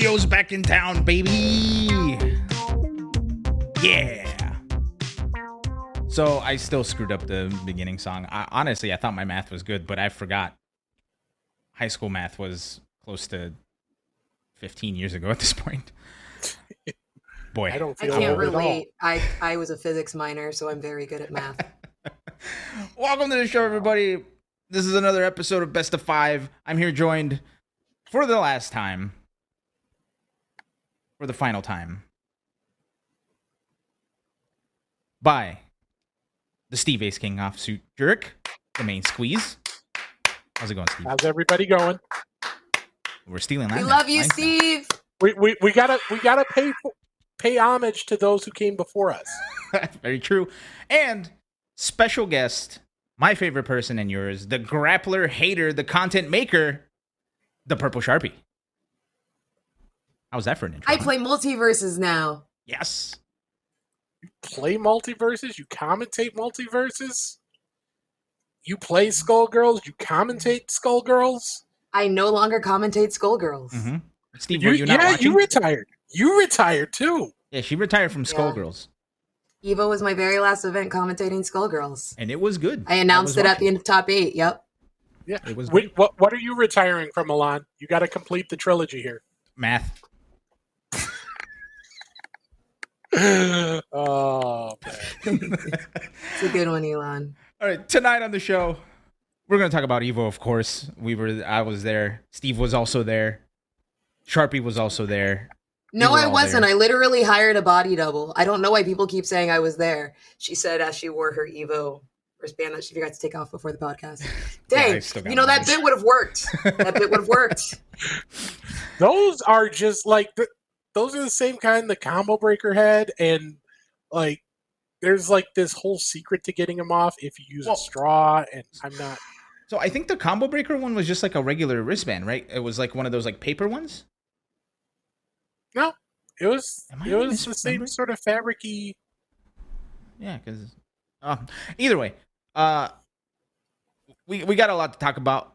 radio's back in town, baby. Yeah. So I still screwed up the beginning song. I, honestly, I thought my math was good, but I forgot. High school math was close to 15 years ago at this point. Boy, I don't I feel can't old relate. I I was a physics minor, so I'm very good at math. Welcome to the show, everybody. This is another episode of Best of Five. I'm here joined for the last time, for the final time, by the Steve Ace King offsuit jerk, the main squeeze. How's it going, Steve? How's everybody going? We're stealing that. we now. love you, Mine's not. Steve. We we, we gotta we gotta pay pay homage to those who came before us. That's very true. And special guest, my favorite person and yours, the grappler hater, the content maker, the Purple Sharpie. How's that for an intro? I play MultiVersus now. Yes. You Play MultiVersus. You commentate MultiVersus. You play Skullgirls. You commentate Skullgirls. I no longer commentate Skullgirls. Mm-hmm. Steve, You, were you not yeah, watching? you retired. You retired too. yeah, she retired from Yeah. Skullgirls, Evo was my very last event commentating Skullgirls. and it was good. I announced was it at the end of top eight. Yep. Yeah. It was Wait, what what are you retiring from, Milan? You got to complete the trilogy here. math. oh man. It's a good one, Elon. All right, tonight on the show, we're gonna talk about Evo. Of course, we were. I was there. Steve was also there. Sharpie was also there. No, were I wasn't. there. I literally hired a body double. I don't know why people keep saying I was there. She said as she wore her Evo wristband that she forgot to take off before the podcast. Dang, still got you know that bit would have worked. that bit would have worked. Those are just like the, those are the same kind the combo breaker had, and like there's like this whole secret to getting them off if you use Well- a straw. And I'm not. So I think the combo breaker one was just like a regular wristband, right? It was like one of those like paper ones. No, it was it was the same sort of fabricy. Yeah, because uh, either way, uh, we we got a lot to talk about.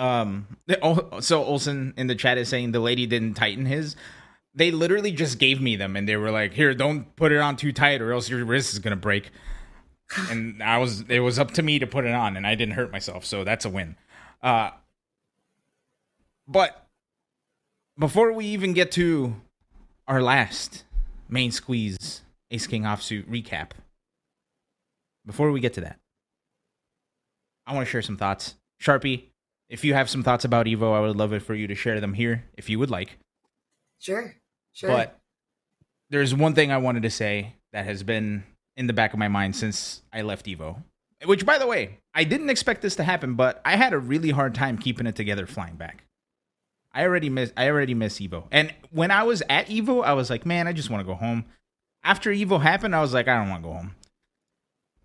Um, so Olson in the chat is saying the lady didn't tighten his. They literally just gave me them, and they were like, "Here, don't put it on too tight, or else your wrist is gonna break." And I was, it was up to me to put it on, and I didn't hurt myself, so that's a win. Uh, but before we even get to our last main squeeze Ace King offsuit recap. Before we get to that, I want to share some thoughts. Sharpie, if you have some thoughts about Evo, I would love it for you to share them here if you would like. Sure. Sure. But there's one thing I wanted to say that has been in the back of my mind since I left Evo. Which, by the way, I didn't expect this to happen, but I had a really hard time keeping it together flying back. I already miss I already miss Evo. And when I was at Evo, I was like, man, I just want to go home. After Evo happened, I was like, I don't want to go home.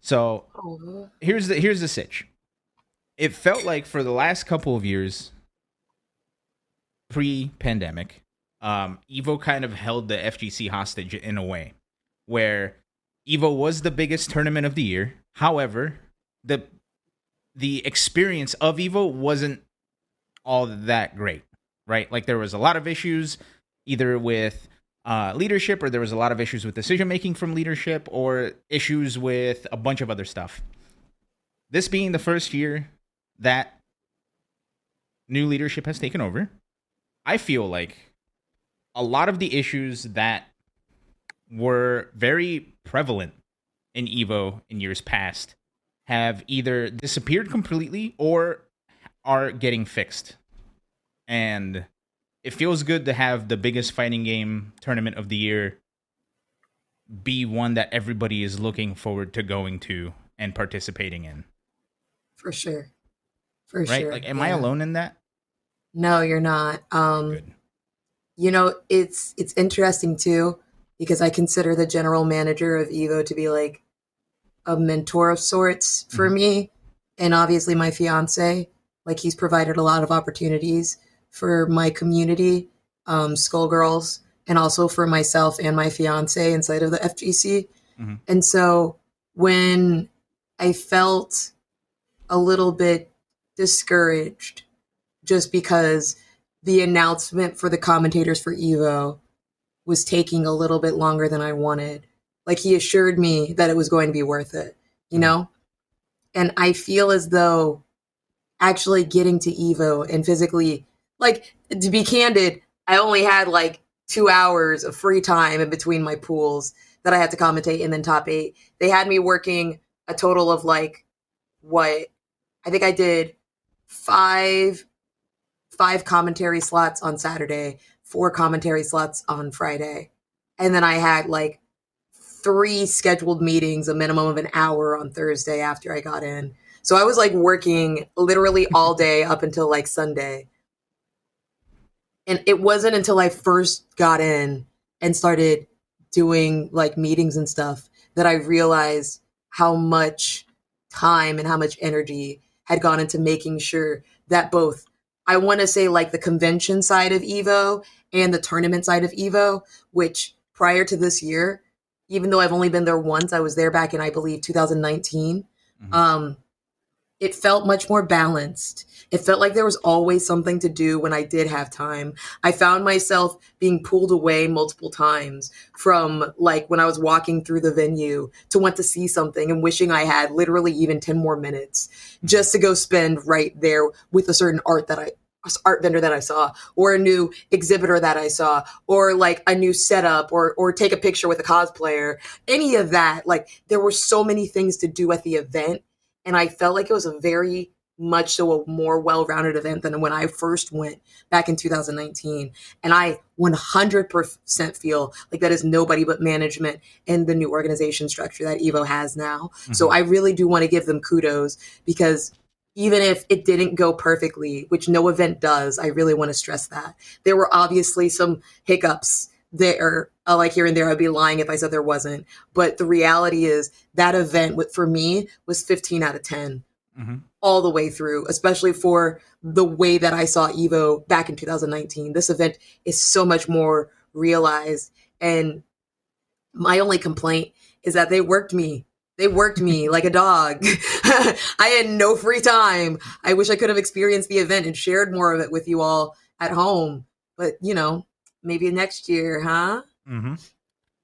So Oh, here's the here's the sitch. It felt like for the last couple of years, pre-pandemic, um, Evo kind of held the FGC hostage in a way, where Evo was the biggest tournament of the year. However, the the experience of Evo wasn't all that great, right? Like there was a lot of issues, either with uh, leadership, or there was a lot of issues with decision making from leadership, or issues with a bunch of other stuff. This being the first year that new leadership has taken over, I feel like a lot of the issues that were very prevalent in Evo in years past have either disappeared completely or are getting fixed. And it feels good to have the biggest fighting game tournament of the year be one that everybody is looking forward to going to and participating in. for sure. For Right? sure. Like am I alone in that? No, you're not. Um Good. you know, it's it's interesting too because I consider the general manager of Evo to be like a mentor of sorts for me and obviously my fiance. Like he's provided a lot of opportunities for my community, um, Skullgirls, and also for myself and my fiance inside of the FGC. Mhm. And so when I felt a little bit discouraged just because the announcement for the commentators for Evo was taking a little bit longer than I wanted. Like he assured me that it was going to be worth it, you know? And I feel as though actually getting to Evo and physically, like, to be candid, I only had like two hours of free time in between my pools that I had to commentate and then top eight. They had me working a total of like what I think I did five five commentary slots on Saturday, four commentary slots on Friday. And then I had like three scheduled meetings, a minimum of an hour on Thursday after I got in. So I was like working literally all day up until like Sunday. And it wasn't until I first got in and started doing like meetings and stuff that I realized how much time and how much energy had gone into making sure that both I want to say like the convention side of Evo and the tournament side of Evo, which prior to this year, even though I've only been there once, I was there back in I believe 2019. Mm-hmm. Um, it felt much more balanced. It felt like there was always something to do when I did have time. I found myself being pulled away multiple times from like when I was walking through the venue to want to see something and wishing I had literally even 10 more minutes just to go spend right there with a certain art that I art vendor that I saw or a new exhibitor that I saw or like a new setup or or take a picture with a cosplayer any of that like there were so many things to do at the event and I felt like it was a very much so a more well-rounded event than when I first went back in 2019. And I 100% feel like that is nobody but management and the new organization structure that Evo has now. Mm-hmm. So I really do want to give them kudos because even if it didn't go perfectly, which no event does, I really want to stress that. There were obviously some hiccups there uh, like here and there i'd be lying if i said there wasn't but the reality is that event with, for me was 15 out of 10 mm-hmm. all the way through especially for the way that i saw evo back in 2019 this event is so much more realized and my only complaint is that they worked me they worked me like a dog. I had no free time. I wish I could have experienced the event and shared more of it with you all at home. But, you know, maybe next year, huh? Mm-hmm.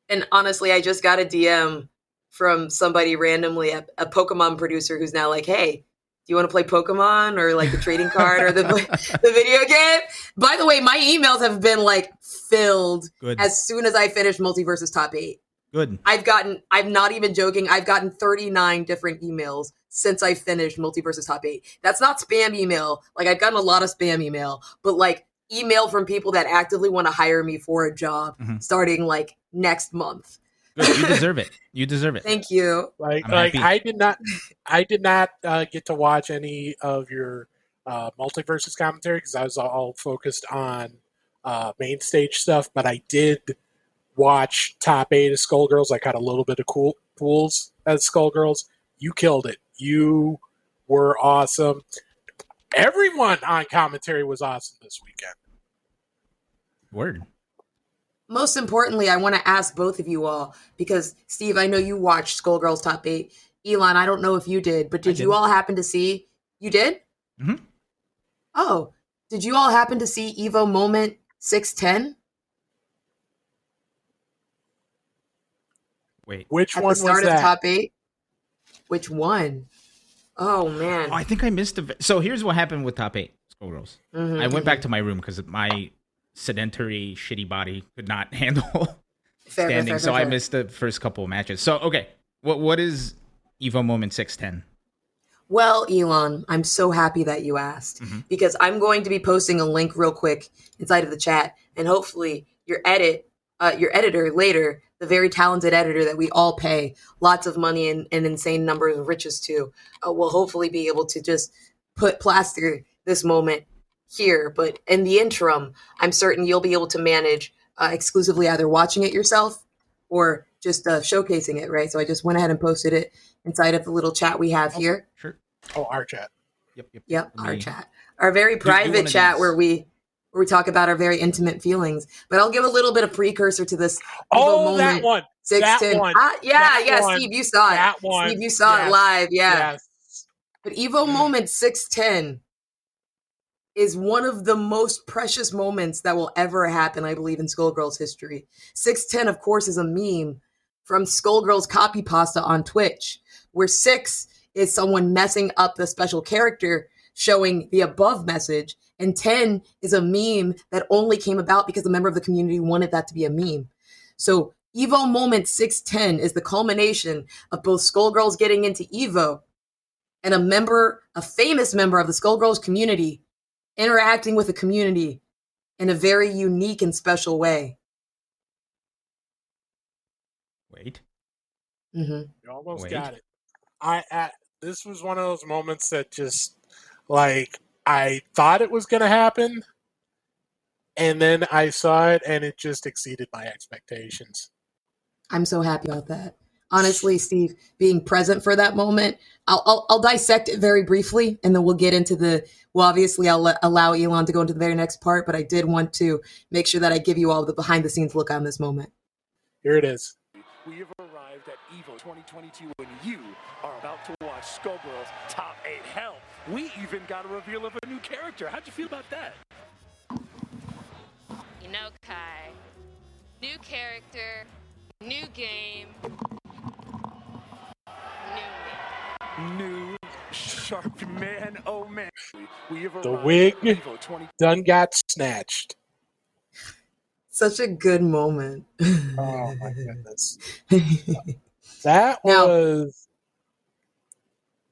And honestly, I just got a DM from somebody randomly, a, a, Pokemon producer who's now like, hey, do you want to play Pokemon or like the trading card or the, the video game? By the way, my emails have been like filled Good. as soon as I finished MultiVersus Top 8. Good. I've gotten, I'm not even joking, I've gotten 39 different emails since I finished MultiVersus Top 8. That's not spam email. Like, I've gotten a lot of spam email, but like email from people that actively want to hire me for a job mm-hmm. starting like next month. Good. You deserve it. You deserve it. Thank you. Like, like I did not, I did not uh, get to watch any of your uh, MultiVersus commentary because I was all focused on uh, main stage stuff. But I did watch top eight of Skullgirls. I caught a little bit of cool pools as Skullgirls. You killed it. You were awesome. Everyone on commentary was awesome this weekend. Word. Most importantly, I want to ask both of you all because Steve, I know you watched Skullgirls Top Eight. Elon, I don't know if you did, but did you all happen to see? You did? Mm-hmm. Oh, did you all happen to see Evo Moment six ten? Wait, which At one the start was that? Of top eight. Which one? Oh man! Oh, I think I missed a. So here's what happened with top eight Skullgirls. Mm-hmm. I went back to my room because my sedentary, shitty body could not handle fair, standing. Fair, fair, so I missed the first couple of matches. So okay, what what is Evo Moment six ten? Well, Elon, I'm so happy that you asked mm-hmm. because I'm going to be posting a link real quick inside of the chat, and hopefully your edit, uh, your editor later, the very talented editor that we all pay lots of money and, and insane numbers of riches to, uh, will hopefully be able to just put plaster this moment here. But in the interim, I'm certain you'll be able to manage uh, exclusively either watching it yourself or just uh, showcasing it, right? So I just went ahead and posted it inside of the little chat we have here. Sure. Oh, our chat. Yep. Yep. Yep. Our chat. Our very private chat where we where we talk about our very intimate feelings. But I'll give a little bit of precursor to this. Oh, moment. that one. Six that ten. One. Ah, yeah, that yeah. One. Steve, you saw it. That one. Steve, you saw yes. it live. Yeah. Yes. But Evo moment six ten is one of the most precious moments that will ever happen, I believe, in Skullgirls history. 610, of course, is a meme from Skullgirls copy pasta on Twitch, where six is someone messing up the special character showing the above message, and 10 is a meme that only came about because a member of the community wanted that to be a meme. So Evo Moment 610 is the culmination of both Skullgirls getting into Evo and a member, a famous member of the Skullgirls community, interacting with the community in a very unique and special way. Wait. Mm-hmm. You almost Wait. got it. I, I this was one of those moments that just like I thought it was going to happen, and then I saw it, and it just exceeded my expectations. I'm so happy about that. Honestly, Steve, being present for that moment, I'll, I'll, I'll dissect it very briefly, and then we'll get into the. Well, obviously, I'll let, allow Elon to go into the very next part, but I did want to make sure that I give you all the behind the scenes look on this moment. Here it is. We have arrived at EVO 2022 and you are about to watch Skullgirls Top 8. Hell, we even got a reveal of a new character. How'd you feel about that? You know, Kai. New character, new game, new me. New sharp man, oh man. We have The wig. 20 Done got snatched. Such a good moment. Oh my goodness. That Now- was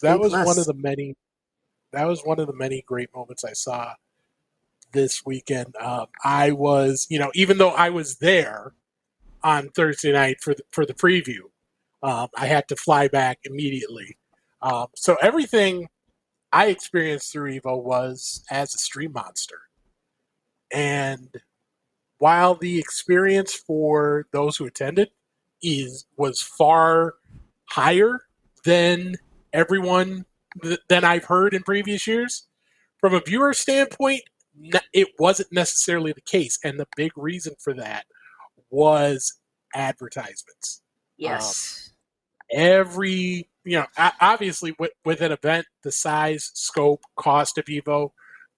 that A was one of the many that was one of the many great moments I saw this weekend. Um, I was, you know, even though I was there on Thursday night for the, for the preview, um, I had to fly back immediately. Um, so everything I experienced through Evo was as a stream monster, and while the experience for those who attended is was far higher than everyone th- than I've heard in previous years. From a viewer standpoint, it wasn't necessarily the case, and the big reason for that was advertisements. yes. Every you know, obviously with, with an event the size, scope, cost of Evo,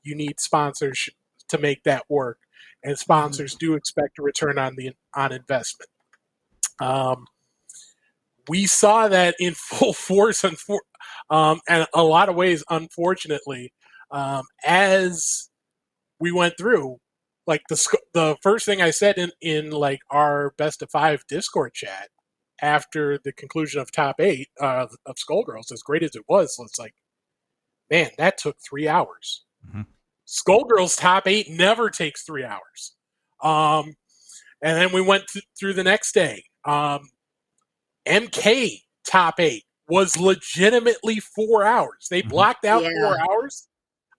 you need sponsors to make that work, and sponsors do expect a return on the on investment. Um, we saw that in full force, unfor- um, and a lot of ways, unfortunately, um, as we went through. Like the the first thing I said in in like our best of five Discord chat after the conclusion of top eight uh, of Skullgirls, as great as it was, it's like, man, that took three hours. Mhm. Skullgirls top eight never takes three hours. Um, and then we went th- through the next day. Um, MK top eight was legitimately four hours. They Mhm. blocked out Yeah. four hours.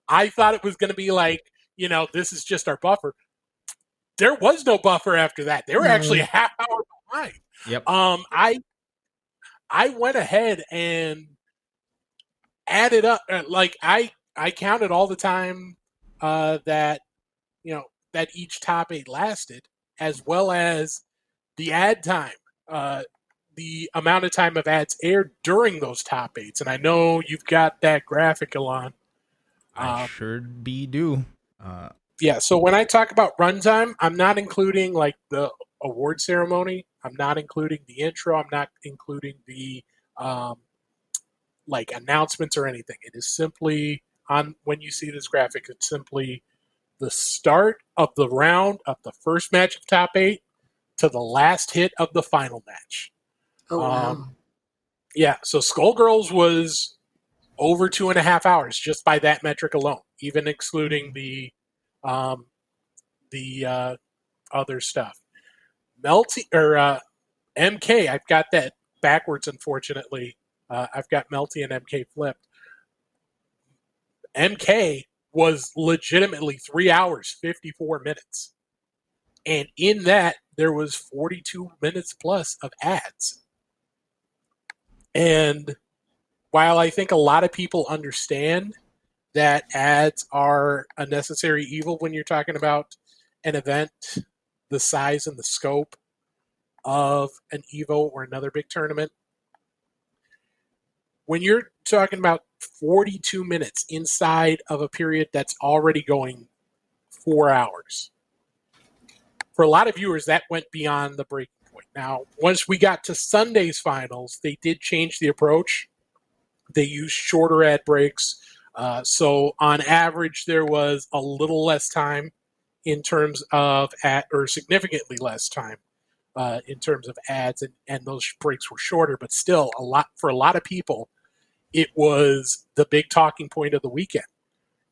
I thought it was going to be like, you know, this is just our buffer. There was no buffer after that. They were No. actually a half hour behind. Yep. Um, I I went ahead and added up uh, like I I counted all the time uh, that you know that each top eight lasted, as well as the ad time, uh, the amount of time of ads aired during those top eights. And I know you've got that graphic, Elon. I Um, sure be do. Uh, Yeah, so when I talk about runtime, I'm not including like the award ceremony. I'm not including the intro. I'm not including the um, like announcements or anything. It is simply on when you see this graphic. It's simply the start of the round of the first match of top eight to the last hit of the final match. Oh, wow. Um, Yeah, so Skullgirls was over two and a half hours just by that metric alone, even excluding the um, the uh, other stuff. Melty or uh, MK, I've got that backwards, unfortunately. Uh, I've got Melty and MK flipped. MK was legitimately three hours, 54 minutes. And in that, there was 42 minutes plus of ads. And while I think a lot of people understand that ads are a necessary evil when you're talking about an event the size and the scope of an Evo or another big tournament, when you're talking about 42 minutes inside of a period that's already going four hours, for a lot of viewers, that went beyond the breaking point. Now, once we got to Sunday's finals, they did change the approach. They used shorter ad breaks. Uh, so, on average, there was a little less time in terms of at or significantly less time uh, in terms of ads, and, and those breaks were shorter, but still a lot for a lot of people. It was the big talking point of the weekend,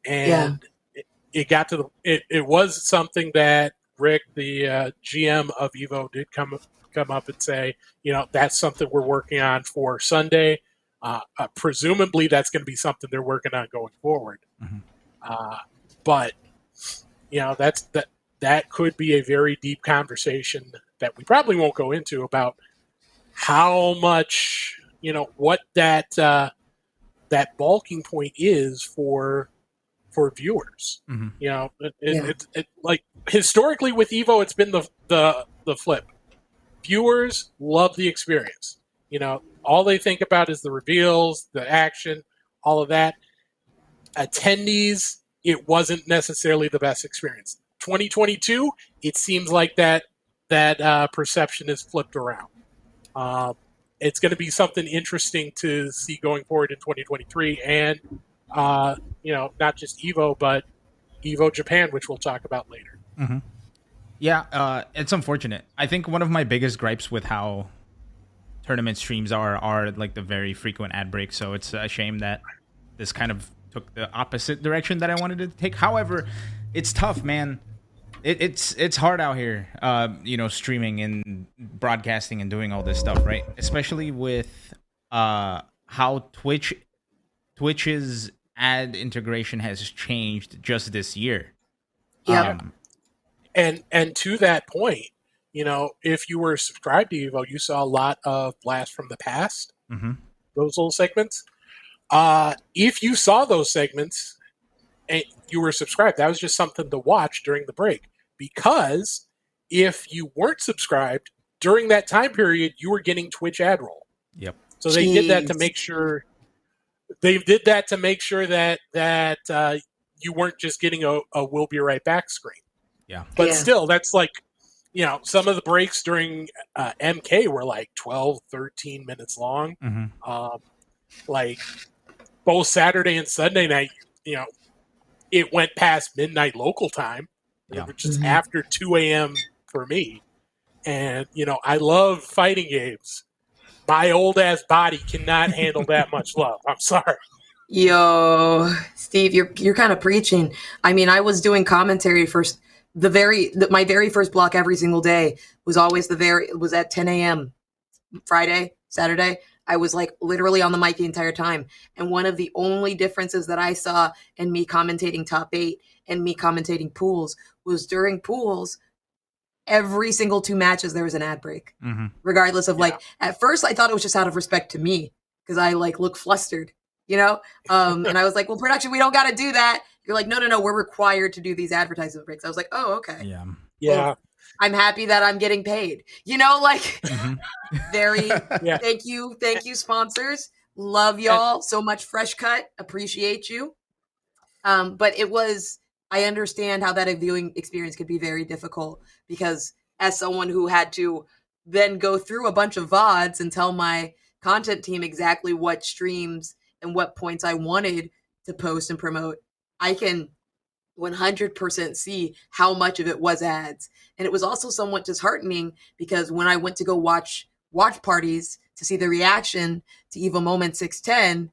and it, it got to the. It, it was something that Rick, the uh, GM of Evo, did come come up and say, you know, that's something we're working on for Sunday. Uh, uh, presumably, that's going to be something they're working on going forward. Mhm. Uh, but you know, that's that that could be a very deep conversation that we probably won't go into about how much you know what that uh, that bulking point is for for viewers. Mhm. You know, it, it, Yeah. it, it, like historically with Evo, it's been the the the flip. Viewers love the experience. You know, all they think about is the reveals, the action, all of that. Attendees, it wasn't necessarily the best experience. 2022, it seems like that that uh, perception is flipped around. Um, it's going to be something interesting to see going forward in 2023, and uh, you know, not just Evo, but Evo Japan, which we'll talk about later. Yeah, uh, it's unfortunate. I think one of my biggest gripes with how tournament streams are are like the very frequent ad breaks. So it's a shame that this kind of took the opposite direction that I wanted to take. However, it's tough, man. It, it's it's hard out here, uh, you know, streaming and broadcasting and doing all this stuff, right? Especially with uh, how Twitch Twitch's ad integration has changed just this year. Yep. Um, And and to that point, you know, if you were subscribed to Evo, you saw a lot of Blast from the Past, mhm. those little segments. Uh, if you saw those segments and you were subscribed, that was just something to watch during the break. Because if you weren't subscribed during that time period, you were getting Twitch ad roll. Yep. So they did that to make sure they did that to make sure that that uh, you weren't just getting a, a "We'll be right back" screen. Yeah. But Yeah. still, that's like you know some of the breaks during uh, MK were like 12, 13 minutes long. hmm Um, like both Saturday and Sunday night, you know, it went past midnight local time, Yeah. which is Mhm. after two a.m. for me. And you know, I love fighting games. My old ass body cannot handle that much love. I'm sorry. Yo, Steve, you're you're kind of preaching. I mean, I was doing commentary first. The very the, my very first block every single day was always the very was at 10 a.m. Friday, Saturday. I was like literally on the mic the entire time. And one of the only differences that I saw in me commentating top eight and me commentating pools was during pools. Every single two matches there was an ad break hmm regardless of like at first I thought it was just out of respect to me because I like look flustered, you know? Um and I was like, well production, we don't gotta do that. You're like, no, no, no, we're required to do these advertisement breaks. I was like, oh, okay. Yeah. Yeah, I'm happy that I'm getting paid. You know, like Mhm. very Yeah. thank you, thank you, sponsors. Love y'all so much. Fresh cut, appreciate you. Um, but it was I understand how that viewing experience could be very difficult because as someone who had to then go through a bunch of VODs and tell my content team exactly what streams and what points I wanted to post and promote, I can 100% see how much of it was ads. And it was also somewhat disheartening because when I went to go watch watch parties to see the reaction to Evo Moment 610,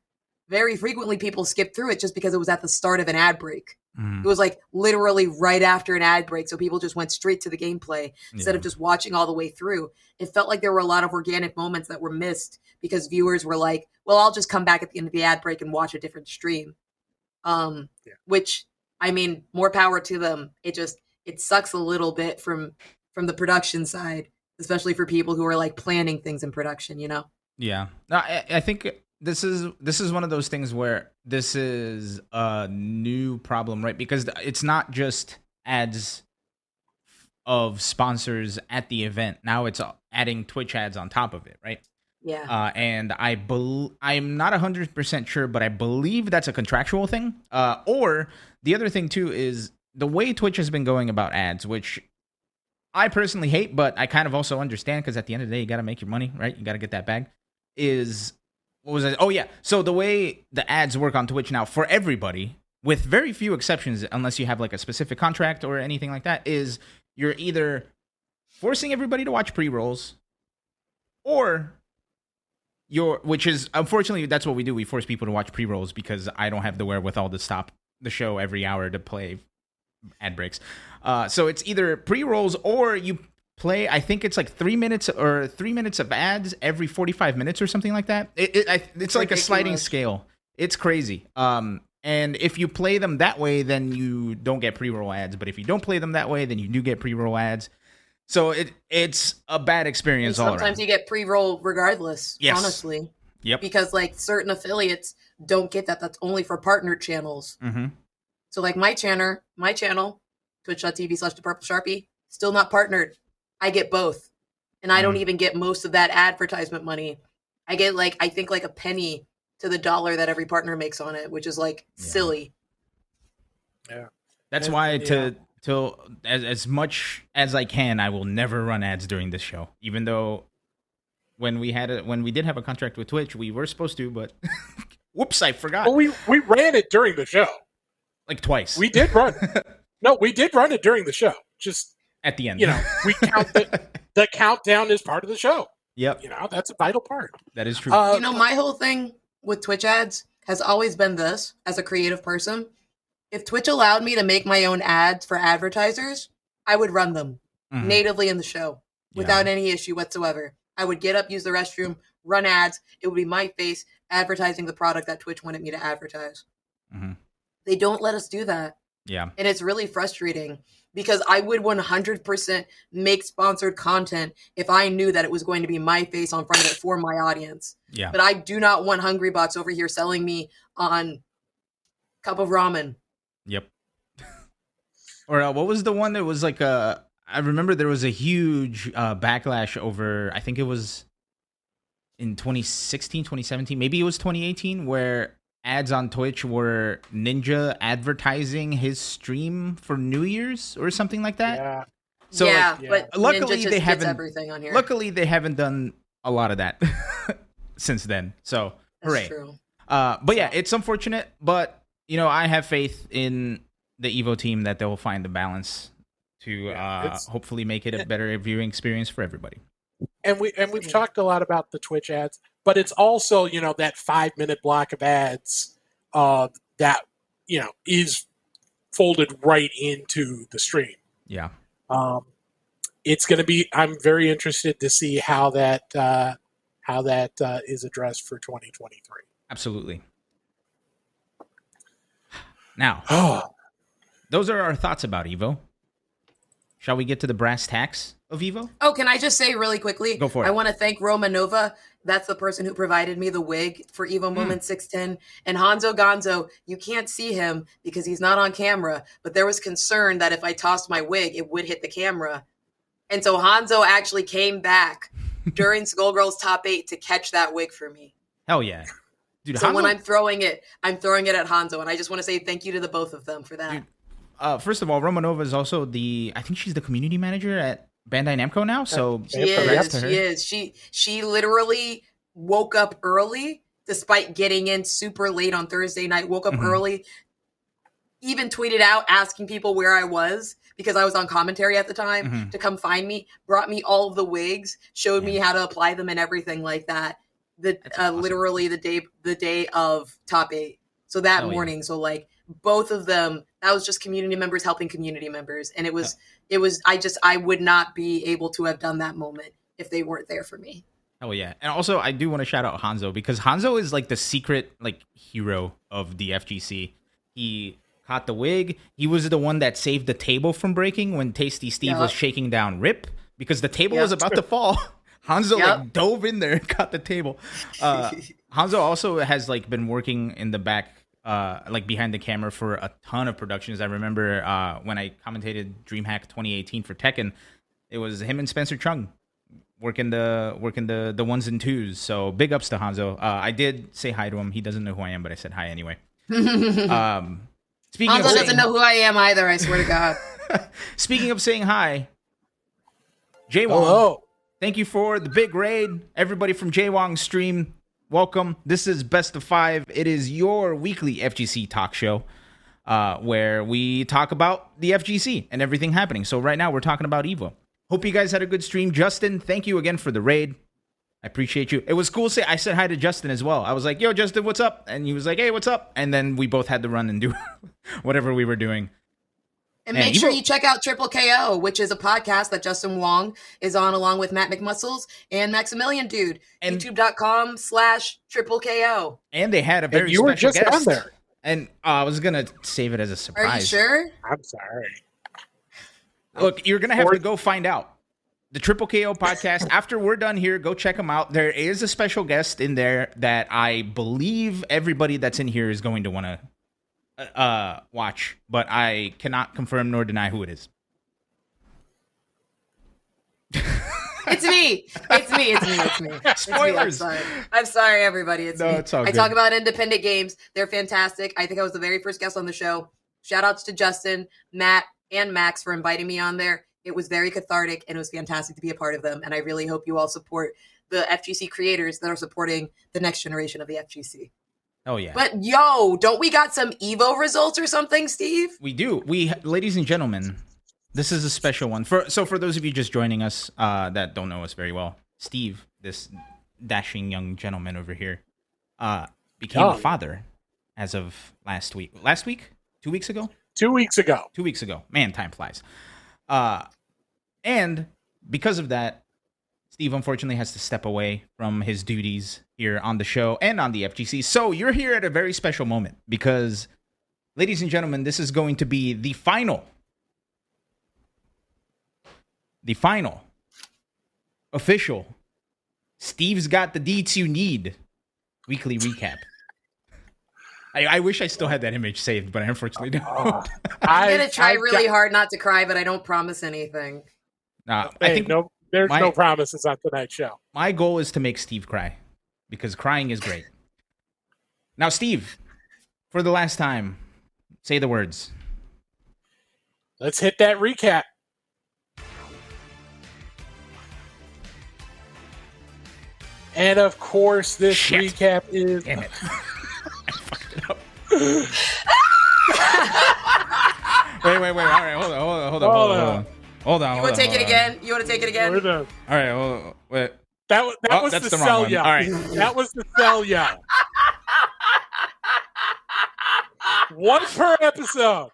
very frequently people skipped through it just because it was at the start of an ad break. Mhm. It was like literally right after an ad break. So people just went straight to the gameplay instead of just watching all the way through. It felt like there were a lot of organic moments that were missed because viewers were like, well, I'll just come back at the end of the ad break and watch a different stream. Um, Yeah. which I mean, more power to them. It just it sucks a little bit from from the production side, especially for people who are like planning things in production, you know? Yeah, no, I, I think this is this is one of those things where this is a new problem, right? Because it's not just ads of sponsors at the event. Now it's adding Twitch ads on top of it, right? Yeah. uh, and I bel I'm not hundred percent sure, but I believe that's a contractual thing. Uh, or the other thing too is the way Twitch has been going about ads, which I personally hate, but I kind of also understand because at the end of the day, you got to make your money, right? You got to get that bag. Is what was it? Oh yeah. So the way the ads work on Twitch now for everybody, with very few exceptions, unless you have like a specific contract or anything like that, is you're either forcing everybody to watch pre rolls, or you're, which is unfortunately that's what we do. We force people to watch pre rolls because I don't have the wherewithal to stop the show every hour to play ad breaks. Uh, so it's either pre rolls or you play. I think it's like three minutes or three minutes of ads every forty five minutes or something like that. It, it I, it's like a sliding scale. It's crazy. Um, and if you play them that way, then you don't get pre roll ads. But if you don't play them that way, then you do get pre roll ads. So it it's a bad And experience all sometimes around. you get pre-roll regardless. Yes. Honestly, Yep. because like certain affiliates don't get that. That's only for partner channels. Mm-hmm. So like my channel, my channel, twitch.tv slash the purple sharpie, still not partnered. I get both. And I don't Mm. even get most of that advertisement money. I get like I think like a penny to the dollar that every partner makes on it, which is like Yeah. silly. Yeah. That's And- why yeah. To to as as much as I can, I will never run ads during this show. Even though when we had a when we did have a contract with Twitch, we were supposed to, but whoops, I forgot. Well, we we ran it during the show. like twice. We did run. no, we did run it during the show. Just at the end. you know, we count the the countdown is part of the show. yep, You know, that's a vital part. that is true. Uh, you know, my whole thing with Twitch ads has always been this as a creative person. If Twitch allowed me to make my own ads for advertisers, I would run them Mhm. natively in the show Yeah. without any issue whatsoever. I would get up, use the restroom, run ads. It would be my face advertising the product that Twitch wanted me to advertise. Mhm. They don't let us do that. Yeah, And it's really frustrating because I would 100% make sponsored content if I knew that it was going to be my face on front of it for my audience. yeah, But I do not want Hungry Bots over here selling me on cup of ramen. Yep. or uh, what was the one that was like a? I remember there was a huge uh, backlash over. I think it was in 2016, 2017, maybe it was 2018, where ads on Twitch were Ninja advertising his stream for New Year's or something like that. yeah. So like, yeah, yeah. but Luckily, Ninja just they gets haven't- everything on here. luckily they haven't done a lot of that since then. So That's hooray! true. Uh, but yeah, it's unfortunate, but you know, I have faith in the Evo team that they'll find the balance to uh, hopefully make it a better viewing experience for everybody. and we and we've talked a lot about the Twitch ads, but it's also you know that five minute block of ads uh, that you know is folded right into the stream. Yeah, Um, it's going to be. I'm very interested to see how that uh, how that uh, is addressed for 2023. absolutely. Now, Oh, those are our thoughts about Evo. Shall we get to the brass tacks of Evo? Oh, can I just say really quickly? Go for it. I want to thank Roma Nova. That's the person who provided me the wig for Hmm. Evo Moment 610. And Hanzo Gonzo, you can't see him because he's not on camera, but there was concern that if I tossed my wig, it would hit the camera. And so Hanzo actually came back during Skullgirls Top 8 to catch that wig for me. Hell yeah, dude! So when I'm throwing it, I'm throwing it at Hanzo. And I just want to say thank you to the both of them for that. Dude, uh, first of all, Romanova is also the I think she's the community manager at Bandai Namco now. So She is. She is. She she literally woke up early despite getting in super late on Thursday night. Woke up Mhm. early. Even tweeted out asking people where I was because I was on commentary at the time Mhm. to come find me. Brought me all of the wigs. Showed me how to apply them and everything like that. The uh, awesome. literally the day the day of top eight. So that yeah. morning. So like both of them. That was just community members helping community members, and it was it was I just I would not be able to have done that moment if they weren't there for me. Oh yeah, and also I do want to shout out Hanzo because Hanzo is like the secret like hero of the FGC. He caught the wig. He was the one that saved the table from breaking when Tasty Steve Yup. was shaking down Rip because the table was about to fall. Hanzo Yup. like dove in there and caught the table. Uh, Hanzo also has like been working in the back, uh, like behind the camera for a ton of productions. I remember uh, when I commentated DreamHack 2018 for Tekken, it was him and Spencer Chung working the working the the ones and twos. So big ups to Hanzo. Uh, I did say hi to him. He doesn't know who I am, but I said hi anyway. Um, speaking Hanzo of saying, doesn't know who I am either. I swear to God. speaking of saying hi, JWong. Hello. Thank you for the big raid. Everybody from JWong's stream, welcome. This is Best of Five. It is your weekly FGC talk show uh, where we talk about the FGC and everything happening. So, right now, we're talking about Evo. Hope you guys had a good stream. Justin, thank you again for the raid. I appreciate you. It was cool. Say I said hi to Justin as well. I was like, "Yo, Justin, what's up?" And he was like, "Hey, what's up?" And then we both had to run and do whatever we were doing. And Man, make you sure wrote- you check out Triple KO, which is a podcast that Justin Wong is on along with Matt McMuscles and Maximilian Dood. And- YouTube.com slash Triple KO. And they had a very And you were special just guest. on there. And uh, I was gonna save it as a surprise. Are surprise. you sure? I'm sorry. Look, you're gonna have Or- to go find out. The Triple KO podcast. After we're done here, go check them out. There is a special guest in there that I believe everybody that's in here is going to want to uh, watch, but I cannot confirm nor deny who it is. It's me. It's me. It's me. It's me. It's me. I'm Spoilers. sorry. I'm sorry, everybody. It's No, me. it's all I good. talk about independent games. They're fantastic. I think I was the very first guest on the show. Shout outs to Justin, Matt, and Max for inviting me on there. It was very cathartic and it was fantastic to be a part of them. And I really hope you all support the FGC creators that are supporting the next generation of the FGC. Oh yeah, But yo, don't we got some Evo results or something, Steve? we do. We, ladies and gentlemen, this is a special one. For so for those of you just joining us uh, that don't know us very well, Steve, this dashing young gentleman over here, uh, became a father as of last week. Last week, two weeks ago. Two weeks ago. two weeks ago. Man, time flies. Uh, and because of that, Steve unfortunately has to step away from his duties here on the show and on the FGC. So you're here at a very special moment because, ladies and gentlemen, this is going to be the final, the final, official. Steve's got the deeds you need. Weekly recap. I, I wish I still had that image saved, but I unfortunately don't. Uh, I'm gonna try I've really got- hard not to cry, but I don't promise anything. Nah, Hey, I think no, there's my- no promises on tonight's show. my goal is to make Steve cry because crying is great. Now, Steve, for the last time, say the words. Let's hit that recap. And of course, this Shit. recap is Damn it. I fucked it up. wait, wait, wait. All right, hold on, hold on, hold on, hold on. Hold on, hold on. You want to take it on. again? You want to take it We're again? All right, hold on. Wait. That was that Oh, was that's the, the wrong sell one. ya. All right. That was the sell ya. One per episode.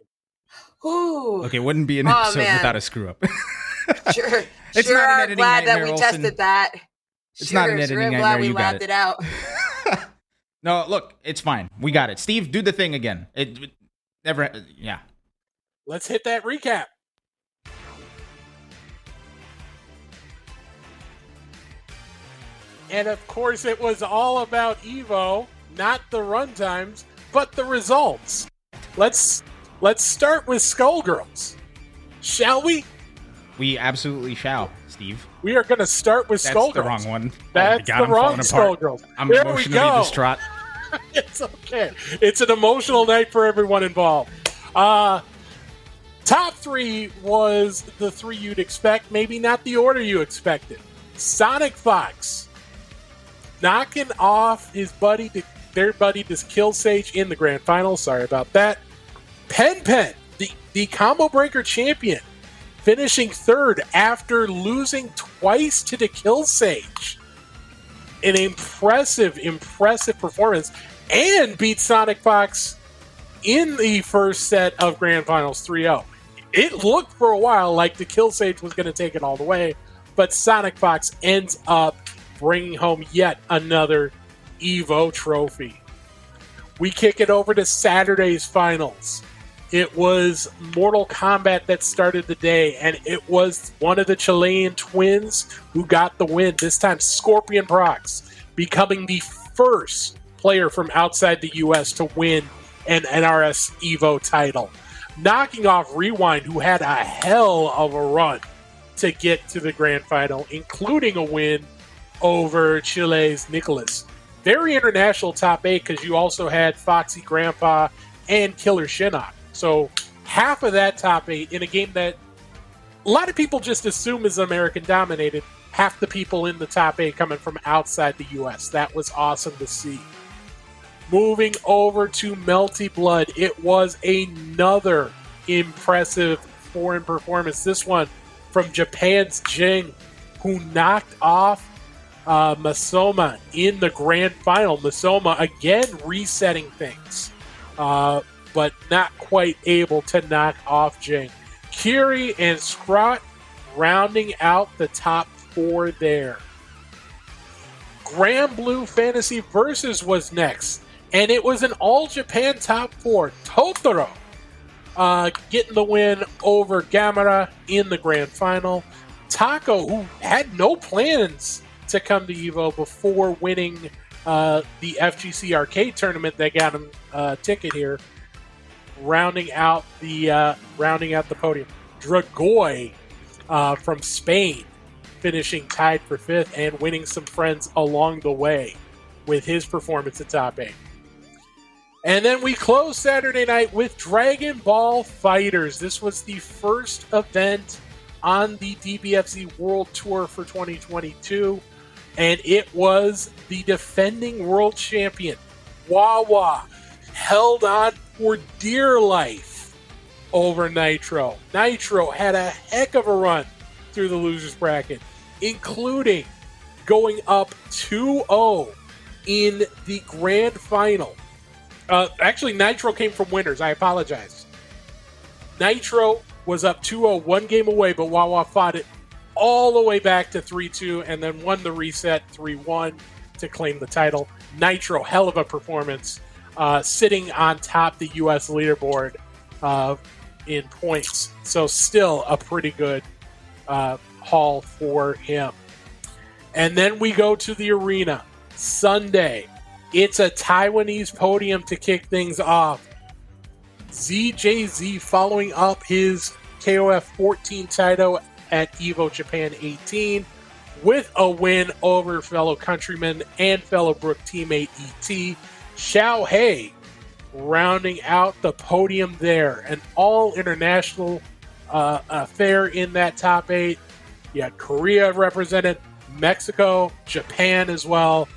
Ooh, Okay, wouldn't be an Oh, episode man. without a screw up. sure. It's sure not an are editing glad that we Olsen. tested that. It's sure, not an sure editing I'm nightmare, glad we you got laughed it. it out. no, look, it's fine. We got it. Steve, do the thing again. It, it never. Yeah. Let's hit that recap. And of course, it was all about Evo, not the runtimes, but the results. Let's let's start with Skullgirls, shall we? We absolutely shall, Steve. We are going to start with That's Skullgirls. That's the wrong one. That's oh God, the I'm wrong. Skullgirls. I'm there emotionally distraught. it's okay. It's an emotional night for everyone involved. Uh, top three was the three you'd expect, maybe not the order you expected. SonicFox knocking off his buddy, their buddy, this Kill Sage in the grand final. Sorry about that. Pen Pen, the, the combo breaker champion, finishing third after losing twice to the Kill Sage an impressive, impressive performance and beat SonicFox in the first set of Grand Finals 3 0. It looked for a while like the Kill Sage was going to take it all the way, but SonicFox ends up bringing home yet another Evo trophy. We kick it over to Saturday's finals. It was Mortal Kombat that started the day, and it was one of the Chilean twins who got the win. This time, ScorpionProX becoming the first player from outside the U.S. to win an NRS Evo title, knocking off Rewind, who had a hell of a run to get to the grand final, including a win over Chile's Nicholas. Very international top eight because you also had Foxy Grandpa and Killer Shinnok. So half of that top eight in a game that a lot of people just assume is American dominated. Half the people in the top eight coming from outside the U.S. That was awesome to see. Moving over to Melty Blood, it was another impressive foreign performance. This one from Japan's Jing, who knocked off uh, Masoma in the grand final. Masoma again resetting things, uh, but not quite able to knock off Jing. Kiri and Scrot rounding out the top four there. Granblue Fantasy Versus was next, and it was an all Japan top four. Totoro uh, getting the win over Gamera in the grand final. Taco, who had no plans to come to Evo before winning uh, the FGC arcade tournament that got him a ticket here, rounding out the uh, rounding out the podium. Dragoy uh, from Spain finishing tied for fifth and winning some friends along the way with his performance at top eight. And then we close Saturday night with Dragon Ball FighterZ. This was the first event on the DBFZ World Tour for 2022, and it was the defending world champion, Wawa, held on for dear life over Nitro. Nitro had a heck of a run through the losers bracket, including going up 2 0 in the grand final uh, actually, Nitro came from winners. I apologize. Nitro was up 2 0, one game away, but Wawa fought it all the way back to 3 2 and then won the reset 3 1 to claim the title. Nitro, hell of a performance, uh, sitting on top the U.S. leaderboard uh, in points. So, still a pretty good uh, haul for him. And then we go to the arena Sunday. It's a Taiwanese podium to kick things off. ZJZ following up his KOF 14 title at Evo Japan 18 with a win over fellow countryman and fellow Brook teammate ET. Xiao Hei rounding out the podium there. An all international uh, affair in that top eight. You had Korea represented, Mexico, Japan as well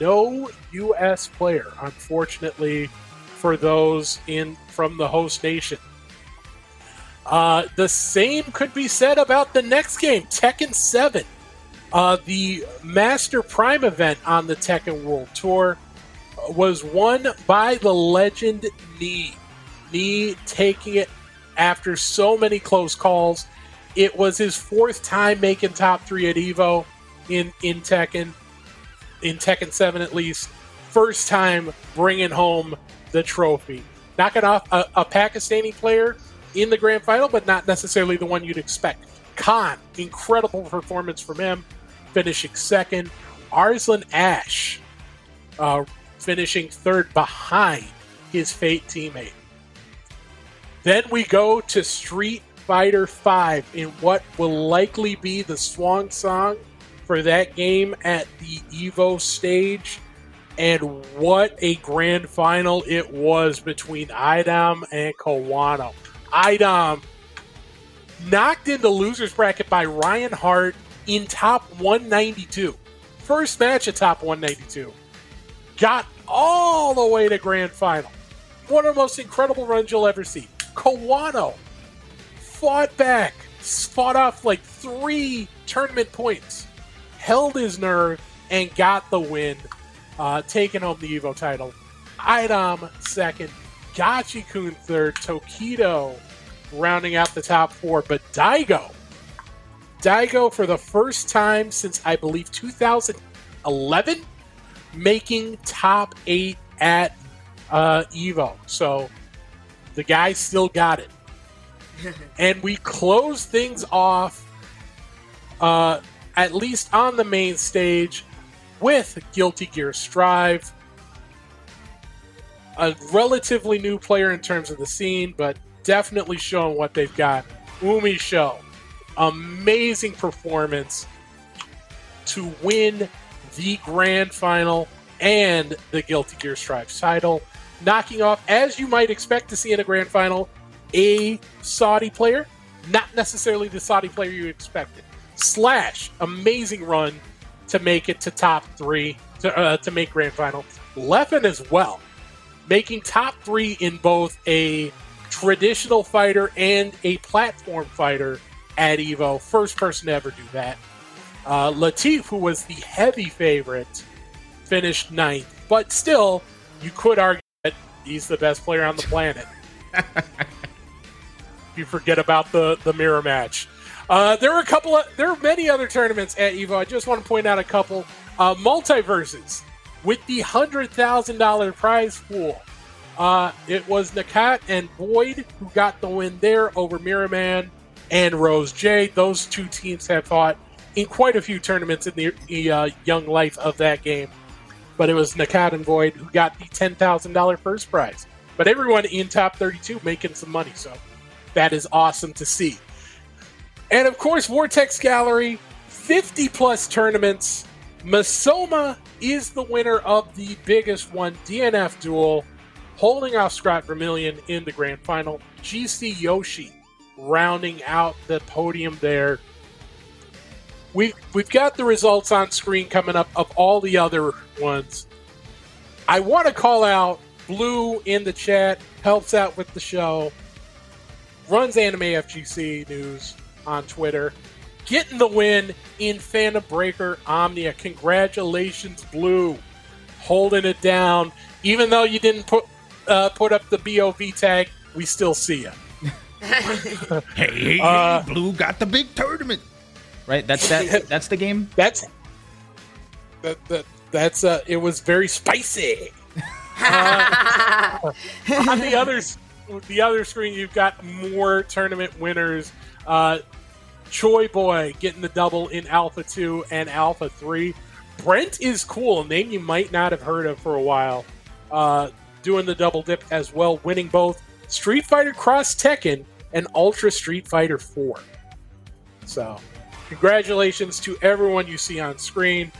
no U.S. player, unfortunately, for those in from the host nation. Uh, the same could be said about the next game, Tekken 7. Uh, the Master Prime event on the Tekken World Tour was won by the legend Knee. Knee taking it after so many close calls. It was his fourth time making top three at Evo in, in Tekken in Tekken 7 at least, first time bringing home the trophy. Knocking off a, a Pakistani player in the grand final, but not necessarily the one you'd expect. Khan, incredible performance from him, finishing second. Arslan Ash uh, finishing third behind his Fate teammate. Then we go to Street Fighter V in what will likely be the swan song for that game at the Evo stage. And what a grand final it was between iDom and Kawano. iDom knocked into losers bracket by Ryan Hart in top 192. First match at top 192. Got all the way to grand final. One of the most incredible runs you'll ever see. Kawano fought back, fought off like three tournament points held his nerve, and got the win, uh, taking home the Evo title. iDom second, Gachi Kun third, Tokido rounding out the top four, but Daigo, Daigo for the first time since I believe 2011, making top eight at uh, Evo. So the guy still got it. and we close things off uh, at least on the main stage, with Guilty Gear Strive. A relatively new player in terms of the scene, but definitely showing what they've got. UMISHO amazing performance to win the grand final and the Guilty Gear Strive title, knocking off, as you might expect to see in a grand final, a Saudi player, not necessarily the Saudi player you expected. Slash, amazing run to make it to top three, to, uh, to make grand final. Leffen as well, making top three in both a traditional fighter and a platform fighter at Evo. First person to ever do that. Uh, Latif, who was the heavy favorite, finished ninth, but still, you could argue that he's the best player on the planet. you forget about the the mirror match. Uh, there are a couple of there are many other tournaments at Evo. I just want to point out a couple. Uh, MultiVersus with the hundred thousand dollar prize pool. Uh, it was Nakat and Boyd who got the win there over Miraman and Rose J. Those two teams have fought in quite a few tournaments in the, the uh, young life of that game. But it was Nakat and Boyd who got the ten thousand dollar first prize. But everyone in top thirty two making some money, so that is awesome to see. And of course, Vortex Gallery, 50 plus tournaments. Masoma is the winner of the biggest one, DNF Duel, holding off Scott Vermillion in the grand final. GC Yoshi rounding out the podium there. We, we've got the results on screen coming up of all the other ones. I want to call out Blue in the chat, helps out with the show, runs Anime FGC News on Twitter. Getting the win in Phantom Breaker Omnia. Congratulations, Blue. Holding it down. Even though you didn't put uh, put up the BOV tag, we still see you. hey, hey, Uh, hey, Blue got the big tournament. Right? That's that. That's the game. That's that, that that's uh it was very spicy. Uh, on the others the other screen you've got more tournament winners. Uh Choi Boy getting the double in Alpha 2 and Alpha 3. Brent is cool, a name you might not have heard of for a while. Uh, doing the double dip as well, winning both Street Fighter Cross Tekken and Ultra Street Fighter 4. So, congratulations to everyone you see on screen.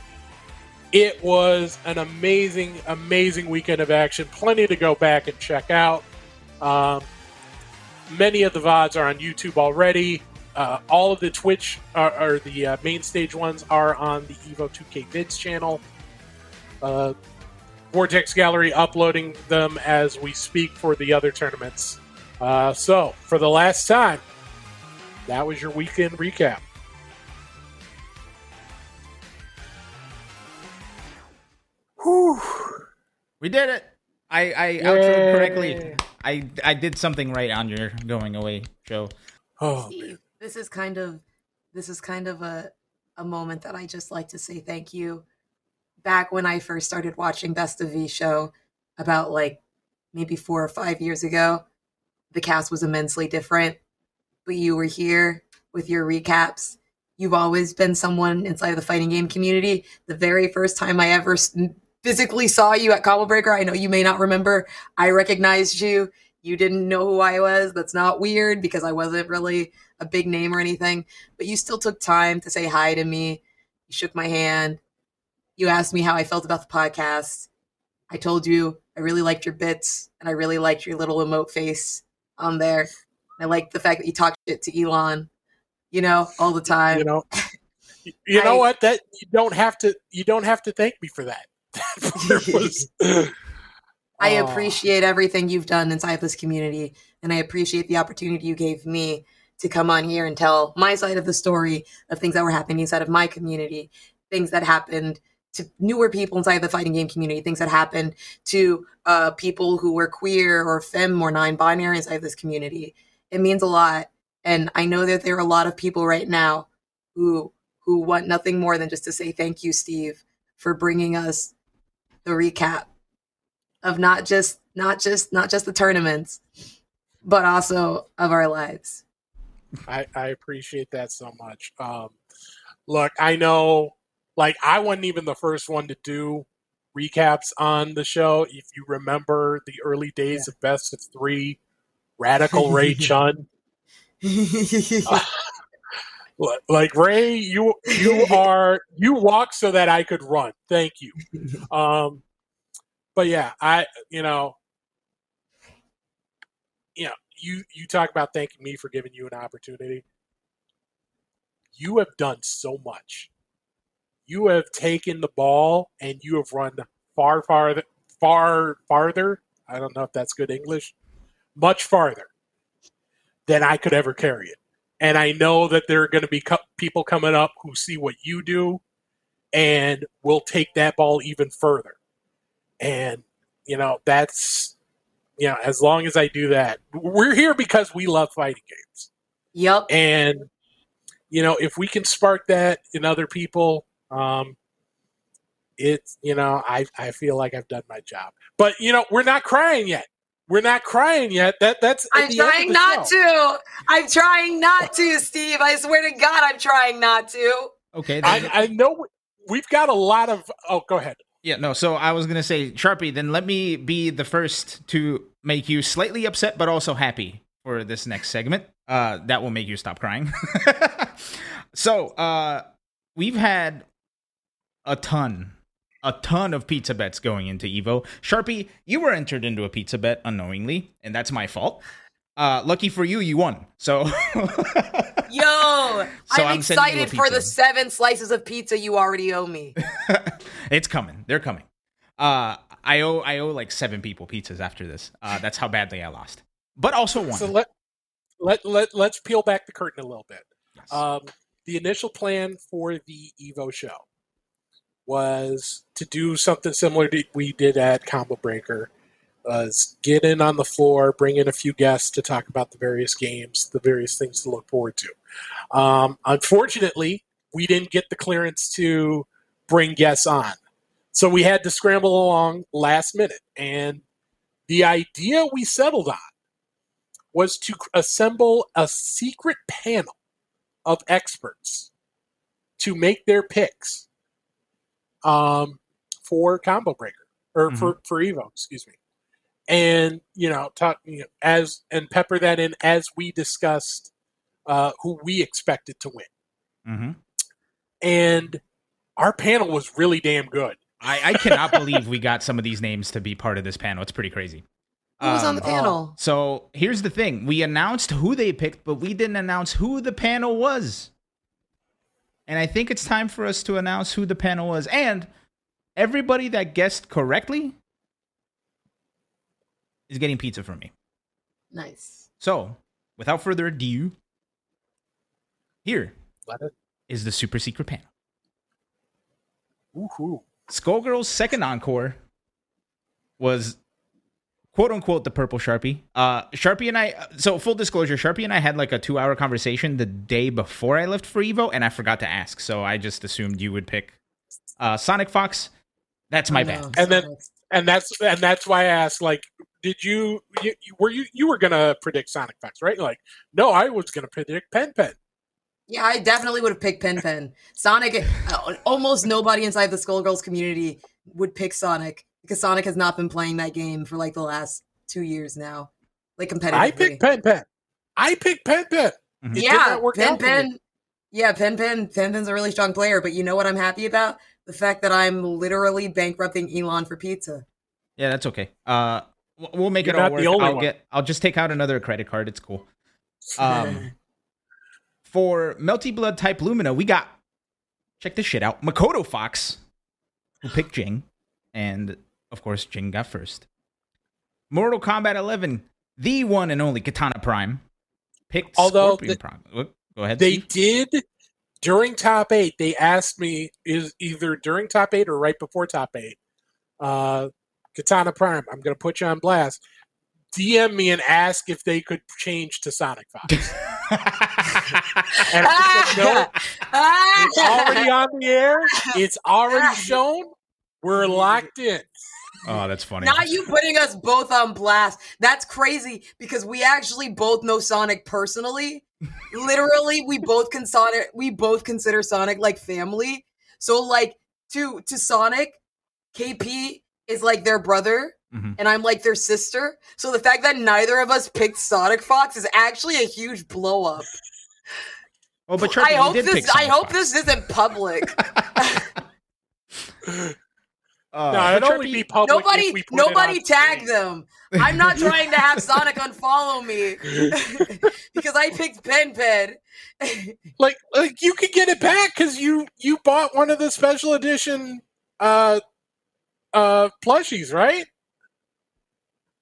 It was an amazing, amazing weekend of action. Plenty to go back and check out. Um, many of the VODs are on YouTube already. Uh, all of the Twitch or, or the uh, main stage ones are on the Evo 2K Vids channel. Uh, Vortex Gallery uploading them as we speak for the other tournaments. Uh, so, for the last time, that was your weekend recap. Whew. We did it. I I outroed correctly. I I did something right on your going away show. Oh, Steve, this is kind of this is kind of a a moment that I just like to say thank you. Back when I first started watching Best of V show about like maybe 4 or 5 years ago, the cast was immensely different, but you were here with your recaps. You've always been someone inside of the fighting game community. The very first time I ever physically saw you at Combo Breaker, I know you may not remember, I recognized you. You didn't know who I was. That's not weird because I wasn't really a big name or anything, but you still took time to say hi to me. You shook my hand. You asked me how I felt about the podcast. I told you I really liked your bits and I really liked your little emote face on there. I liked the fact that you talked shit to Alon, you know, all the time. you know, you know I- what? That you don't have to. You don't have to thank me for that. That was- I Oh. appreciate everything you've done inside this community, and I appreciate the opportunity you gave me to come on here and tell my side of the story of things that were happening inside of my community, things that happened to newer people inside of the fighting game community, things that happened to uh, people who were queer or femme or non-binary inside of this community. It means a lot, and I know that there are a lot of people right now who who want nothing more than just to say thank you, Steve, for bringing us the recap of not just not just not just the tournaments but also of our lives I, I appreciate that so much. Um, look, I know, like, I wasn't even the first one to do recaps on the show. If you remember the early days of Best of Three, Radical Ray Chun. Li- Like Ray, you you are you walk so that I could run. Thank you. Um, but yeah, I you know, you know, you you talk about thanking me for giving you an opportunity. You have done so much. You have taken the ball and you have run far far, far farther. I don't know if that's good English. Much farther than I could ever carry it. And I know that there are going to be co- people coming up who see what you do and will take that ball even further. And, you know, that's, you know, as long as I do that, we're here because we love fighting games. Yep. And, you know, if we can spark that in other people, um, it's, you know, I, I feel like I've done my job. But, you know, we're not crying yet. We're not crying yet. That that's at I'm the end of trying the not show. to. I'm trying not to, Steve. I swear to God, I'm trying not to. Okay. I, I know we've got a lot of. Oh, go ahead. Yeah, no. So I was gonna say, Sharpie. Then let me be the first to make you slightly upset, but also happy for this next segment. Uh, that will make you stop crying. so, uh, we've had a ton, a ton of pizza bets going into Evo. Sharpie, you were entered into a pizza bet unknowingly, and that's my fault. Uh, lucky for you, you won. So, Yo, So I'm, I'm sending you a excited for the seven slices of pizza you already owe me. it's coming. They're coming. Uh, I owe I owe like seven people pizzas after this. Uh, that's how badly I lost, but also won. So let let let let's peel back the curtain a little bit. Yes. Um, the initial plan for the Evo show was to do something similar to we did at Combo Breaker. Was get in on the floor, bring in a few guests to talk about the various games, the various things to look forward to. Um, unfortunately, we didn't get the clearance to bring guests on, so we had to scramble along last minute. And the idea we settled on was to assemble a secret panel of experts to make their picks um, for Combo Breaker or for for Evo, excuse me, and you know, talk you know, as and pepper that in as we discussed uh, who we expected to win, Mm-hmm. and our panel was really damn good. I, I cannot believe we got some of these names to be part of this panel. It's pretty crazy. Who was on the Um, panel? So here's the thing: we announced who they picked, but we didn't announce who the panel was. And I think it's time for us to announce who the panel was. And everybody that guessed correctly is getting pizza from me. Nice. So, without further ado, here Let the super secret panel. Woohoo! Skullgirl's second encore was quote unquote the purple Sharpie. Uh Sharpie and I so full disclosure, Sharpie and I had like a two hour conversation the day before I left for Evo and I forgot to ask. So I just assumed you would pick uh SonicFox. That's my Oh, bad. And then- and that's and that's why I asked. Like, did you, you you- were you you were gonna predict SonicFox, right? Like, no, I was gonna predict Pen Pen. Yeah, I definitely would have picked Pen Pen. Sonic, uh, almost nobody inside the Skullgirls community would pick Sonic because Sonic has not been playing that game for like the last two years now, like competitively. I picked Pen Pen. I picked Pen Pen. Mhm. Yeah, not work Pen out for me. Pen. Yeah, Pen Pen. Pen Pen's a really strong player, but you know what I'm happy about? The fact that I'm literally bankrupting Alon for pizza. Yeah, that's okay. Uh w- we'll make You're it all work. I'll one. get I'll just take out another credit card. It's cool. Um for Melty Blood type Lumina, we got check this shit out. Makoto Fox, who picked Jing, and of course Jing got first. Mortal Kombat 11, the one and only Katana Prime, picked Although Scorpion the- Prime. Look, Go ahead. They Steve. did during top eight. They asked me is either during top eight or right before top eight. Uh, Katana Prime. I'm going to put you on blast. DM me and ask if they could change to SonicFox. And I said, no, it's already on the air. It's already shown. We're locked in. oh, that's funny. Not you putting us both on blast. That's crazy because we actually both know Sonic personally. Literally, we both can Sonic. We both consider Sonic like family. So, like to to Sonic, KP is like their brother, Mhm. and I'm like their sister. So the fact that neither of us picked SonicFox is actually a huge blow up. Oh, but I hope this. I Sonic hope Fox. this isn't public. Uh, no, it'd only be public. nobody, if we put it nobody on tag screen. them. I'm not trying to have Sonic unfollow me because I picked Pen Pen. Like, like you could get it back because you you bought one of the special edition uh uh plushies, right?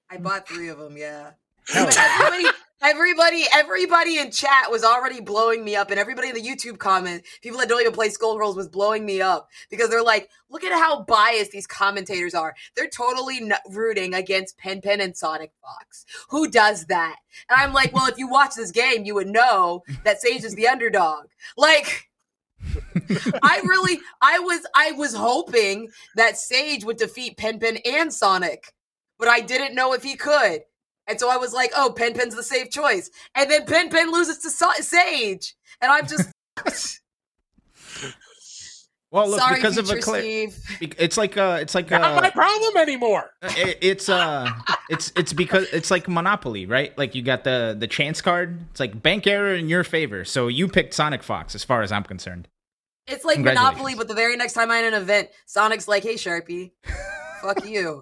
I bought three of them. Yeah. Hell But yeah. everybody, everybody, everybody in chat was already blowing me up, and everybody in the YouTube comment, people that don't even play Skullgirls, was blowing me up because they're like, "Look at how biased these commentators are. They're totally n- rooting against Pen Pen and Sonic Fox. Who does that?" And I'm like, "Well, if you watch this game, you would know that Sage is the underdog. Like." I really, I was, I was hoping that Sage would defeat Pen Pen and Sonic, but I didn't know if he could. And so I was like, oh, Pen Pen's the safe choice. And then Pen Pen loses to Sa- Sage. And I'm just well, look, sorry, because of a future clear, Steve. it's like uh, it's like Not my uh, problem anymore. it, it's uh, it's it's because it's like Monopoly, right? Like you got the the chance card. It's like bank error in your favor, so you picked SonicFox, as far as I'm concerned. It's like Monopoly, but the very next time I'm at an event, Sonic's like, hey, Sharpie, fuck you.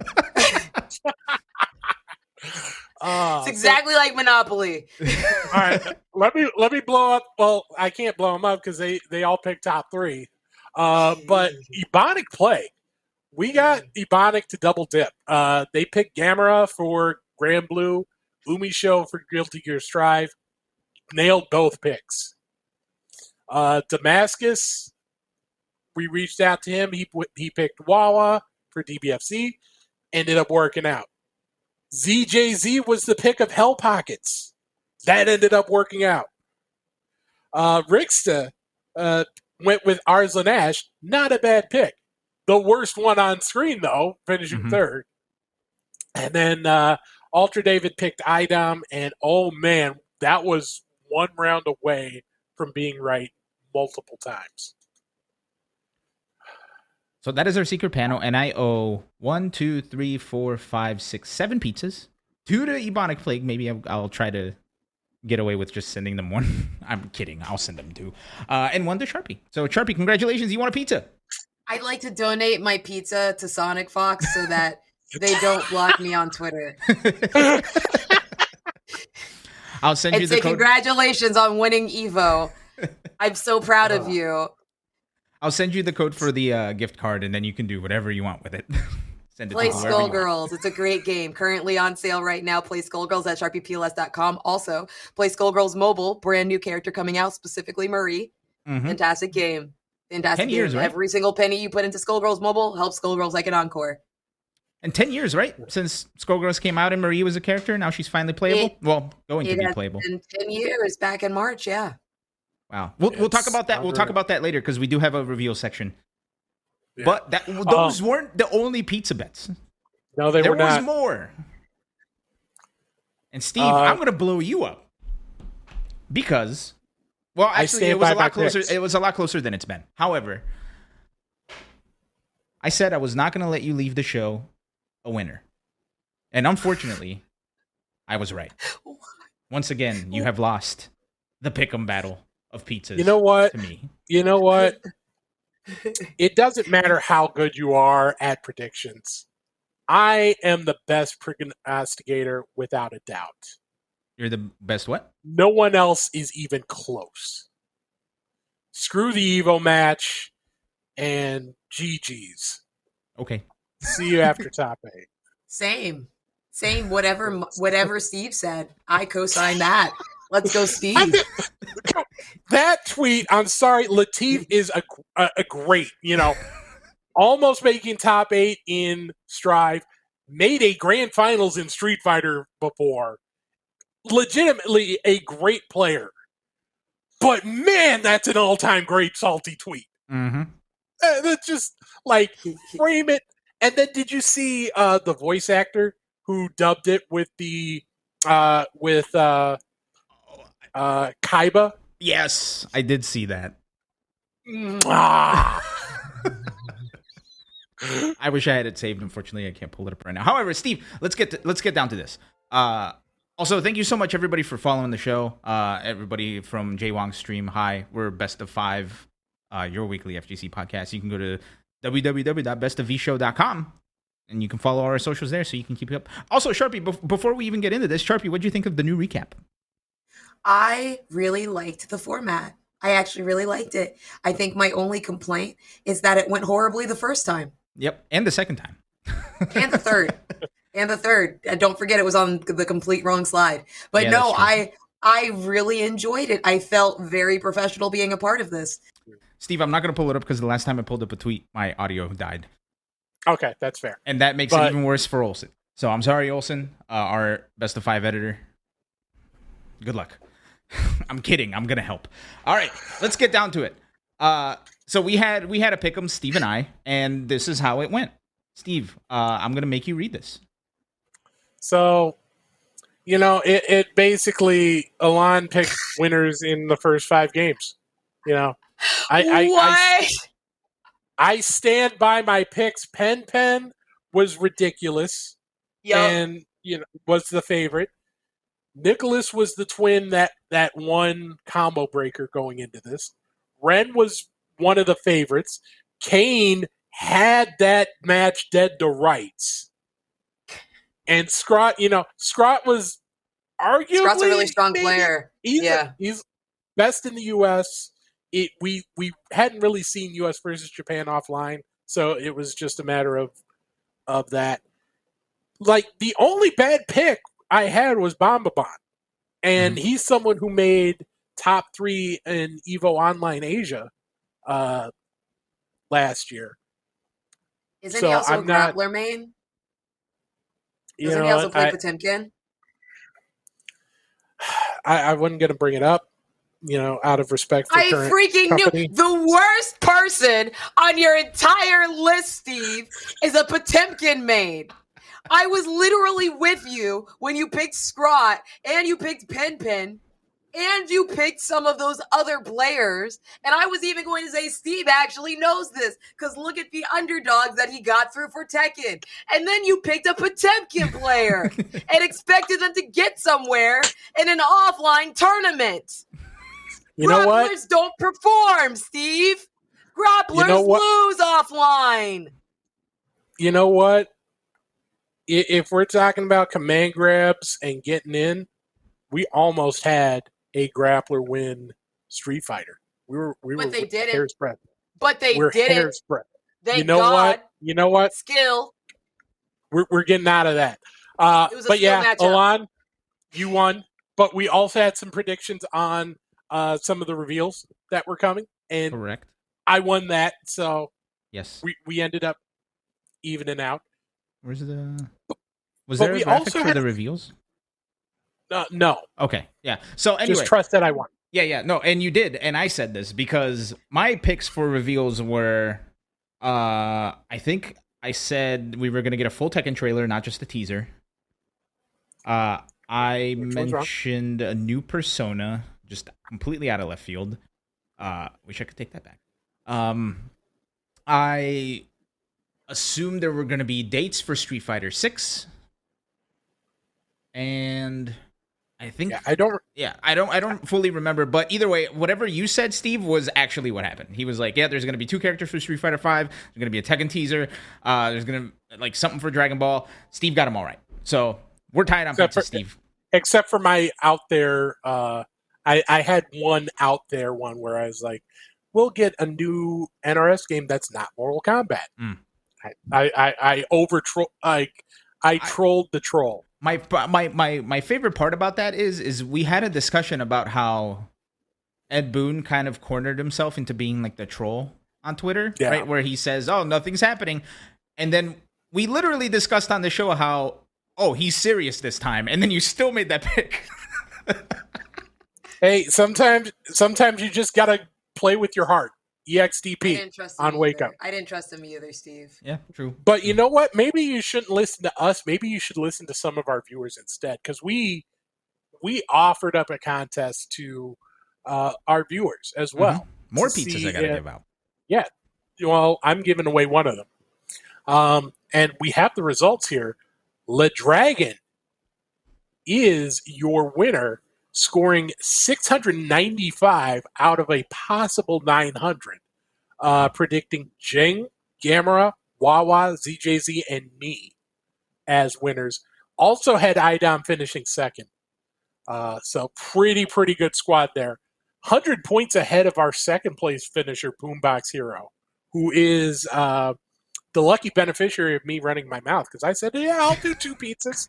Uh, It's exactly like Monopoly. all right, let me let me blow up. Well, I can't blow them up because they they all picked top three. Uh, but Ebonic Plague, we got Ebonic to double dip. Uh, they picked Gamera for Granblue, Umi Show for Guilty Gear Strive. Nailed both picks. Uh, Damascus, we reached out to him. He he picked Wawa for DBFZ. Ended up working out. ZJZ was the pick of Hell Pockets. That ended up working out. Uh, uh, went with Arslan Ash. Not a bad pick. The worst one on screen, though, finishing Mhm. third. And then uh, Ultra David picked IDOM, and oh man, that was one round away from being right multiple times. So that is our secret panel, and I owe one, two, three, four, five, six, seven pizzas. Two to Ebonic Plague. Maybe I'll, I'll try to get away with just sending them one. I'm kidding. I'll send them two. Uh, and one to Sharpie. So Sharpie, congratulations. You want a pizza? I'd like to donate my pizza to SonicFox so that they don't block me on Twitter. I'll send you And the say code. congratulations on winning Evo. I'm so proud of you. I'll send you the code for the uh, gift card, and then you can do whatever you want with it. send it Play to. Skullgirls. It's a great game. Currently on sale right now. Play Skullgirls at sharpiepls.com. Also, play Skullgirls Mobile. Brand new character coming out, specifically Marie. Mhm. Fantastic game. Fantastic 10 game. years, right? Every single penny you put into Skullgirls Mobile helps Skullgirls like an encore. And 10 years, right? Since Skullgirls came out and Marie was a character, now she's finally playable. It- well, going to be playable. been 10 years back in March, yeah. Wow. We'll, we'll talk about that. We'll talk about that later because we do have a reveal section. Yeah. But that those weren't the only pizza bets. no, they were. there was more. And Steve, Uh, I'm going to blow you up because, well, actually, it was a lot closer. picks. It was a lot closer than it's been. However, I said I was not going to let you leave the show a winner, and unfortunately, I was right. Once again, you have lost the pick'em battle of pizzas. You know what? To me, You know what? it doesn't matter how good you are at predictions. I am the best prognosticator without a doubt. you're the best. What? No one else is even close. Screw the Evo match and GG's. Okay. See you after top eight. Same. Same. Whatever whatever Steve said. I co-sign that. Let's go, Steve. I think- that tweet, I'm sorry, Latif is a, a, a great, you know, almost making top eight in Strive, made a grand finals in Street Fighter before. Legitimately a great player. But man, that's an all time great salty tweet. Mm-hmm. Uh, That's just like frame it. And then did you see uh, the voice actor who dubbed it with the uh, with uh, Kaiba? Yes, I did see that. Mwah. I wish I had it saved. Unfortunately, I can't pull it up right now. However, Steve, let's get to, let's get down to this. Uh, Also, thank you so much, everybody, for following the show. Uh, everybody from JWong's stream, hi. We're Best of Five, uh, your weekly FGC podcast. You can go to www.bestofvshow.com and you can follow our socials there so you can keep up. Also, Sharpie, bef- before we even get into this, Sharpie, what do you think of the new recap? I really liked the format. I actually really liked it. I think my only complaint is that it went horribly the first time Yep, and the second time. and the third. and the third. And don't forget it was on the complete wrong slide. But Yeah, no. I I really enjoyed it. I felt very professional being a part of this. Steve, I'm not going to pull it up because the last time I pulled up a tweet, my audio died. Okay, that's fair. And that makes it even worse for Olson. So I'm sorry, Olson, uh, our best of five editor. Good luck. I'm kidding. I'm gonna help. All right, let's get down to it. Uh, so we had we had a pick 'em, Steve and I, and this is how it went. Steve, uh, I'm gonna make you read this. So, you know, it, it basically Alon picked winners in the first five games. You know, I I, I I stand by my picks. Pen Pen was ridiculous Yup. and you know was the favorite. Nicholas was the twin that that one combo breaker going into this. Ren was one of the favorites. Kane had that match dead to rights. And Scrot, you know, Scrot was arguably Scott's a really strong player. He's Yeah. he's best in the U.S. It we we hadn't really seen U.S. versus Japan offline, so it was just a matter of of that. Like the only bad pick I had was Bombabon, and he's someone who made top three in Evo Online Asia uh, last year. Isn't so he also I'm a not- main? You Doesn't know, he also what? play I, Potemkin? I I wasn't going to bring it up, you know, out of respect for I current freaking company. knew the worst person on your entire list, Steve, is a Potemkin maid. I was literally with you when you picked Scrot and you picked Pen Pen and you picked some of those other players. And I was even going to say Steve actually knows this because look at the underdogs that he got through for Tekken. And then you picked a Potemkin player and expected them to get somewhere in an offline tournament. You know what? Grapplers don't perform, Steve. Grapplers You know lose offline. you know what? I- If we're talking about command grabs and getting in, we almost had a grappler win Street Fighter. We were we But were they didn't. hair's breadth. But they we're didn't. hair's breadth. Thank You know God. what? You know what? Skill. We're we're getting out of that. Uh, It was a but skill yeah. Alon, you won. But we also had some predictions on uh, some of the reveals that were coming, and Correct. I won that. So Yes. we we ended up evening out. Where's the? Was But there a graphic for had- the reveals? Uh, no, Okay. Yeah. So anyway, just trust that I won. Yeah, yeah, no, and you did, and I said this because my picks for reveals were, uh, I think I said we were gonna get a full Tekken trailer, not just a teaser. Uh, I Which mentioned a new persona, just completely out of left field. Uh, wish I could take that back. Um, I assumed there were gonna be dates for Street Fighter Six, and I think Yeah, I don't. yeah, I don't I don't fully remember, but either way, whatever you said, Steve, was actually what happened. He was like, "Yeah, there's gonna be two characters for Street Fighter Five. There's gonna be a Tekken teaser. Uh, there's gonna like something for Dragon Ball." Steve got them all right, so we're tied on Except pizza, for- Steve. except for my out there uh I, I had one out there one where I was like, we'll get a new NRS game that's not Mortal Kombat. Mm. I, I, I, over tro- like I I- trolled the troll. My my my my favorite part about that is is we had a discussion about how Ed Boon kind of cornered himself into being like the troll on Twitter, Yeah. right? Where he says, "Oh, nothing's happening," and then we literally discussed on the show how, "Oh, he's serious this time," and then you still made that pick. Hey, sometimes sometimes you just gotta play with your heart. I EXDP. didn't trust him on Wake either. Up. I didn't trust him either, Steve. yeah, true. But you know what? Maybe you shouldn't listen to us. Maybe you should listen to some of our viewers instead, because we we offered up a contest to uh, our viewers as well. More pizzas I gotta give out. Yeah. Well, I'm giving away one of them. Um, and we have the results here. Le Dragon is your winner, scoring 695 out of a possible 900, uh, predicting Jing, Gamera, Wawa, ZJZ, and me as winners. Also had IDOM finishing second. Uh, so pretty, pretty good squad there. 100 points ahead of our second place finisher, Boombox Hero, who is uh, the lucky beneficiary of me running my mouth because I said, yeah, I'll do two pizzas.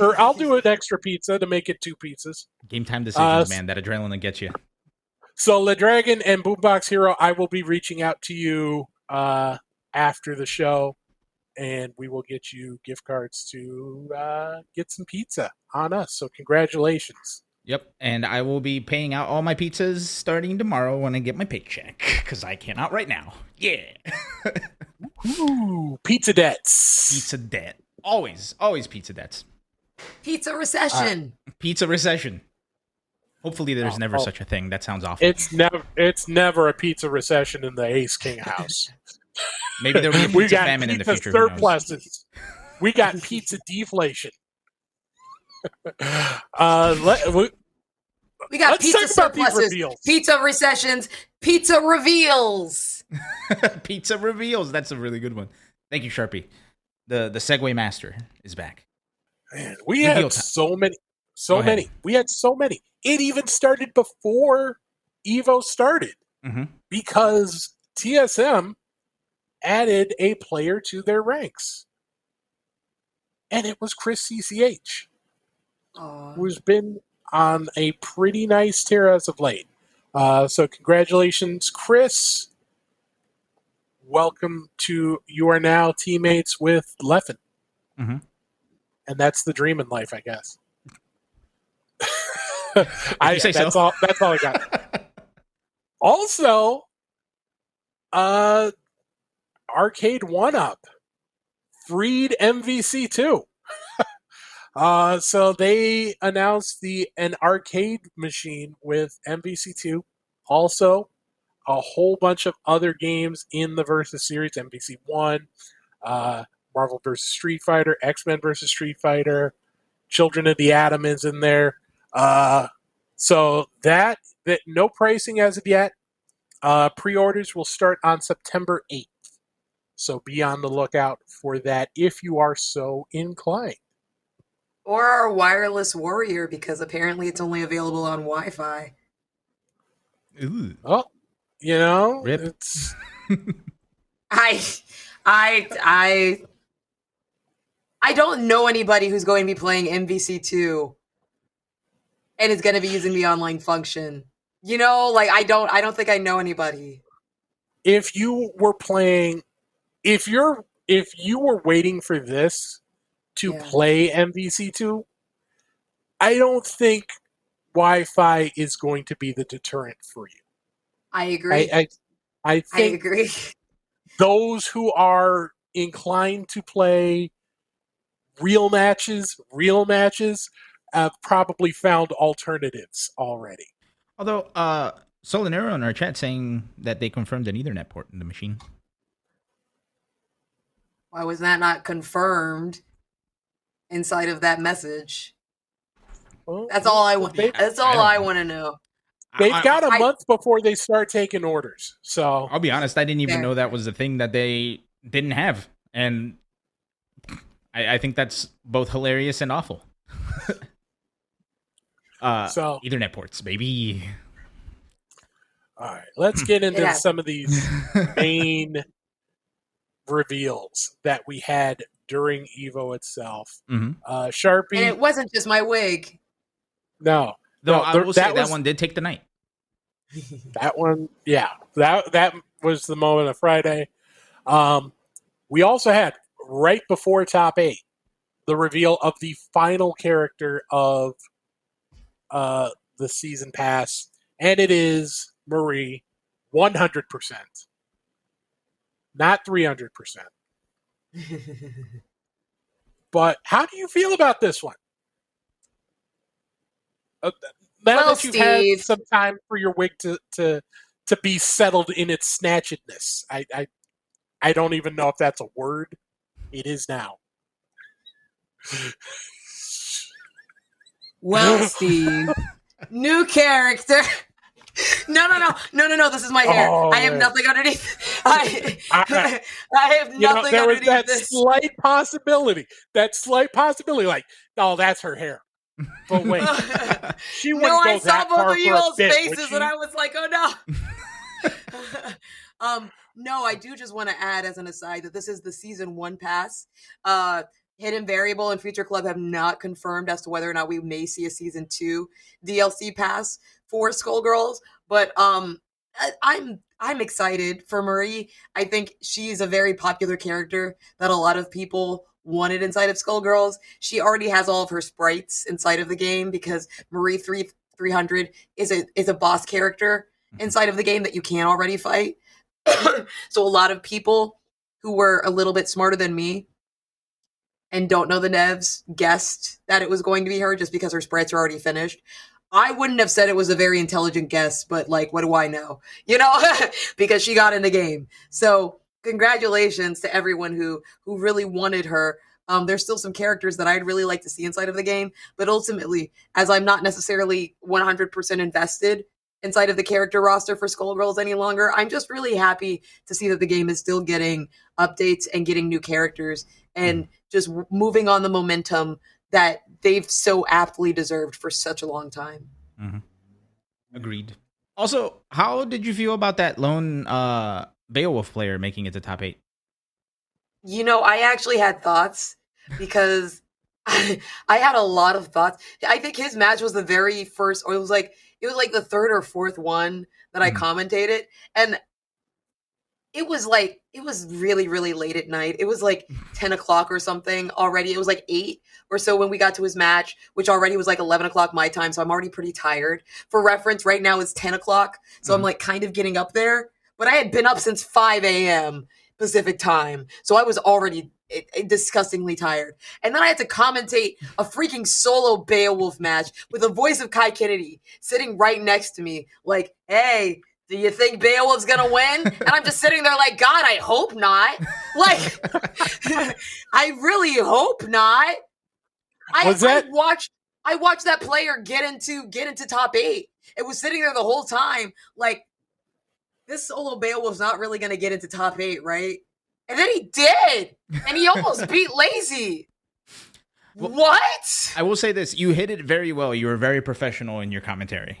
Or I'll do an extra pizza to make it two pizzas. Game time decisions, Uh, man. That adrenaline gets you. So, Le Dragon and Boombox Hero, I will be reaching out to you uh, after the show, and we will get you gift cards to uh, get some pizza on us. So, congratulations. Yep, and I will be paying out all my pizzas starting tomorrow when I get my paycheck because I cannot right now. Yeah, Ooh, pizza debts. pizza debt. Always, always pizza debts. Pizza recession. Pizza recession. Hopefully, there's Oh, never oh. such a thing. That sounds awful. It's never it's never a pizza recession in the Ace King house. Maybe there'll be a pizza got famine in the pizza future. who knows? surpluses. We got pizza deflation. uh, let, we, we got let's pizza talk surpluses, reveals. pizza recessions, pizza reveals. pizza reveals. That's a really good one. Thank you, Sharpie. The the Segue Master is back. Man, we Reveal had so many, so Go ahead. many. We had so many. It even started before Evo started hmm because TSM added a player to their ranks, and it was Chris CCH, Aw. who's been on a pretty nice tear as of late. Uh, so congratulations, Chris. Welcome to you are now teammates with Leffen. Mhm. And that's the dream in life, I guess. I, say that's so. all that's all I got. Also, uh Arcade1Up freed MVC two. uh so they announced the an arcade machine with MVC two. Also, a whole bunch of other games in the Versus series, MVC one, uh Marvel vs. Street Fighter, X Men vs. Street Fighter, Children of the Atom is in there. Uh, so that that no pricing as of yet. Uh, pre-orders will start on September eighth. So be on the lookout for that if you are so inclined. Or our wireless warrior because apparently it's only available on Wi-Fi. Ooh. Oh, you know, Rip. it's I, I, I, I don't know anybody who's going to be playing MVC two, and is going to be using the online function. You know, like I don't, I don't think I know anybody. if you were playing if you're if you were waiting for this to Yeah. play MVC2 I don't think Wi-Fi is going to be the deterrent for you. I agree. I I, I I think agree. those who are inclined to play real matches, real matches have probably found alternatives already. Although, uh, Solinero in our chat saying that they confirmed an Ethernet port in the machine. Why was that not confirmed inside of that message? Well, That's all I want. That's all don't I want to know. they've I- got a I- month before they start taking orders. So I'll be honest, I didn't even Fair. know that was the thing that they didn't have, and I, I think that's both hilarious and awful. uh, So- Ethernet ports, baby. All right, let's get into Yeah. some of these main reveals that we had during Evo itself. hmm Uh, And Sharpie, it wasn't just my wig. no, Though No, I there- will say that that one did take the night. that one, yeah, that that was the moment of Friday. Um, we also had right before top eight the reveal of the final character of uh, the season pass, and it is Marie, one hundred percent, not three hundred percent. But how do you feel about this one? Uh, now Well, that you've had some time for your wig to, to to be settled in its snatchedness, I, I I don't even know if that's a word. It is now. Well, Steve, new character. No, no, no, no, no, no. This is my hair. Oh, I have man. nothing underneath. I, I- I have You know, nothing there was underneath that this. slight possibility. That slight possibility, like, oh, that's her hair. But wait, she wouldn't no, go I saw that far both of you for a all's bit, faces, and I was like, "Oh no." Um, no, I do just want to add as an aside that this is the season one pass. Uh, Hidden Variable and Future Club have not confirmed as to whether or not we may see a season two DLC pass for Skullgirls, but um, I- I'm I'm excited for Marie. I think she's a very popular character that a lot of people wanted inside of Skullgirls. She already has all of her sprites inside of the game because Marie three three hundred is a is a boss character inside of the game that you can already fight. so a lot of people who were a little bit smarter than me and don't know the nevs guessed that it was going to be her just because her sprites are already finished. I wouldn't have said it was a very intelligent guess, but like, what do I know? You know, because she got in the game. So congratulations to everyone who who really wanted her. Um, there's still some characters that I'd really like to see inside of the game, but ultimately, as I'm not necessarily 100% invested inside of the character roster for Skullgirls any longer, I'm just really happy to see that the game is still getting updates and getting new characters and just w- moving on the momentum that they've so aptly deserved for such a long time. Agreed. Also, how did you feel about that lone uh, Beowulf player making it to top eight? You know, I actually had thoughts because I, I had a lot of thoughts. I think his match was the very first, or it was like it was like the third or fourth one that I Mhm. commentated, and it was like it was really really late at night. It was like ten o'clock or something already. It was like eight or so when we got to his match, which already was like eleven o'clock my time. So I'm already pretty tired. For reference, right now it's ten o'clock, so I'm Mhm. like kind of getting up there. But I had been up since five a.m. Pacific time, so I was already eh, eh, disgustingly tired. And then I had to commentate a freaking solo Beowulf match with the voice of Kai Kennedy sitting right next to me, like, "Hey." Do you think Beowulf's gonna win? And I'm just sitting there like, God, I hope not. Like, I really hope not. I, Was that- I watched I watched that player get into get into top eight. It was sitting there the whole time, like this solo Beowulf's not really gonna get into top eight, right? And then he did, and he almost beat Lazy. Well- what? I will say this: you hit it very well. You were very professional in your commentary.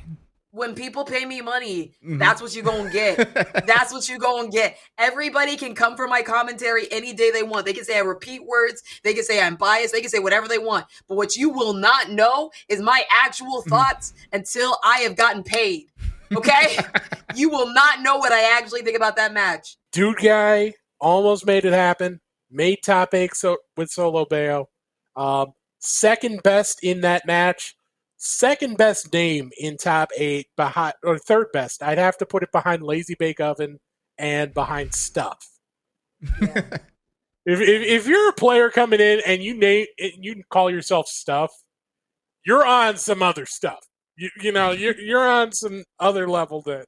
When people pay me money, Mhm. that's what you're gonna get. That's what you're gonna get. Everybody can come for my commentary any day they want. They can say I repeat words. They can say I'm biased. They can say whatever they want. But what you will not know is my actual thoughts until I have gotten paid. Okay? you will not know what I actually think about that match. Dude guy almost made it happen. Made top eight so, with Solo Bayo. Um, second best in that match. Second best name in top eight behind or third best. I'd have to put it behind Lazy Bake Oven and behind Stuff. Yeah. If, if if you're a player coming in and you name you call yourself Stuff, you're on some other stuff. You you know you're you're on some other level that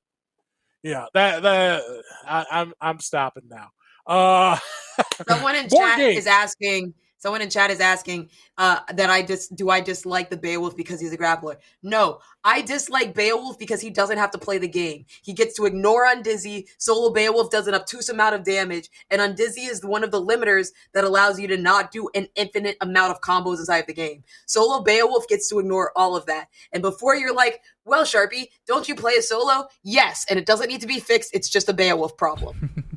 yeah that that I, I'm I'm stopping now. Uh, Someone in chat game. is asking. Someone in chat is asking uh, that I just do I dislike the Beowulf because he's a grappler? No, I dislike Beowulf because he doesn't have to play the game. He gets to ignore Undizzy. Solo Beowulf does an obtuse amount of damage, and Undizzy is one of the limiters that allows you to not do an infinite amount of combos inside of the game. Solo Beowulf gets to ignore all of that. And before you're like, well, Sharpie, don't you play a solo? Yes, and it doesn't need to be fixed. It's just a Beowulf problem.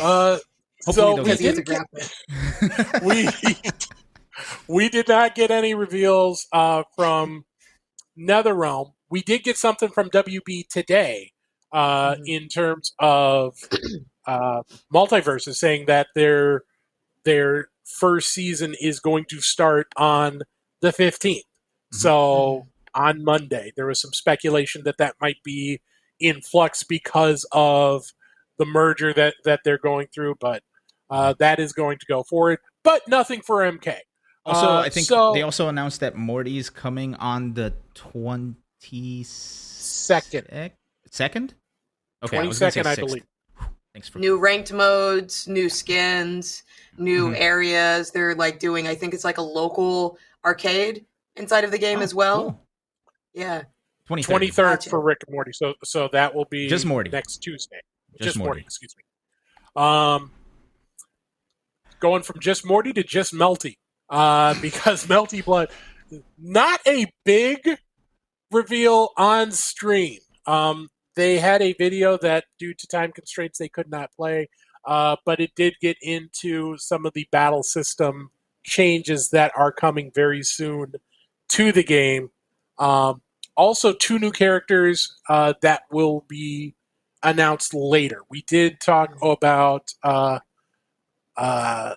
uh, so we Because he did, get, we we did not get any reveals uh, from NetherRealm. We did get something from WB today uh, Mhm. in terms of uh, MultiVersus, saying that their their first season is going to start on the 15th. So on Monday, there was some speculation that that might be in flux because of the merger that that they're going through, but uh, that is going to go forward. But nothing for MK. Also, Uh, I think so- they also announced that Morty's coming on the twenty Second. Second? Okay, I Twenty was gonna say second, I believe. Thanks for new ranked modes, new skins, new Mhm. areas. They're like doing, I think it's like a local arcade inside of the game Oh, as well. cool. Yeah. 2030. Twenty third Gotcha. for Rick and Morty. So so that will be Just Morty. next Tuesday. Just Just, Morty. Morty. Excuse me. Um, going from just Morty to just Melty, uh, because Melty Blood, not a big reveal on stream. Um, they had a video that, due to time constraints, they could not play, uh, but it did get into some of the battle system changes that are coming very soon to the game. Um, also, two new characters uh, that will be announced later. We did talk about uh, uh,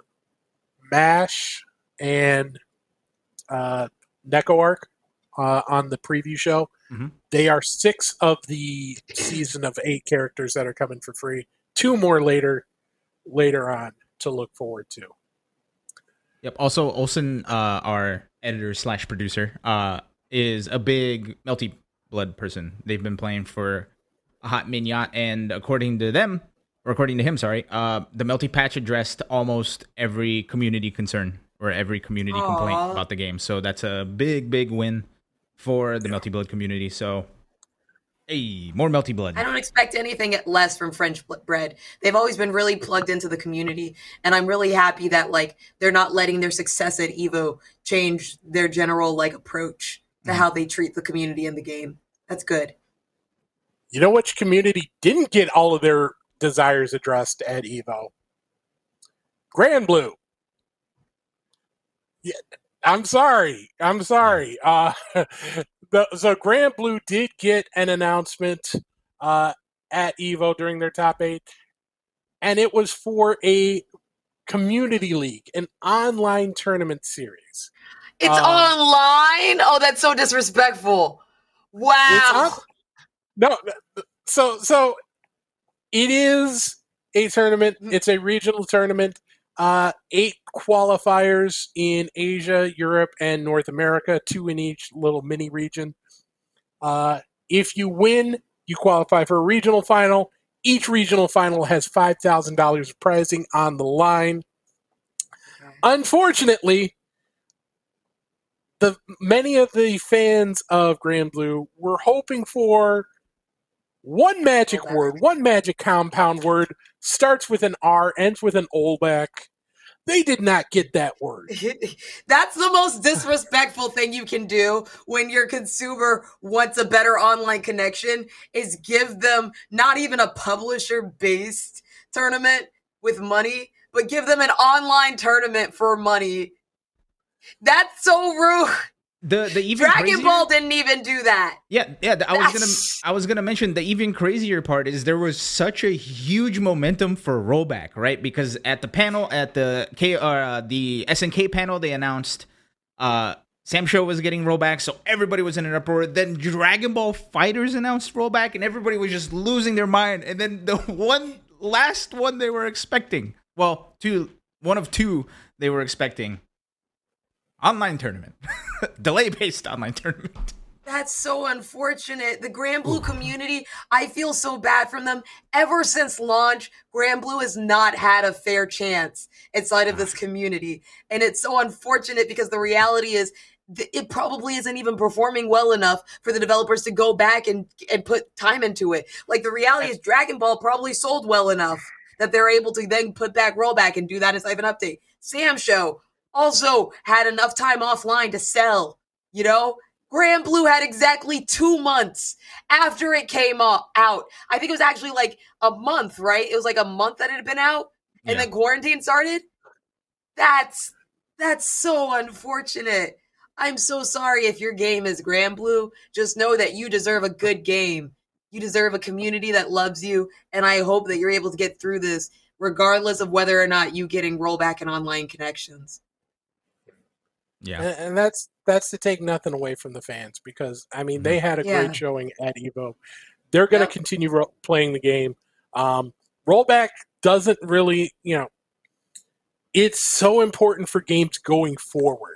Mash and uh, NecoArc uh, on the preview show. Mhm. They are six of the season of eight characters that are coming for free. Two more later, later on to look forward to. Yep. Also, Olsen, uh, our editor slash producer, uh, is a big Melty Blood person. They've been playing for hot minute, and according to them, or according to him, sorry, uh, the Melty patch addressed almost every community concern or every community complaint about the game. So that's a big, big win for the Melty Blood community. So, hey, more Melty Blood. I don't expect anything less from French Bread. They've always been really plugged into the community, and I'm really happy that like they're not letting their success at Evo change their general like approach to Mhm. how they treat the community in the game. That's good. You know which community didn't get all of their desires addressed at Evo? Granblue. Yeah, I'm sorry. I'm sorry. Uh, the, so Granblue did get an announcement uh, at Evo during their top eight, and it was for a community league, an online tournament series. It's Um, online. Oh, that's so disrespectful. Wow. No, so so it is a tournament. It's a regional tournament. Uh, eight qualifiers in Asia, Europe, and North America. Two in each little mini region. Uh, if you win, you qualify for a regional final. Each regional final has five thousand dollars of prizing on the line. Unfortunately, the many of the fans of Granblue were hoping for one magic word, one magic compound word, starts with an R, ends with an Olback. They did not get that word. That's the most disrespectful thing you can do when your consumer wants a better online connection is give them not even a publisher based tournament with money, but give them an online tournament for money. That's so rude. The the even Dragon crazier- Ball didn't even do that. Yeah, yeah. I was gonna, I was gonna mention the even crazier part is there was such a huge momentum for rollback, right? Because at the panel, at the K, uh, the SNK panel, they announced, uh, SamSho was getting rollback, so everybody was in an uproar. Then Dragon Ball FighterZ announced rollback, and everybody was just losing their mind. And then the one last one they were expecting, well, two, one of two they were expecting, online tournament, delay based online tournament. That's so unfortunate. The Granblue community, I feel so bad from them. Ever since launch, Granblue has not had a fair chance inside of this ah. community. And it's so unfortunate because the reality is it probably isn't even performing well enough for the developers to go back and, and put time into it. Like the reality is Dragon Ball probably sold well enough that they're able to then put back rollback and do that inside of an update. SamSho also had enough time offline to sell, you know? Granblue had exactly two months after it came out. I think it was actually like a month, right? It was like a month that it had been out, and Yeah. then quarantine started. That's that's so unfortunate. I'm so sorry if your game is Granblue. Just know that you deserve a good game. You deserve a community that loves you, and I hope that you're able to get through this, regardless of whether or not you getting rollback and online connections. Yeah. And, and that's that's to take nothing away from the fans because I mean they had a Yeah. great showing at Evo. They're going to Yep. continue ro- playing the game. Um, rollback doesn't really, you know, it's so important for games going forward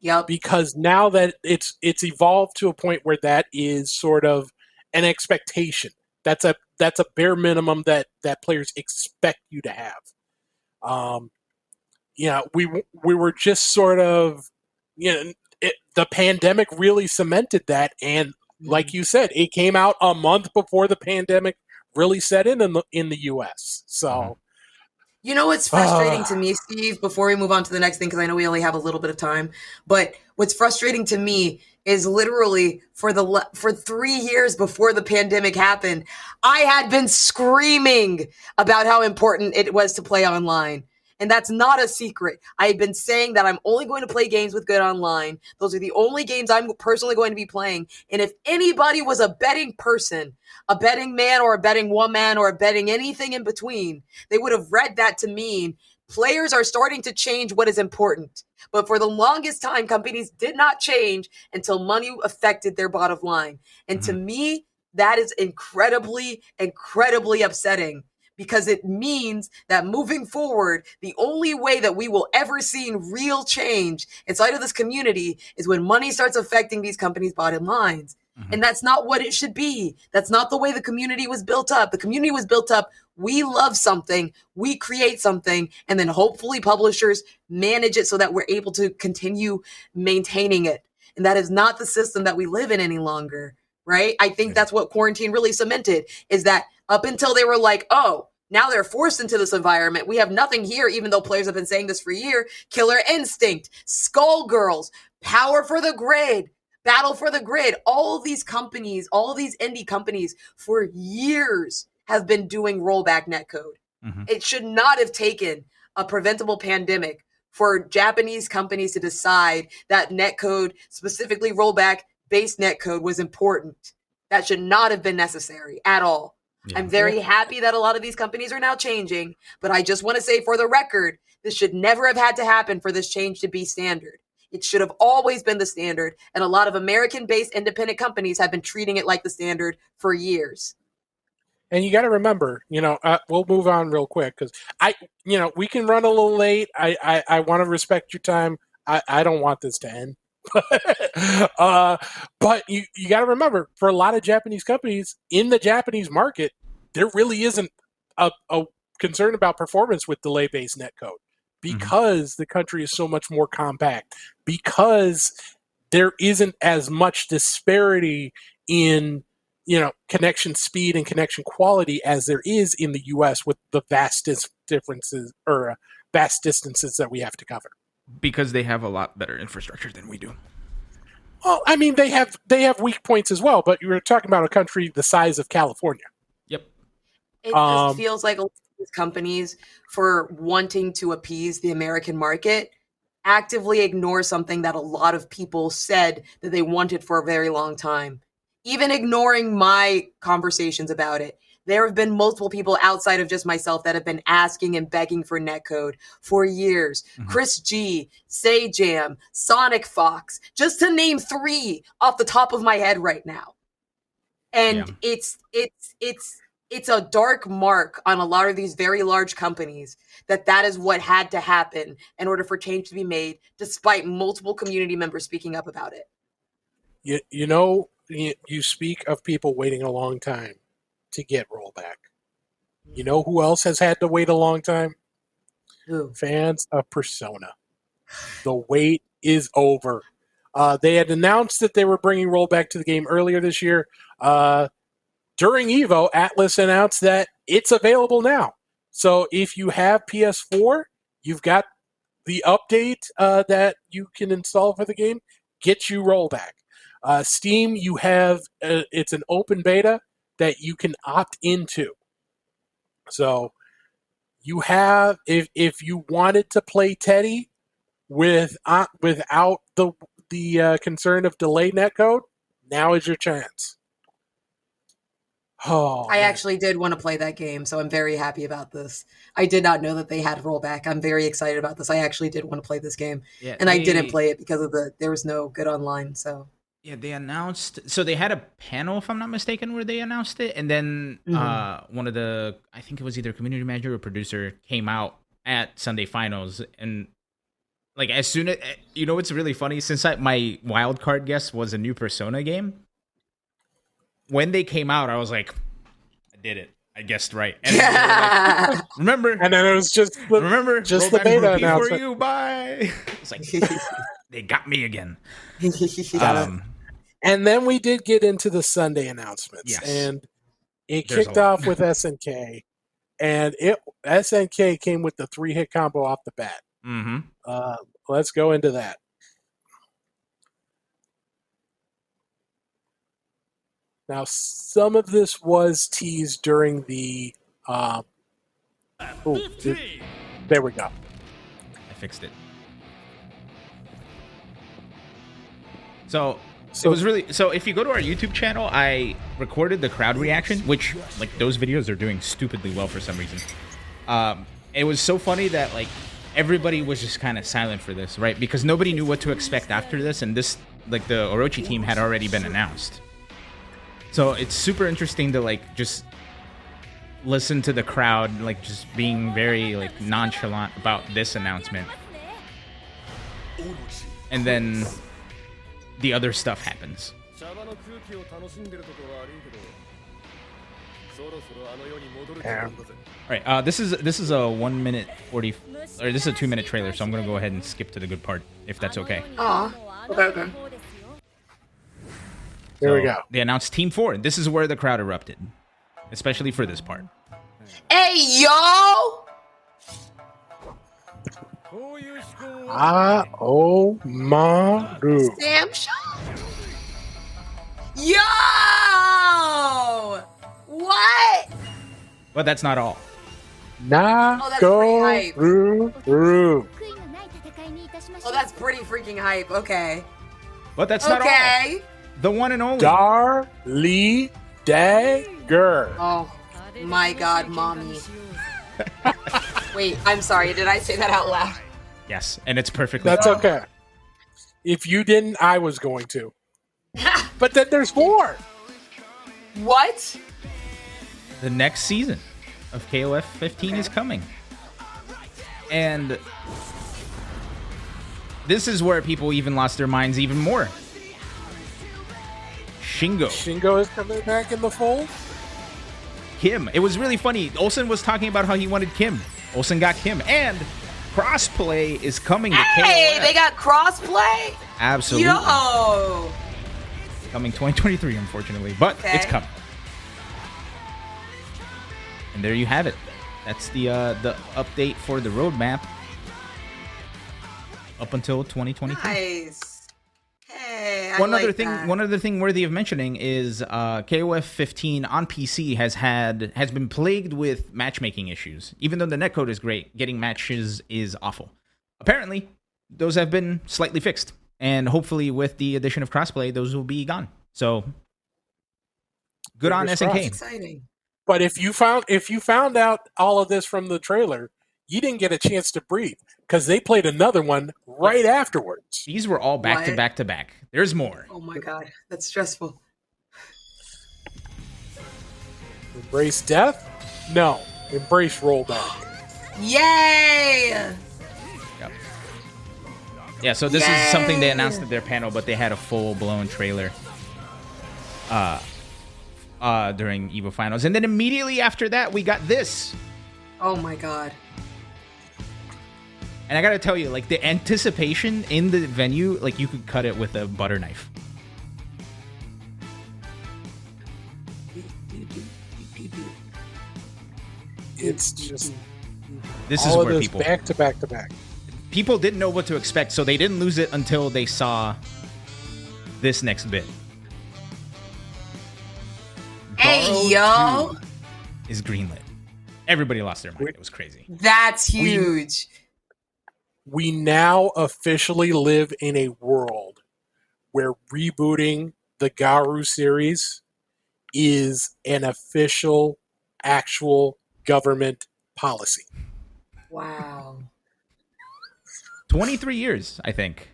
Yeah, because now that it's it's evolved to a point where that is sort of an expectation. That's a that's a bare minimum that that players expect you to have. Um, yeah, we we were just sort of, you know, it, the pandemic really cemented that, and like you said, it came out a month before the pandemic really set in in the in the U.S. So. You know what's frustrating Ah. to me, Steve, before we move on to the next thing, because I know we only have a little bit of time, but what's frustrating to me is literally for the le- for three years before the pandemic happened, I had been screaming about how important it was to play online. And that's not a secret. I've been saying that I'm only going to play games with good online. Those are the only games I'm personally going to be playing. And if anybody was a betting person, a betting man or a betting woman or a betting anything in between, they would have read that to mean players are starting to change what is important. But for the longest time, companies did not change until money affected their bottom line. And to mm-hmm. me, that is incredibly, incredibly upsetting because it means that moving forward, the only way that we will ever see real change inside of this community is when money starts affecting these companies' bottom lines. Mm-hmm. And that's not what it should be. That's not the way the community was built up. The community was built up. We love something, we create something, and then hopefully publishers manage it so that we're able to continue maintaining it. And that is not the system that we live in any longer, right? I think that's what quarantine really cemented is that up until they were like, oh, now they're forced into this environment. We have nothing here, even though players have been saying this for a year. Killer Instinct, Skullgirls, Power for the Grid, Battle for the Grid. All of these companies, all of these indie companies for years have been doing rollback netcode. Mhm. It should not have taken a preventable pandemic for Japanese companies to decide that netcode, specifically rollback based netcode, was important. That should not have been necessary at all. Yeah. I'm very happy that a lot of these companies are now changing, but I just want to say for the record, this should never have had to happen for this change to be standard. It should have always been the standard, and a lot of American based independent companies have been treating it like the standard for years. And you got to remember, you know, uh, we'll move on real quick because I, you know, we can run a little late. I, I, I want to respect your time. I, I don't want this to end. uh, but you, you got to remember, for a lot of Japanese companies in the Japanese market, there really isn't a, a concern about performance with delay based netcode because the country is so much more compact, because there isn't as much disparity in you know connection speed and connection quality as there is in the US with the vast dis- differences or uh, vast distances that we have to cover. Because they have a lot better infrastructure than we do. Well, I mean they have they have weak points as well, but you're talking about a country the size of California. Yep. It Um, just feels like a lot of these companies, for wanting to appease the American market, actively ignore something that a lot of people said that they wanted for a very long time. Even ignoring my conversations about it. There have been multiple people outside of just myself that have been asking and begging for netcode for years. Mhm. Chris G, Sajam, Sonic Fox, just to name three off the top of my head right now. And Yeah. it's it's it's it's a dark mark on a lot of these very large companies that that is what had to happen in order for change to be made despite multiple community members speaking up about it You, you know you, you speak of people waiting a long time to get rollback. You know who else has had to wait a long time? Ooh. fans of Persona. The wait is over. Uh, they had announced that they were bringing rollback to the game earlier this year. Uh, during Evo, Atlus announced that it's available now. So if you have PS4, you've got the update uh, that you can install for the game. Get you rollback. Uh, Steam, you have uh, it's an open beta that you can opt into. So you have if if you wanted to play Teddie with uh, without the the uh, concern of delay netcode, now is your chance. Oh, i man. actually did want to play that game so i'm very happy about this i did not know that they had rollback i'm very excited about this i actually did want to play this game Yeah, and i didn't play it because of the there was no good online so Yeah, they announced. So they had a panel, if I'm not mistaken, where they announced it, and then Mhm. uh, one of the, I think it was either community manager or producer, came out at Sunday Finals, and like as soon as you know, it's really funny since I, my wild card guess was a new Persona game. When they came out, I was like, I did it. I guessed right. And then like, remember, And then it was just the, remember, just the back beta rookie for announcement. you. Bye. It's like they got me again. Um, And then we did get into the Sunday announcements, Yes. and it There's kicked off with SNK, and it SNK came with the three hit combo off the bat. hmm Uh, let's go into that. Now, some of this was teased during the. Uh, ooh, th- there we go. I fixed it. So So it was really so if you go to our YouTube channel, I recorded the crowd reaction, which like those videos are doing stupidly well for some reason. Um, it was so funny that like everybody was just kind of silent for this, right? Because nobody knew what to expect after this, and this like the Orochi team had already been announced. So it's super interesting to like just listen to the crowd like just being very like nonchalant about this announcement and then the other stuff happens. Yeah. All right. Uh, this is this is a one minute forty, or this is a two minute trailer. So I'm gonna go ahead and skip to the good part, if that's okay. Ah. Okay. okay. There we go. They announced Team Four. This is where the crowd erupted, especially for this part. Hey yo! Ah, oh my! Sam Shaw? Yo! What? But that's not all. Na oh, go ru. Oh, that's pretty freaking hype. Okay. But that's okay. not all. Okay. The one and only. Dar Lee Dagger. Oh, my God, mommy. Wait, I'm sorry. Did I say that out loud? Yes and it's perfectly That's fine. okay. If you didn't, I was going to. But then there's more. What? the next season of KOF 15 is coming. And this is where people even lost their minds even more. Shingo, Shingo is coming back in the fold. Kim. It was really funny. Olsen was talking about how he wanted Kim. Olsen got Kim. And crossplay is coming to Hey, KOF. they got crossplay? Absolutely. Yo! Coming 2023, unfortunately. But Okay. it's coming. And there you have it. That's the uh, the update for the roadmap up until 2023. Nice. Hey, I One like other thing, that. one other thing worthy of mentioning is uh, KOF 15 on PC has had has been plagued with matchmaking issues. Even though the netcode is great, getting matches is awful. Apparently, those have been slightly fixed, and hopefully, with the addition of crossplay, those will be gone. So, good on Fingers SNK. crossed. exciting. But if you found if you found out all of this from the trailer, you didn't get a chance to breathe because they played another one right afterwards. These were all back to back to back. There's more. Oh my god, that's stressful. Embrace death? No. Embrace rollback. Yay! Yep. Yeah, so this is something they announced at their panel, but they had a full blown trailer uh uh during Evo finals. And then immediately after that we got this. Oh my god. And I gotta tell you, like the anticipation in the venue, like you could cut it with a butter knife. It's just This is all of where this people back to back to back. people didn't know what to expect, so they didn't lose it until they saw this next bit. Hey yo! Is greenlit. Everybody lost their mind. It was crazy. That's huge. We now officially live in a world where rebooting the Garou series is an official, actual government policy. Wow. 23 years, I think,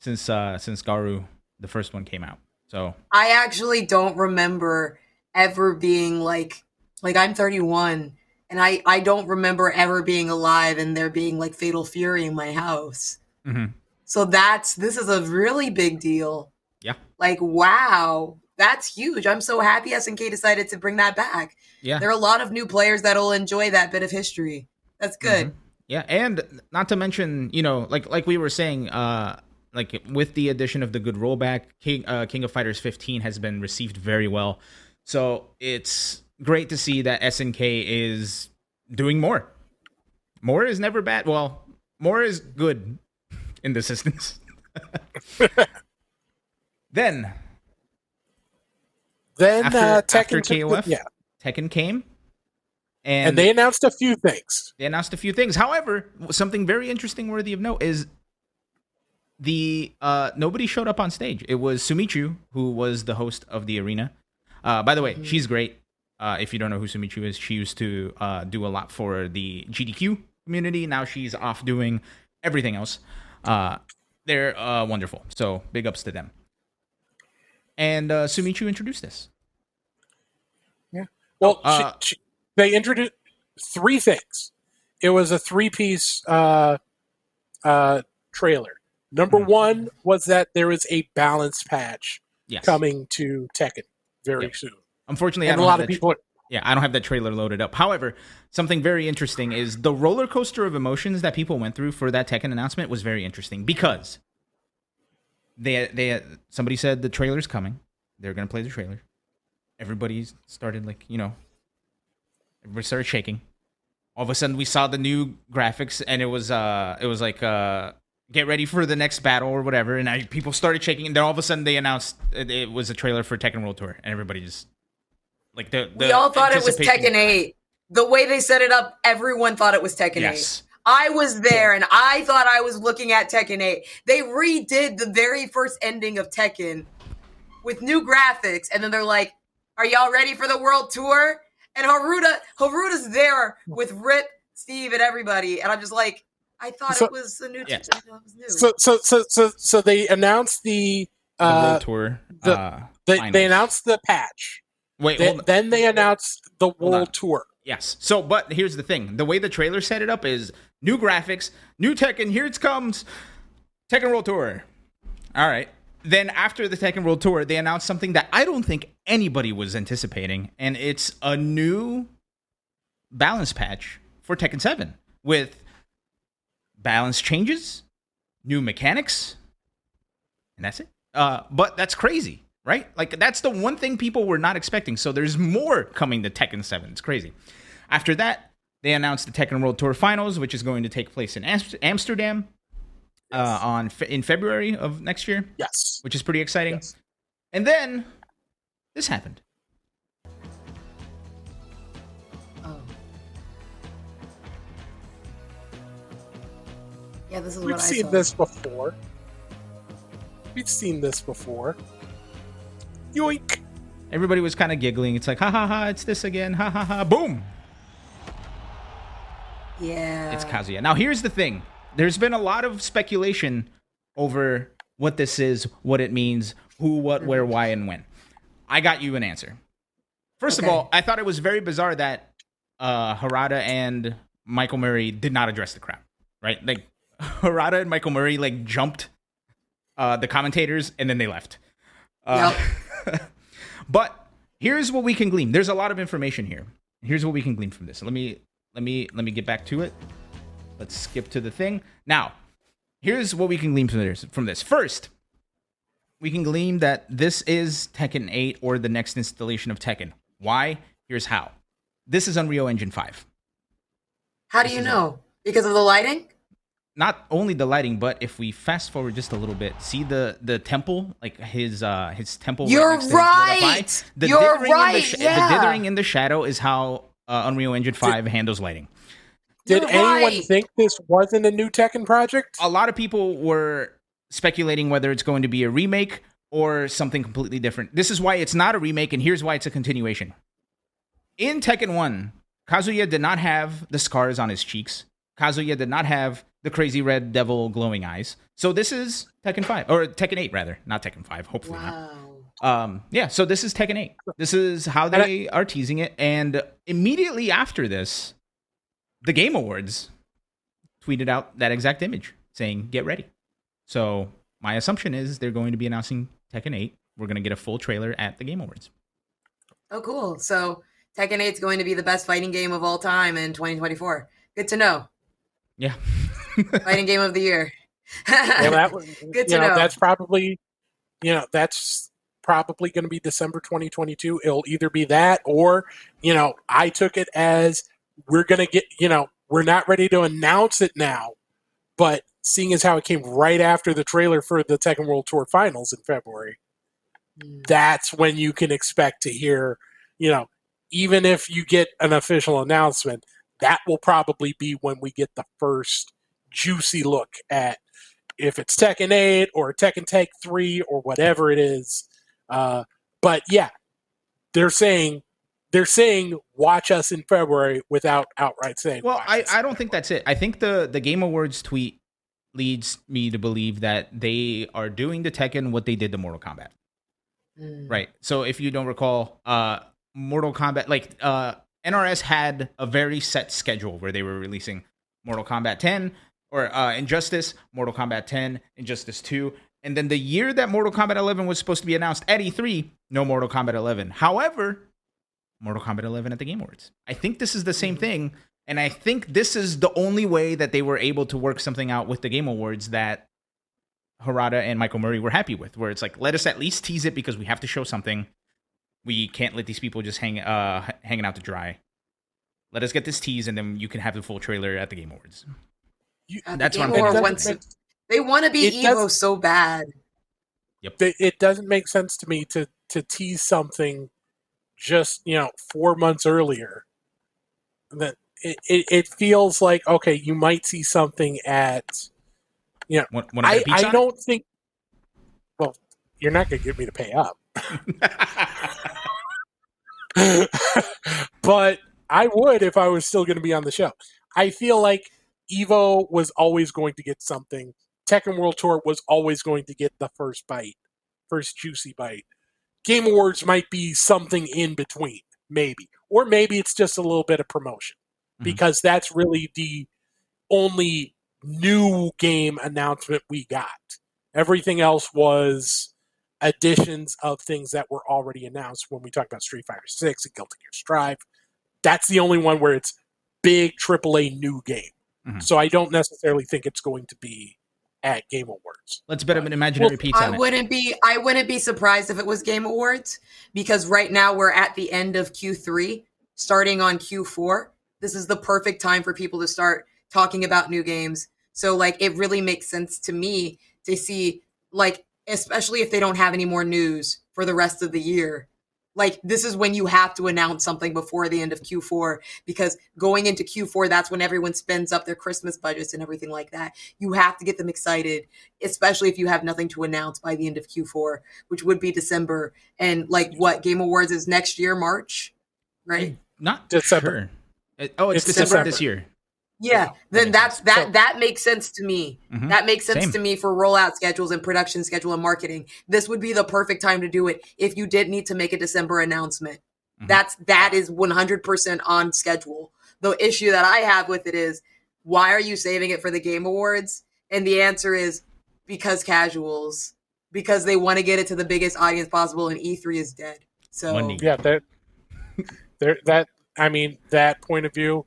since uh since Garou the first one came out. So I actually don't remember ever being like like I'm 31 and I I don't remember ever being alive and there being like fatal fury in my house. mhm. So that's this is a really big deal. yeah, Like wow. that's huge. I'm so happy SNK decided to bring that back. Yeah. There are a lot of new players that'll enjoy that bit of history. That's good. Mhm. Yeah, and not to mention, you know, like like we were saying, uh, like with the addition of the good rollback, King uh, King of Fighters 15 has been received very well. So it's great to see that SNK is doing more. More is never bad. Well, more is good in this instance. then Then after, uh, after Tekken, took the- yeah, Tekken came, and, and they announced a few things. they announced a few things. However, something very interesting, worthy of note, is the uh, nobody showed up on stage. It was Sumichu, who was the host of the arena. Uh, by the way, she's great. Uh, if you don't know who Sumichu is, she used to uh, do a lot for the GDQ community. Now she's off doing everything else. Uh, they're uh, wonderful. So big ups to them. And uh, Sumichu introduced this. Yeah. Well, Uh, she, she, they introduced three things. It was a three-piece uh, uh, trailer. Number Mhm. one was that there is a balance patch Yes. coming to Tekken very Yep. soon, Unfortunately, I and a don't lot have of that people. Yeah, I don't have that trailer loaded up. However, something very interesting is the roller coaster of emotions that people went through for that Tekken announcement was very interesting because they they somebody said the trailer's coming. They're gonna play the trailer. Everybody started like you know, everybody started shaking. All of a sudden, we saw the new graphics, and it was uh, it was like uh, get ready for the next battle or whatever. And I, people started shaking, and then all of a sudden, they announced it, it was a trailer for Tekken World Tour, and everybody just like the, the we all thought it was Tekken 8. The way they set it up, everyone thought it was Tekken 8. I was there and I thought I was looking at Tekken 8. They redid the very first ending of Tekken with new graphics, and then they're like, Are y'all ready for the world tour? And Harada Harada's there with Rip, Steve, and everybody. And I'm just like, I thought So- it was a new Yeah. I was new. So, so, so, so, so they announced the. The Uh, World Tour. the- uh, they, finals. they announced the patch. Wait, Then, then they announced the world tour. Yes. So, but here's the thing: the way the trailer set it up is new graphics, new Tekken. Here it comes, Tekken World Tour. All right. Then after the Tekken World Tour, they announced something that I don't think anybody was anticipating, and it's a new balance patch for Tekken Seven with balance changes, new mechanics, and that's it. Uh, but that's crazy, right? Like that's the one thing people were not expecting. So there's more coming to Tekken 7. It's crazy. After that, they announced the Tekken World Tour Finals, which is going to take place in Amst- Amsterdam uh, on fe- in February of next year, Yes. which is pretty exciting. Yes. And then this happened. Oh. Yeah, this is We've what I seen saw. this before. We've seen this before. Yoink. Everybody was kind of giggling. It's like, ha ha ha, it's this again. Ha ha ha. Boom. Yeah. It's Kazuya. Now, here's the thing there's been a lot of speculation over what this is, what it means, who, what, where, why, and when. I got you an answer. First of all, I thought it was very bizarre that uh, Harada and Michael Murray did not address the crowd, right? Like, Harada and Michael Murray, like, jumped uh, the commentators and then they left. Uh, but here's what we can glean. There's a lot of information here. Here's what we can glean from this. Let me let me let me get back to it. Let's skip to the thing. Now, here's what we can glean from this. From this, first, we can glean that this is Tekken 8 or the next installation of Tekken. Why? Here's how. This is Unreal Engine 5. How do This you know? Because of the lighting? Not only the lighting, but if we fast forward just a little bit, see the the temple, like his uh his temple. You're next to his Lord of Light? right! The You're dithering in the right, sh- yeah. The dithering in the shadow is how uh, Unreal Engine 5 handles lighting. Did You're anyone right. think this wasn't a new Tekken project? a lot of people were speculating whether it's going to be a remake or something completely different. This is why it's not a remake, and here's why it's a continuation. In Tekken 1, Kazuya did not have the scars on his cheeks. Kazuya did not have the crazy red devil glowing eyes. So this is Tekken 5, or Tekken 8, rather. Not Tekken 5, hopefully not. Wow. Um, yeah, so this is Tekken 8. This is how And I- they are teasing it. And immediately after this, the Game Awards tweeted out that exact image saying, get ready. So my assumption is they're going to be announcing Tekken 8 we're gonna get a full trailer at the Game Awards. Oh, cool. So Tekken 8 is going to be the best fighting game of all time in 2024. Good to know. Yeah. Fighting game of the year. Well, that Good to know, know. that's probably, you know, that's probably going to be December 2022. It'll either be that or, you know, I took it as we're going to get, you know, we're not ready to announce it now, but seeing as how it came right after the trailer for the Tekken World Tour Finals in February, Mm. that's when you can expect to hear, you know, even if you get an official announcement, that will probably be when we get the first juicy look at if it's Tekken 8 or Tekken Tag 3 or whatever it is. Uh, but yeah, they're saying they're saying watch us in February without outright saying. Well, watch I, us I don't think that's it. I think the the Game Awards tweet leads me to believe that they are doing to Tekken what they did to Mortal Kombat. Mm. Right. So if you don't recall, uh Mortal Kombat like uh NRS had a very set schedule where they were releasing Mortal Kombat 10 or uh Injustice, Mortal Kombat 10, Injustice 2, and then the year that Mortal Kombat 11 was supposed to be announced at E3, no Mortal Kombat 11. However, Mortal Kombat 11 at the Game Awards. I think this is the same thing and I think this is the only way that they were able to work something out with the Game Awards that Harada and Michael Murray were happy with, where it's like, let us at least tease it because we have to show something. We can't let these people just hang uh hanging out to dry. Let us get this tease, and then you can have the full trailer at the Game Awards. You- That's what I'm thinking. Award wants doesn't they want to be It Evo does- so bad. it it doesn't make sense to me to to tease something just you know four months earlier that it, it, it feels like okay you might see something at Want, want to I, get a? I don't think well you're not going to get me to pay up but I would if I was still going to be on the show. I feel like Evo was always going to get something. Tekken World Tour was always going to get the first bite, first juicy bite. Game Awards might be something in between, maybe. Or maybe it's just a little bit of promotion Mhm. because that's really the only new game announcement we got. Everything else was additions of things that were already announced when we talked about Street Fighter 6 and Guilty Gear Strive. That's the only one where it's big AAA new game. Mhm. So I don't necessarily think it's going to be at Game Awards. Let's bet an imaginary Well, pizza I on wouldn't be I wouldn't be surprised if it was Game Awards because right now we're at the end of Q3, starting on Q4. This is the perfect time for people to start talking about new games. So like it really makes sense to me to see like especially if they don't have any more news for the rest of the year. Like this is when you have to announce something before the end of Q4 because going into Q4 that's when everyone spends up their Christmas budgets and everything like that. You have to get them excited especially if you have nothing to announce by the end of Q4, which would be December. And like what Game Awards is next year, March, right? Not December. sure. Uh, Oh, it's, It's December, December. this year. Yeah, then makes that's that So- that makes sense to me. Mhm. That makes sense Same. to me for rollout schedules and production schedule and marketing. This would be the perfect time to do it if you did need to make a December announcement. Mhm. That's that is 100% on schedule. The issue that I have with it is why are you saving it for the game awards? And the answer is because casuals because they want to get it to the biggest audience possible and E3 is dead. So Money. Yeah, that there that I mean that point of view,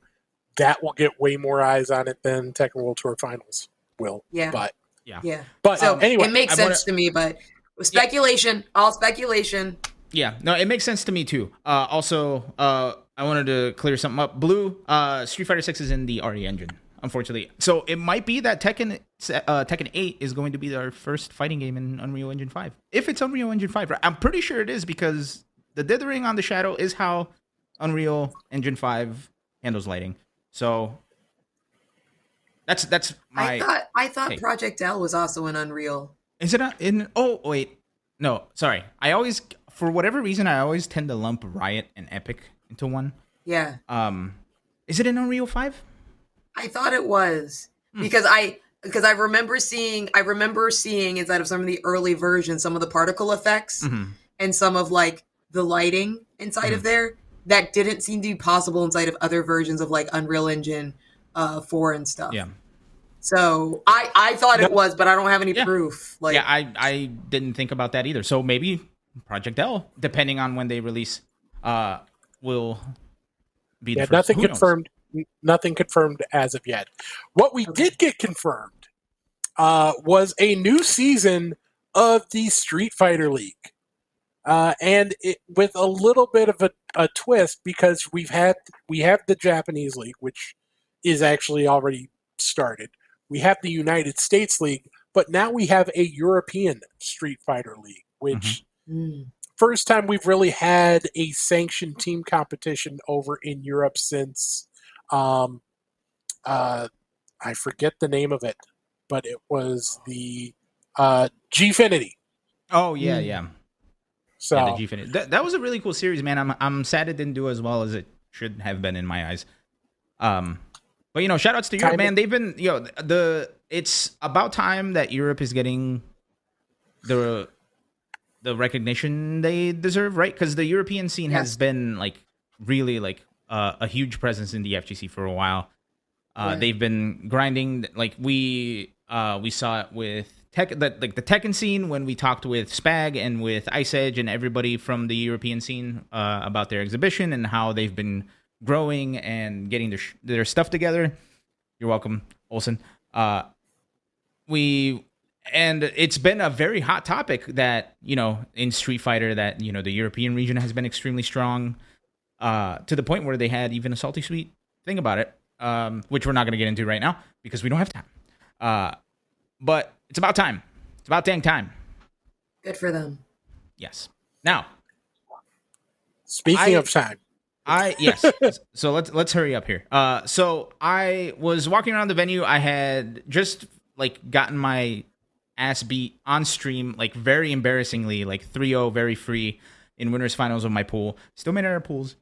that will get way more eyes on it than Tekken World Tour Finals will. yeah. But yeah. Yeah. But So um, anyway, it makes I wanna- sense to me, but speculation, all speculation. Yeah, no, it makes sense to me too. Uh, also, uh, I wanted to clear something up. Blue, uh, Street Fighter Six is in the RE engine, unfortunately. So it might be that Tekken, uh, Tekken Eight is going to be our first fighting game in Unreal Engine Five. If it's Unreal Engine Five, right? I'm pretty sure it is because the dithering on the shadow is how Unreal Engine Five handles lighting. So that's that's my. I thought I thought. Project L was also an Unreal. Is it not in? Oh wait, no, sorry. I always, for whatever reason, I always tend to lump Riot and Epic into one. Yeah, Um, is it in Unreal Five? I thought it was Hmm. because I because I remember seeing I remember seeing inside of some of the early versions some of the particle effects Mhm. and some of like the lighting inside Hmm. of there that didn't seem to be possible inside of other versions of like Unreal Engine uh 4 and stuff. Yeah, So I I thought it was, but I don't have any Yeah. proof. Like yeah. I I didn't think about that either. So maybe Project L, depending on when they release, uh, will be the Yeah, first. nothing Who confirmed. n- Nothing confirmed as of yet. What we did get confirmed uh, was a new season of the Street Fighter League, uh, and it, with a little bit of a, a twist because we've had we have the Japanese League, which is actually already started. We have the United States League, but now we have a European Street Fighter League, which Mm. first time we've really had a sanctioned team competition over in Europe since um uh I forget the name of it, but it was the uh Gfinity. Oh yeah, Mm. yeah. So yeah, the G Finish. That, that was a really cool series, man. I'm I'm sad it didn't do as well as it should have been in my eyes. Um, but you know, shout outs to Europe, man. They've been you know the it's about time that Europe is getting the the recognition they deserve, right? Because the European scene has been like really like uh, a huge presence in the FGC for a while. Uh, Yeah. They've been grinding like we uh, we saw it with tech that like the Tekken scene when we talked with Spag and with Ice Edge and everybody from the European scene uh, about their exhibition and how they've been growing and getting their sh- their stuff together. You're welcome, Olson. Uh, we and it's been a very hot topic that you know in Street Fighter that you know the European region has been extremely strong uh, to the point where they had even a Salty Suite thing about it, um, which we're not going to get into right now because we don't have time. Uh, but it's about time. It's about dang time. Good for them. Yes. Now, speaking I- of time, I yes. so let's let's hurry up here. Uh, so I was walking around the venue. I had just like gotten my ass beat on stream, like very embarrassingly, like 3-0, very free in winners finals of my pool. Still made it our pools.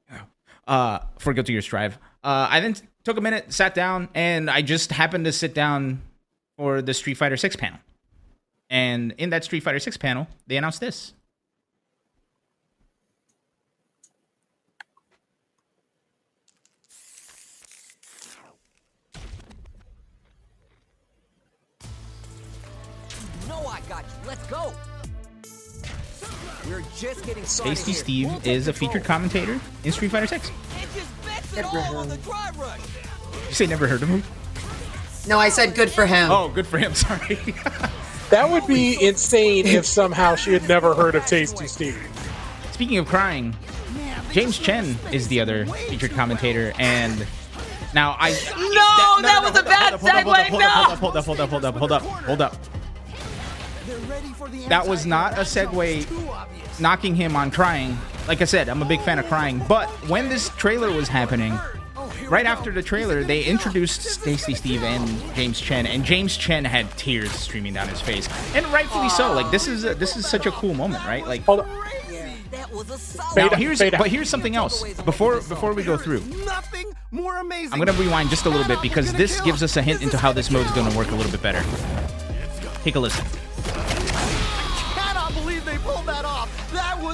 Uh, for Guilty Gear Strive. Uh, I then took a minute, sat down, and I just happened to sit down for the Street Fighter Six panel. And in that Street Fighter Six panel, they announced this. No, I got you. Let's go. We're just getting started. Tasty. Steve We'll is a featured commentator in Street Fighter Six. It just bets it Good for all on the him. drive rush. You say never heard of him? No, I said good for him. Oh, good for him. Sorry. that would be insane if somehow she had never heard of Tasty Steve. Speaking of crying, James Chen is the other featured commentator, and now I. No, that was a bad hold segue, Hold up, hold up, hold up, hold up, hold up, hold up, hold up. That was not a segue knocking him on crying. Like I said, I'm a big fan of crying. But when this trailer was happening, right after the trailer, they introduced Tasty Steve and James Chen, and James Chen had tears streaming down his face, and rightfully so. Like this is a, this is such a cool moment, right? Like Hold on. That was a solid. now here's but here's something else before before we go through. Nothing more amazing. I'm gonna rewind just a little bit because this gives us a hint into how this mode's gonna work a little bit better. Take a listen.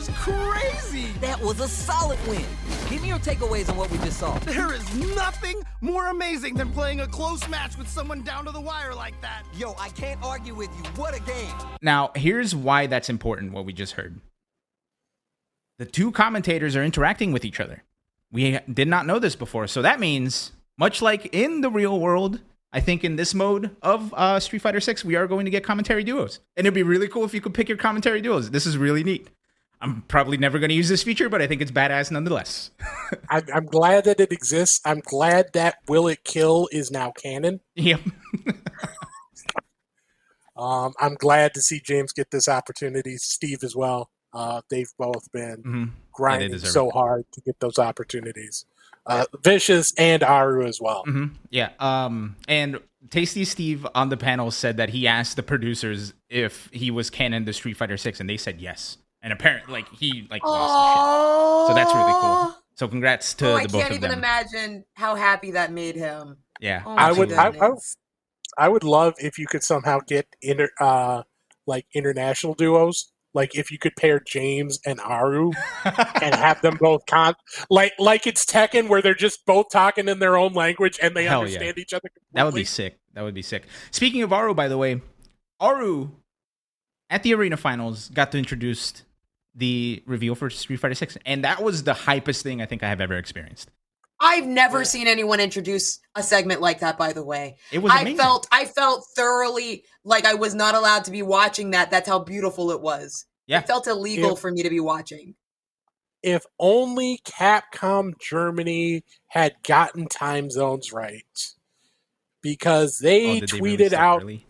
Was crazy. That was a solid win. Give me your takeaways on what we just saw. There is nothing more amazing than playing a close match with someone down to the wire like that. Yo, I can't argue with you. What a game. Now, here's why that's important, what we just heard. The two commentators are interacting with each other. We did not know this before. So that means, much like in the real world, I think in this mode of uh, Street Fighter 6, we are going to get commentary duos. And it'd be really cool if you could pick your commentary duos. This is really neat. I'm probably never going to use this feature, but I think it's badass nonetheless. I'm, I'm glad that it exists. I'm glad that Will It Kill is now canon. yep. Um, I'm glad to see James get this opportunity. Steve as well. Uh, they've both been Mhm. grinding so it. hard to get those opportunities. Uh, Vicious and Aru as well. hmm Yeah. Um, and Tasty Steve on the panel said that he asked the producers if he was canon to Street Fighter Six, and they said yes. And apparently, like he like lost shit. So that's really cool. So congrats to Oh, the I both can't of even them. imagine how happy that made him. yeah. Oh I would, I, I, goodness. I would love if you could somehow get inter, uh, like international duos. Like if you could pair James and Aru and have them both con like like it's Tekken where they're just both talking in their own language and they Hell yeah. understand each other. Completely. That would be sick. That would be sick. Speaking of Aru, by the way, Aru at the arena finals got to introduce the reveal for Street Fighter Six, and that was the hypest thing I think I have ever experienced. I've never seen anyone introduce a segment like that. By the way, It was I amazing. felt I felt thoroughly like I was not allowed to be watching that. That's how beautiful it was. Yeah. It felt illegal Yeah. for me to be watching. If only Capcom Germany had gotten time zones right. Because they Oh, tweeted release that out early?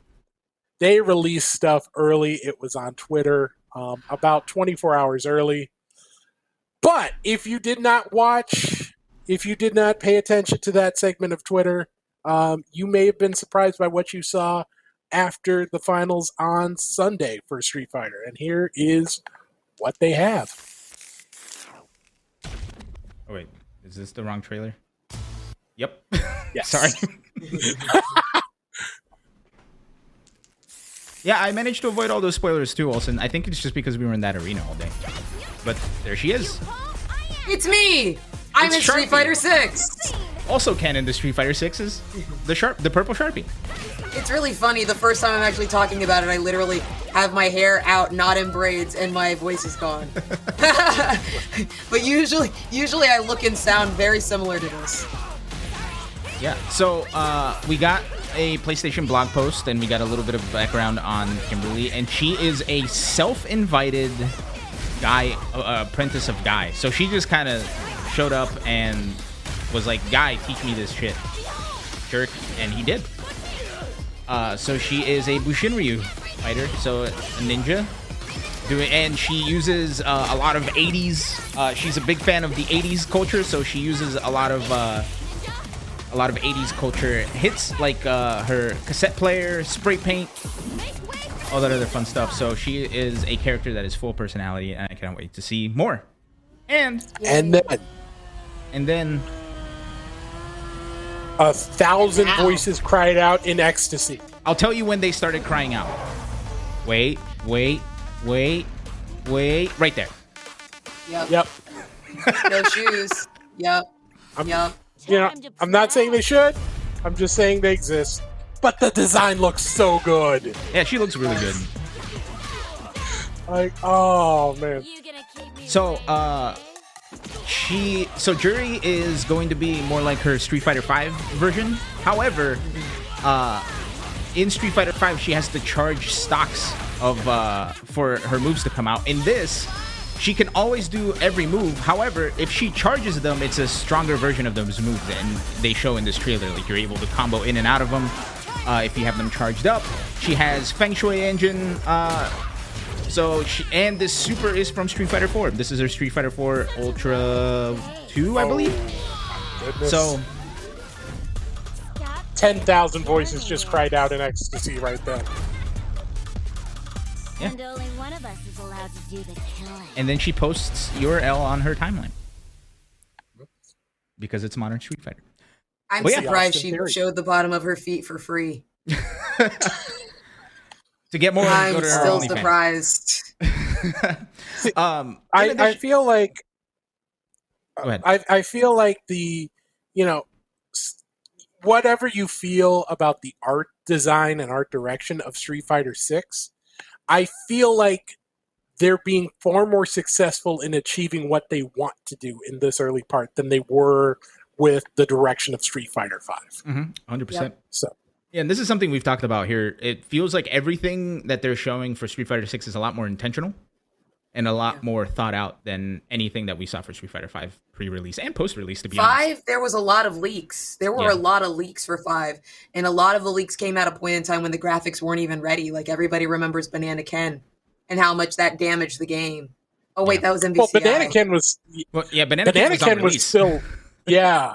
they released stuff early. It was on Twitter um, about 24 hours early. But if you did not watch, if you did not pay attention to that segment of Twitter, um, you may have been surprised by what you saw after the finals on Sunday for Street Fighter. And here is what they have. Oh wait, is this the wrong trailer? Yep. Yes. Sorry. yeah, I managed to avoid all those spoilers too, Olsen. I think it's just because we were in that arena all day. But there she is. It's me. I'm It's in Street Fighter Six. Also canon to Street Fighter 6 is the sharp the purple Sharpie. It's really funny. The first time I'm actually talking about it, I literally have my hair out, not in braids, and my voice is gone. but usually, usually I look and sound very similar to this. Yeah. So uh, we got a PlayStation blog post, and we got a little bit of background on Kimberly, and she is a self-invited guy, uh, apprentice of Guy. So she just kind of showed up and was like, "Guy, teach me this shit." Jerk, and he did. Uh, so she is a Bushinryu fighter, so a ninja. Doing, and she uses uh, a lot of 80s. Uh, she's a big fan of the 80s culture, so she uses a lot of uh, a lot of 80s culture hits, like uh, her cassette player, spray paint, all that other fun stuff. So she is a character that is full personality, and I cannot wait to see more. And And then and then a thousand Ow. voices cried out in ecstasy. I'll tell you when they started crying out. Wait, wait, wait, wait, right there. Yep. Yep. No shoes. Yep. I'm- Yep. You know, I'm not saying they should. I'm just saying they exist. But the design looks so good. Yeah, she looks really good. Like, oh man. So, uh, she so Juri is going to be more like her Street Fighter V version. However, uh, in Street Fighter V, she has to charge stocks of uh, for her moves to come out. In this, she can always do every move. However, if she charges them, it's a stronger version of those moves, and they show in this trailer. Like you're able to combo in and out of them uh, if you have them charged up. She has Feng Shui engine. Uh, so she, and this super is from Street Fighter 4. This is her Street Fighter 4 Ultra 2, I believe. Goodness. So 10,000 voices just cried out in ecstasy right then. Yeah. And only one of us is allowed to do the killing. and then she posts URL on her timeline because it's modern Street Fighter. I'm Well, surprised Austin she Theory. showed the bottom of her feet for free. To get more, I'm to still OnlyFans. surprised. um, I, I feel like I, I feel like the you know whatever you feel about the art design and art direction of Street Fighter 6 I feel like they're being far more successful in achieving what they want to do in this early part than they were with the direction of Street Fighter 5 Mhm, 100%. Yep. so Yeah, and this is something we've talked about here. It feels like everything that they're showing for Street Fighter 6 is a lot more intentional and a lot more thought out than anything that we saw for Street Fighter 5 pre-release and post-release to be honest. Five, there was a lot of leaks. There were Yeah. a lot of leaks for five, and a lot of the leaks came at a point in time when the graphics weren't even ready. Like everybody remembers Banana Ken and how much that damaged the game. Oh wait, Yeah. that was MVCI. well Banana Ken was Well, yeah, Banana, Banana Ken was, on Ken was still yeah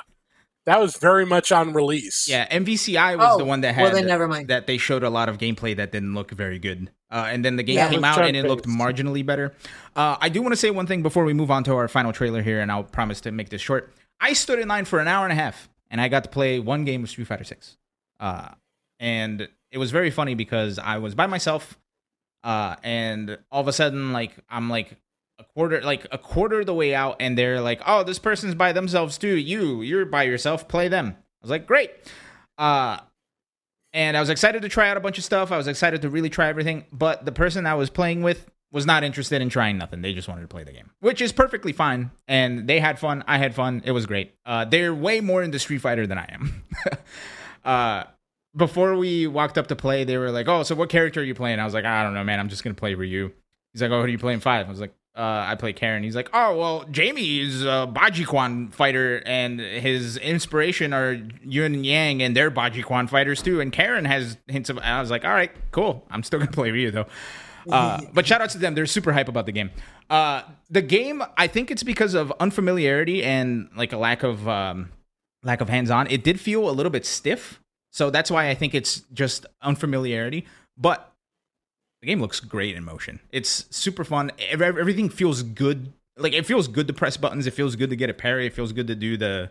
that was very much on release Yeah, MVCI was Oh, the one that well, had then never mind. that they showed a lot of gameplay that didn't look very good. Uh, and then the game Yeah. came out and it looked marginally better. Uh, I do want to say one thing before we move on to our final trailer here, and I'll promise to make this short. I stood in line for an hour and a half, and I got to play one game of Street Fighter Six, uh, and it was very funny because I was by myself, uh, and all of a sudden, like I'm like a quarter, like a quarter of the way out, and they're like, "Oh, this person's by themselves too. You, you're by yourself. Play them." I was like, "Great." Uh, and I was excited to try out a bunch of stuff. I was excited to really try everything, but the person I was playing with was not interested in trying nothing. They just wanted to play the game, which is perfectly fine. And they had fun. I had fun. It was great. Uh, they're way more into Street Fighter than I am. uh, before we walked up to play, they were like, "Oh, so what character are you playing?" I was like, "I don't know, man. I'm just gonna play Ryu." He's like, "Oh, who are you playing five? I was like, uh, "I play Karin." He's like, "Oh, well, Jamie is a Bajiquan fighter, and his inspiration are Yun and Yang, and they're Bajiquan fighters too. And Karin has hints of." I was like, "All right, cool. I'm still gonna play Ryu though." Uh, but shout out to them; they're super hype about the game. Uh, the game, I think it's because of unfamiliarity and like a lack of um, lack of hands on. It did feel a little bit stiff, so that's why I think it's just unfamiliarity. But the game looks great in motion. It's super fun. Everything feels good. Like it feels good to press buttons. It feels good to get a parry. It feels good to do the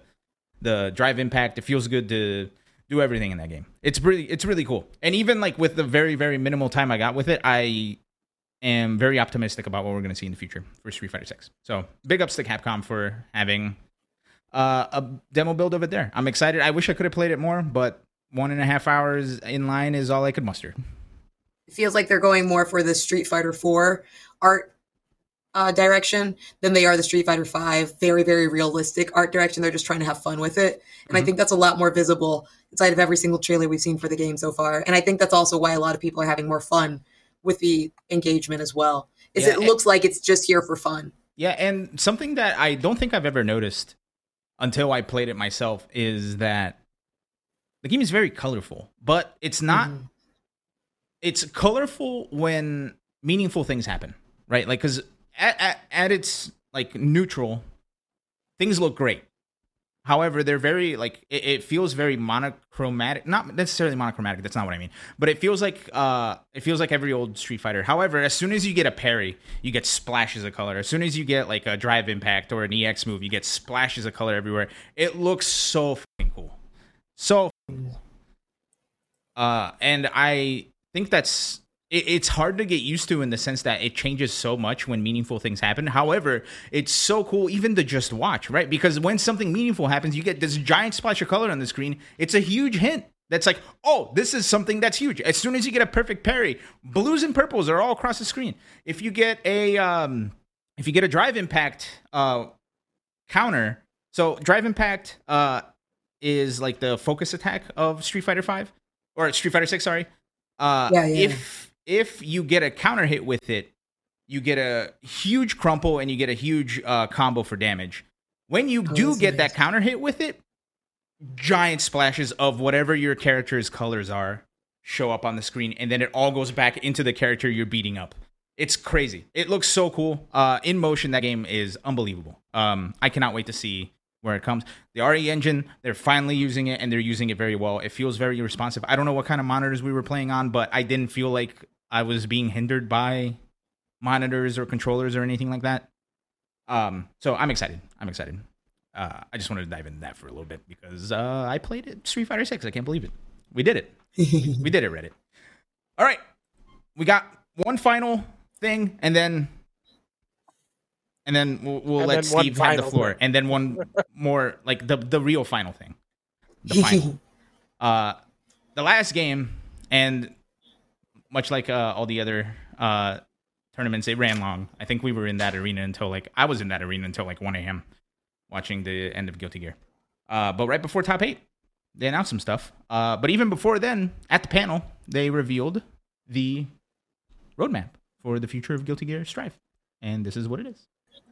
the drive impact. It feels good to do everything in that game. It's really it's really cool. And even like with the very very minimal time I got with it, I am very optimistic about what we're going to see in the future for Street Fighter 6. So, big ups to Capcom for having uh, a demo build of it there. I'm excited. I wish I could have played it more, but one and a half hours in line is all I could muster. It feels like they're going more for the Street Fighter 4 art uh, direction than they are the Street Fighter 5 very, very realistic art direction. They're just trying to have fun with it. And I think that's a lot more visible inside of every single trailer we've seen for the game so far. And I think that's also why a lot of people are having more fun with the engagement as well. Is Yeah, it and- looks like it's just here for fun. Yeah, and something that I don't think I've ever noticed until I played it myself is that the game is very colorful, but it's not. Mhm. It's colorful when meaningful things happen, right? Like, because at, at, at its like neutral, things look great. However, they're very like it, it feels very monochromatic. Not necessarily monochromatic. That's not what I mean. But it feels like uh, it feels like every old Street Fighter. However, as soon as you get a parry, you get splashes of color. As soon as you get like a drive impact or an EX move, you get splashes of color everywhere. It looks so fucking cool. So, uh, and I think that's it, it's hard to get used to in the sense that it changes so much when meaningful things happen. However, it's so cool even to just watch, right? Because when something meaningful happens, you get this giant splash of color on the screen. It's a huge hint. That's like, oh, this is something that's huge. As soon as you get a perfect parry, blues and purples are all across the screen. If you get a um, if you get a drive impact uh, counter, so drive impact uh, is like the focus attack of Street Fighter Five or Street Fighter Six. Sorry. Uh, Yeah, yeah, if if you get a counter hit with it, you get a huge crumple and you get a huge uh, combo for damage. When you Oh, do get nice. that counter hit with it, giant splashes of whatever your character's colors are show up on the screen, and then it all goes back into the character you're beating up. It's crazy. It looks so cool. Uh, in motion, that game is unbelievable. Um, I cannot wait to see where it comes. The RE engine, they're finally using it, and they're using it very well. It feels very responsive. I don't know what kind of monitors we were playing on, but I didn't feel like I was being hindered by monitors or controllers or anything like that. Um, so I'm excited. I'm excited. Uh, I just wanted to dive into that for a little bit because uh, I played it Street Fighter Six. I can't believe it. We did it. we did it, Reddit. All right, we got one final thing, and then and then we'll, we'll And let then Steve have the floor, thing. and then one more like the the real final thing, the final. uh, the last game, and much like uh, all the other uh, tournaments, it ran long. I think we were in that arena until like I was in that arena until like 1 a.m. watching the end of Guilty Gear. Uh, but right before top eight, they announced some stuff. Uh, but even before then, at the panel, they revealed the roadmap for the future of Guilty Gear Strive, and this is what it is.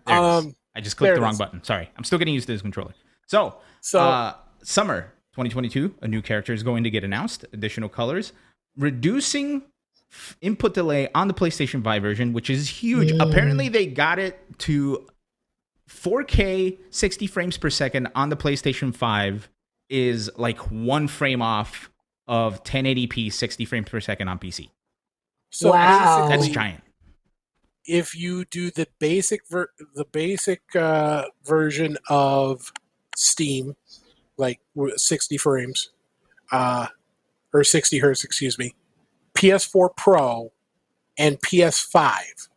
There it is. Um, I just clicked the wrong is. button. Sorry, I'm still getting used to this controller. So, So uh, summer 2022, a new character is going to get announced. Additional colors, reducing f- input delay on the PlayStation 5 version, which is huge. Apparently, they got it to 4K 60 frames per second on the PlayStation 5 is like one frame off of 1080p 60 frames per second on PC. so Wow. That's basically, giant. If you do the basic ver- the basic uh, version of Steam, like 60 frames, uh, or 60 hertz, excuse me, PS4 Pro and PS5,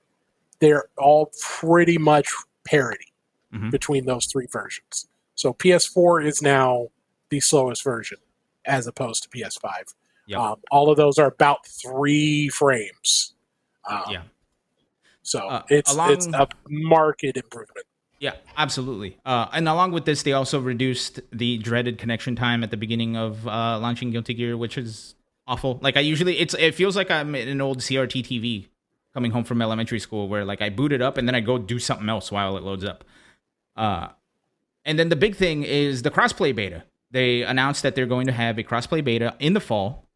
they're all pretty much parity Mhm. between those three versions. So PS4 is now the slowest version as opposed to PS5. Yep. Um, all of those are about three frames. Um, Yeah. So Uh, it's along- it's a market improvement. Yeah, absolutely. Uh, and along with this, they also reduced the dreaded connection time at the beginning of uh, launching Guilty Gear, which is awful. Like I usually, it's it feels like I'm in an old CRT TV coming home from elementary school, where like I boot it up and then I go do something else while it loads up. Uh, and then the big thing is the crossplay beta. They announced that they're going to have a crossplay beta in the fall,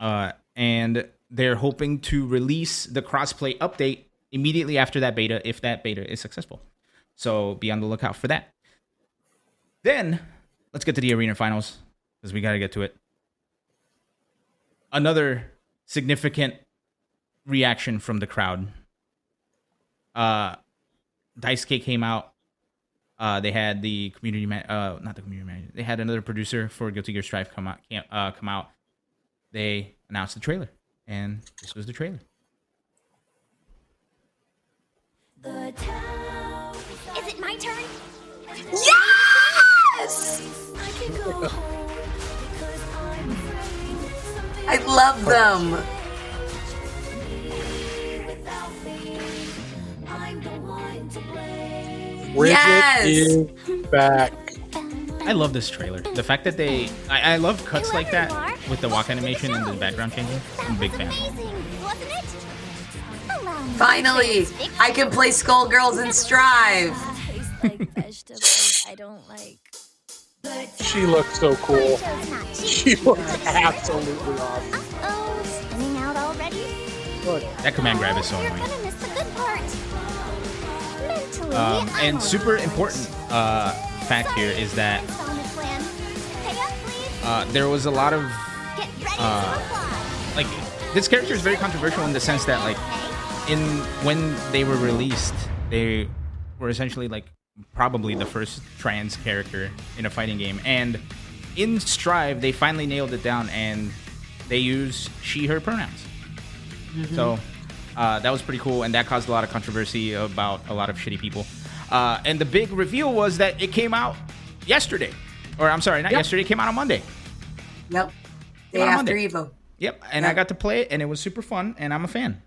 uh, and they're hoping to release the crossplay update immediately after that beta if that beta is successful. So be on the lookout for that. Then let's get to the arena finals because we got to get to it. Another significant reaction from the crowd. Uh, Daisuke came out. Uh, they had the community, man- uh, not the community manager. They had another producer for Guilty Gear Strive come out. Uh, come out. They announced the trailer, and this was the trailer. Is it my turn? Yes! I love them. Bridget Yes! is back. I love this trailer. The fact that they, I, I love cuts like that with the walk animation and the background changing. I'm a big fan. Finally, I can play Skullgirls and Strive. Taste like vegetables I don't like. She looks so cool. Joe's not cheap. She looks absolutely awesome. Oh, spinning out already? That command grab is so You're annoying. gonna miss the good part. Mentally, Um, I'm and super board. important uh, fact here is that Installment plan. Pay up, please. uh, there was a lot of uh, like this character is very controversial in the sense that like in when they were released, they were essentially like probably the first trans character in a fighting game, and in Strive they finally nailed it down and they use she/her pronouns. So uh, that was pretty cool, and that caused a lot of controversy about a lot of shitty people. Uh, and the big reveal was that it came out yesterday, or I'm sorry, not Yep. yesterday. It came out on Monday. Yep. Day after Monday. Evo. Yep, and I got to play it, and it was super fun, and I'm a fan.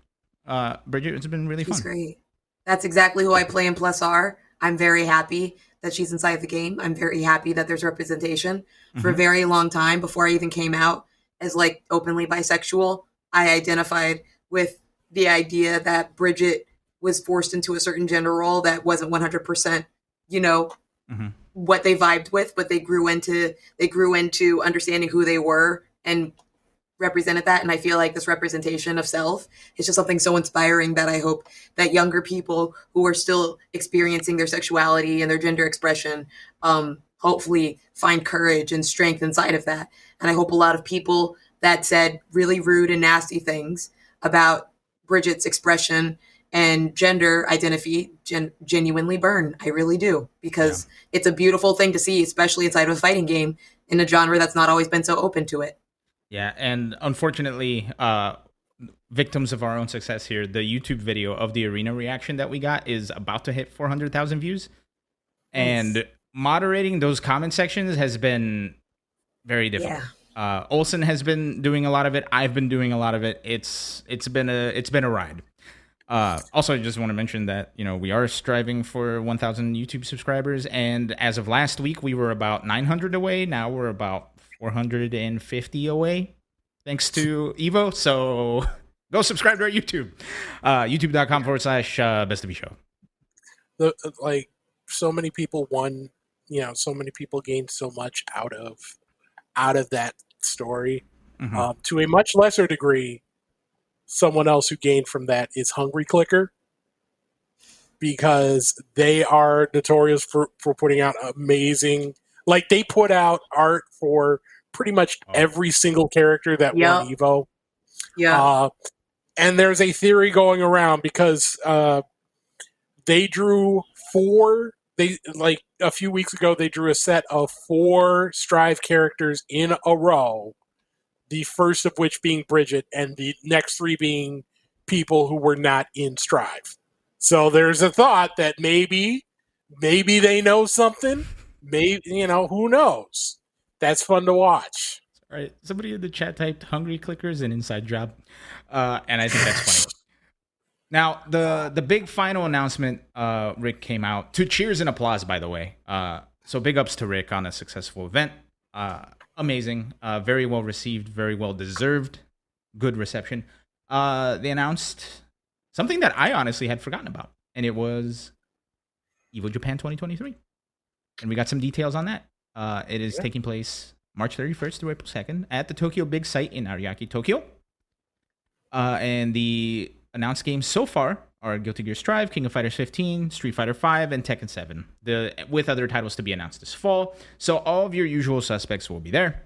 Uh, Bridget, it's been really She's fun. great. That's exactly who I play in Plus R. I'm very happy that she's inside the game. I'm very happy that there's representation. For a Mm-hmm. very long time, before I even came out as like openly bisexual, I identified with the idea that Bridget was forced into a certain gender role that wasn't 100%, you know, Mhm. what they vibed with, but they grew into they grew into understanding who they were and represented that and i feel like this representation of self is just something so inspiring that i hope that younger people who are still experiencing their sexuality and their gender expression um, hopefully find courage and strength inside of that. And i hope a lot of people that said really rude and nasty things about bridget's expression and gender identity gen- genuinely burn. I really do because it's a beautiful thing to see especially inside of a fighting game in a genre that's not always been so open to it Yeah, and unfortunately, uh, victims of our own success here, the YouTube video of the arena reaction that we got is about to hit 400,000 views. And moderating those comment sections has been very difficult. Uh, Olson has been doing a lot of it. I've been doing a lot of it. It's it's been a it's been a ride. Uh, also, I just want to mention that you know we are striving for 1,000 YouTube subscribers, and as of last week, we were about 900 away. Now we're about 450 away, thanks to Evo. So go subscribe to our YouTube, uh, YouTube.com forward slash uh, Best of Show. the like so many people won you know so many people gained so much out of out of that story Mhm. um, to a much lesser degree someone else who gained from that is hungry clicker because they are notorious for for putting out amazing like they put out art for pretty much Oh. every single character that won evo yeah uh, and there's a theory going around because uh, they drew four. They like a few weeks ago they drew a set of four Strive characters in a row. The first of which being Bridget, and the next three being people who were not in Strive. So there's a thought that maybe, maybe they know something. Maybe you know who knows. That's fun to watch. All right, somebody in the chat typed "hungry clickers" and inside job, uh, and I think that's funny. Now the the big final announcement, uh, Rick came out to cheers and applause. By the way, uh, so big ups to Rick on a successful event. Uh, amazing, uh, very well received, very well deserved, good reception. Uh, they announced something that I honestly had forgotten about, and it was Evo Japan 2023, and we got some details on that. Uh, it is Yeah. taking place March 31st through April 2nd at the Tokyo Big Site in Ariake, Tokyo. Uh, and the announced games so far are Guilty Gear Strive, King of Fighters 15, Street Fighter 5, and Tekken 7. The with other titles to be announced this fall. So all of your usual suspects will be there,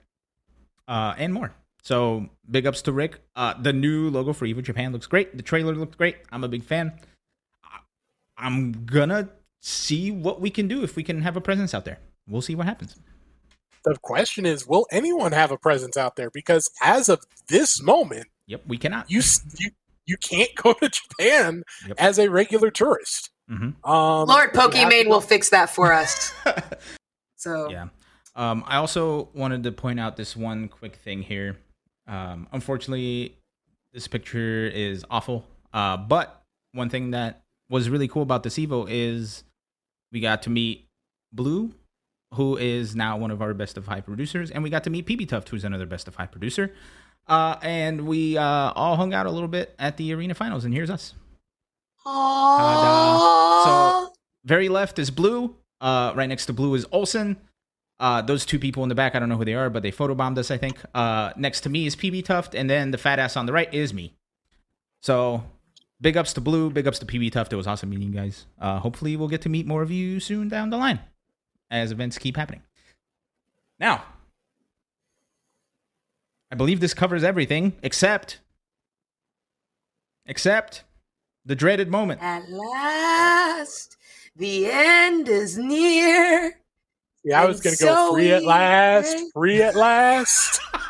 uh, and more. So big ups to Rick. Uh, the new logo for Evo Japan looks great. The trailer looked great. I'm a big fan. I'm gonna see what we can do if we can have a presence out there. We'll see what happens. The question is, will anyone have a presence out there? Because as of this moment, Yep, we cannot. you you you can't go to Japan Yep. as a regular tourist. Mhm. Um, Lord you Pokimane will fix that for us. So Yeah. Um, I also wanted to point out this one quick thing here. Um, unfortunately, this picture is awful. Uh, but one thing that was really cool about this Evo is we got to meet Blue, who is now one of our best of five producers, and we got to meet PB Tuft, who's another best of five producer. Uh, and we uh, all hung out a little bit at the arena finals, and here's us. Aww. So very left is Blue. Uh, right next to Blue is Olsen. Uh, those two people in the back, I don't know who they are, but they photobombed us, I think. Uh, next to me is PB Tuft, and then the fat ass on the right is me. So big ups to Blue, big ups to PB Tuft. It was awesome meeting you guys. Uh, hopefully, we'll get to meet more of you soon down the line as events keep happening. Now, I believe this covers everything except except the dreaded moment. At last, the end is near. Yeah, I was going to go so free at last, free at last.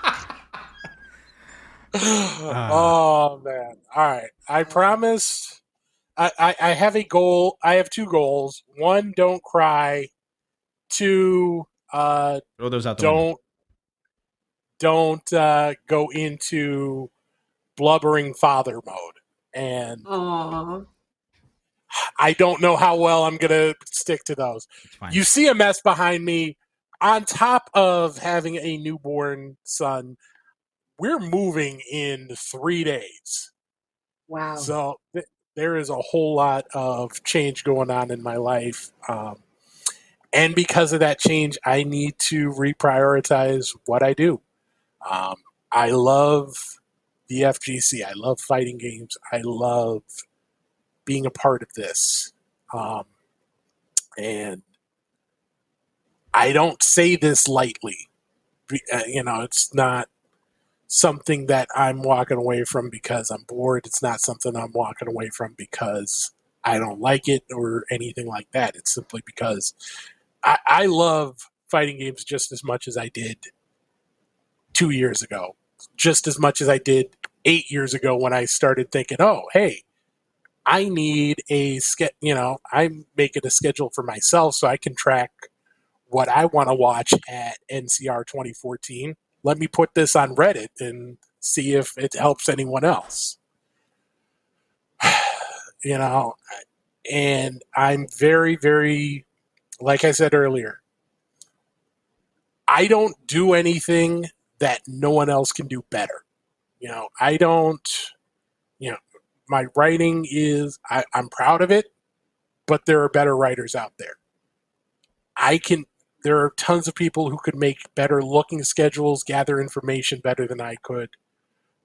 oh man! All right, I promised. I, I I have a goal. I have two goals. One, don't cry. Two, uh, Throw those out the don't don't uh, go into blubbering father mode. And Aww. I don't know how well I'm gonna stick to those. You see a mess behind me. On top of having a newborn son, we're moving in three days. Wow. So th- there is a whole lot of change going on in my life. Um, and because of that change, I need to reprioritize what I do. Um, I love the FGC. I love fighting games. I love being a part of this. Um, and I don't say this lightly. Uh, You know, it's not something that I'm walking away from because I'm bored. It's not something I'm walking away from because I don't like it or anything like that. It's simply because I, I love fighting games just as much as I did two years ago, just as much as I did eight years ago when I started thinking, oh, hey, I need a ske- you know, I'm making a schedule for myself so I can track what I want to watch at NCR 2014. Let me put this on Reddit and see if it helps anyone else. you know, and I'm very, very, like I said earlier, I don't do anything that no one else can do better. You know, I don't, you know, my writing is, I, I'm proud of it, but there are better writers out there. I can, there are tons of people who could make better looking schedules, gather information better than I could.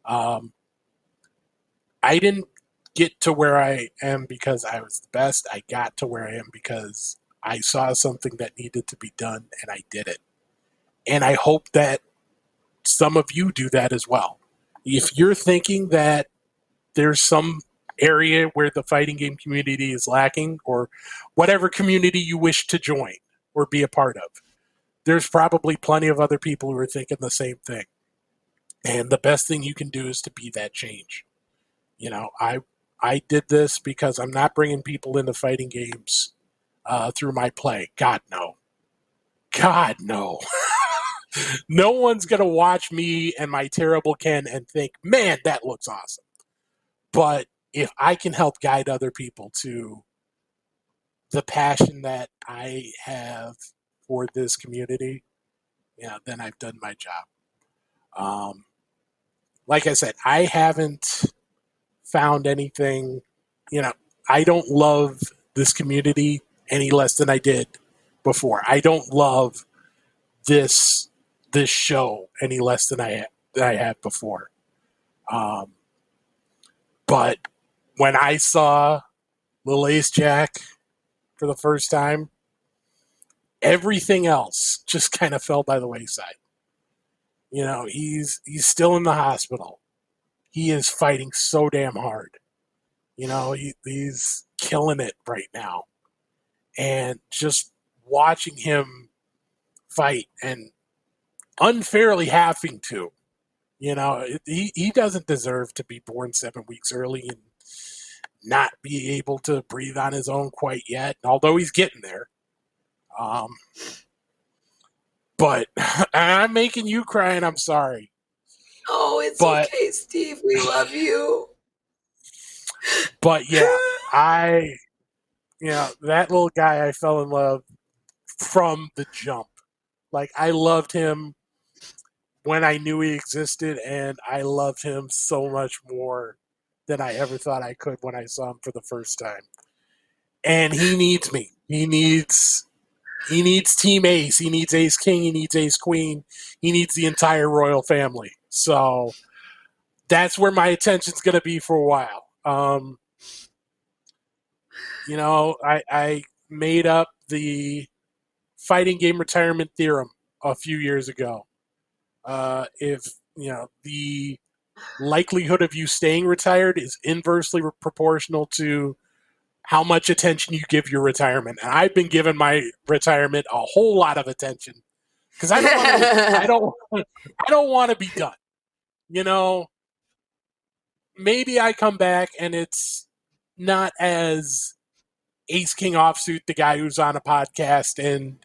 Um, I didn't get to where I am because I was the best. I got to where I am because I saw something that needed to be done and I did it. And I hope that some of you do that as well. If you're thinking that there's some area where the fighting game community is lacking or whatever community you wish to join or be a part of, there's probably plenty of other people who are thinking the same thing. And the best thing you can do is to be that change. You know, I I did this because I'm not bringing people into fighting games uh, through my play. God no, God no. no one's gonna watch me and my terrible Ken and think, man, that looks awesome. But if I can help guide other people to the passion that I have for this community, yeah, then I've done my job. Um, like I said, I haven't found anything, you know, I don't love this community any less than I did before. I don't love this this show any less than I than I had before. Um, but when I saw Lil Ace Jack for the first time, everything else just kind of fell by the wayside. You know, he's he's still in the hospital. He is fighting so damn hard. You know, he, he's killing it right now. And just watching him fight and unfairly having to, you know, he, he doesn't deserve to be born seven weeks early and not be able to breathe on his own quite yet, although he's getting there. Um, but I'm making you cry, and I'm sorry. Oh, it's But- okay, Steve. We love you. But yeah, I, you know, that little guy, I fell in love from the jump. Like, I loved him when I knew he existed, and I loved him so much more than I ever thought I could when I saw him for the first time. And he needs me. He needs. He needs Team Ace. He needs Ace King. He needs Ace Queen. He needs the entire royal family. So that's where my attention's going to be for a while. Um, you know, I, I made up the fighting game retirement theorem a few years ago. Uh, if you know the likelihood of you staying retired is inversely proportional to how much attention you give your retirement, and I've been giving my retirement a whole lot of attention because I don't, wanna, I don't, I don't want to be done. You know, maybe I come back and it's not as Ace King offsuit, the guy who's on a podcast and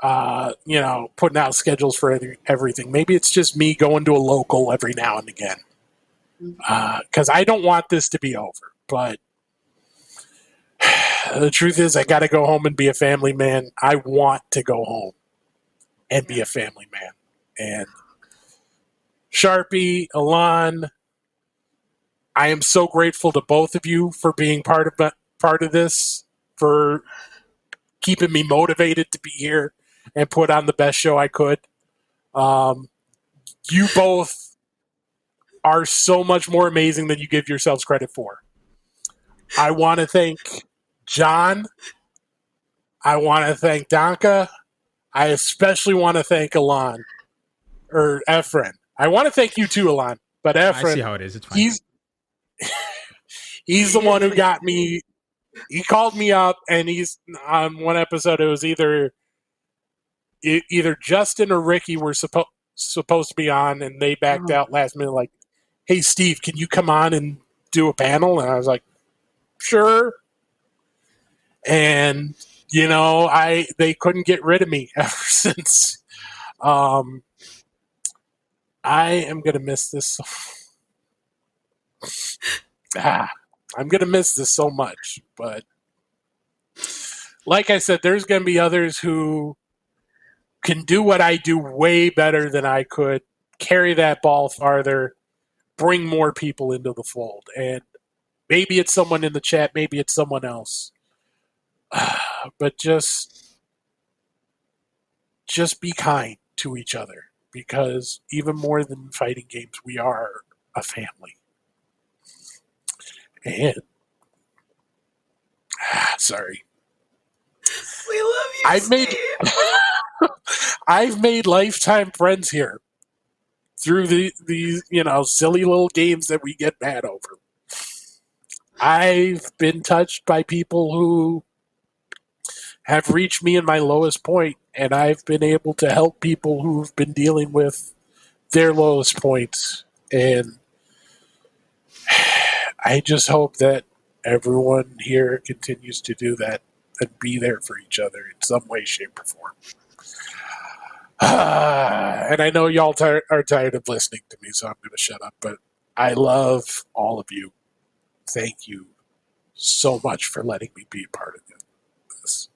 uh, you know putting out schedules for everything. Maybe it's just me going to a local every now and again because I don't want this to be over. But the truth is, I got to go home and be a family man. I want to go home and be a family man. And Sharpie, Alon, I am so grateful to both of you for being part of part of this, for keeping me motivated to be here and put on the best show I could. Um, you both are so much more amazing than you give yourselves credit for. I want to thank John. I want to thank Donka. I especially want to thank Alon or Efren. I want to thank you too, Alon. But I see how it is. It's fine. he's he's the one who got me he called me up and he's on one episode it was either either justin or ricky were supposed supposed to be on and they backed out last minute like hey steve can you come on and do a panel? And i was like sure. And you know i they couldn't get rid of me ever since. Um i am gonna miss this so ah, I'm gonna miss this so much. But like I said, there's gonna be others who can do what I do way better than I could, carry that ball farther, bring more people into the fold. And maybe it's someone in the chat, maybe it's someone else. But just just be kind to each other because even more than fighting games, we are a family. And sorry, We love you. I've made Steve. I've made lifetime friends here through the these you know silly little games that we get mad over. I've been touched by people who have reached me in my lowest point, and I've been able to help people who've been dealing with their lowest points. And I just hope that everyone here continues to do that and be there for each other in some way, shape, or form. and I know y'all are tired of listening to me, so I'm going to shut up. But I love all of you. thank you so much for letting me be a part of this.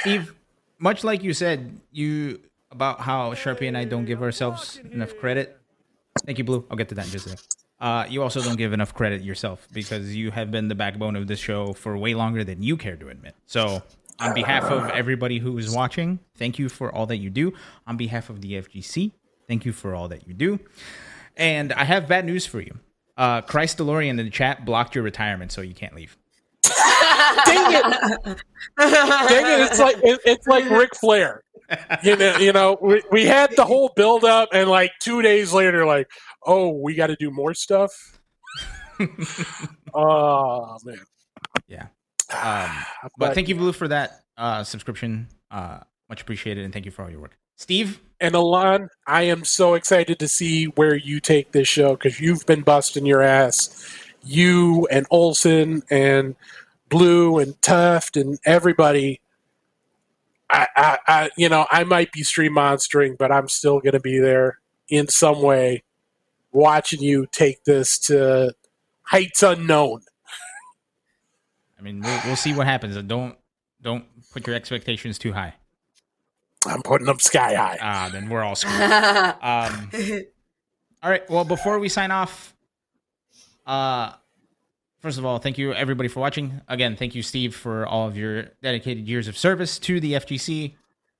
Steve, much like you said, you about how Sharpie and I don't give ourselves enough credit. Thank you, Blue. I'll get to that in just a second. Uh, you also don't give enough credit yourself because you have been the backbone of this show for way longer than you care to admit. So, on behalf of everybody who is watching, thank you for all that you do. On behalf of the FGC, thank you for all that you do. And I have bad news for you. Uh, Christ DeLorean in the chat blocked your retirement, so you can't leave. Dang it! Dang it! It's like it, it's like Ric Flair. You know, you know, we, we had the whole build up, and like two days later, like, oh, we got to do more stuff. oh man, Yeah. Um, but thank you, Blue, for that uh, subscription. Uh, much appreciated, and thank you for all your work. Steve, And Alon, I am so excited to see where you take this show because you've been busting your ass. You and Olson and Blue and Tuft and everybody. I, I, I you know, I might be stream monstering, but I'm still going to be there in some way, watching you take this to heights unknown. I mean, we'll, we'll see what happens. Don't don't put your expectations too high. I'm putting them sky high. Ah, then we're all screwed. um, all right. Well, before we sign off, uh, first of all, thank you everybody for watching. Again, thank you, Steve, for all of your dedicated years of service to the FGC.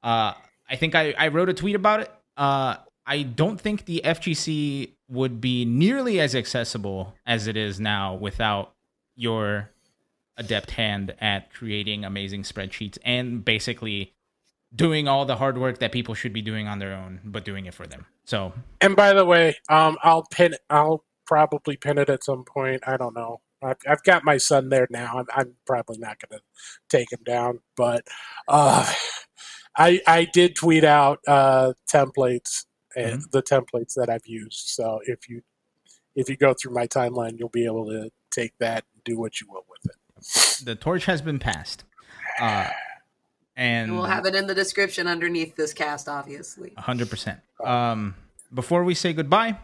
Uh, I think I, I wrote a tweet about it. Uh, I don't think the FGC would be nearly as accessible as it is now without your adept hand at creating amazing spreadsheets and basically doing all the hard work that people should be doing on their own, but doing it for them. So And by the way, um, I'll pin. I'll probably pin it at some point. I don't know. I've, I've got my son there now. I'm, I'm probably not going to take him down, but uh, I I did tweet out uh, templates and the templates that I've used. So if you if you go through my timeline, you'll be able to take that and do what you will with it. The torch has been passed. Uh, and we'll have it in the description underneath this cast, obviously. hundred percent. Um, before we say goodbye,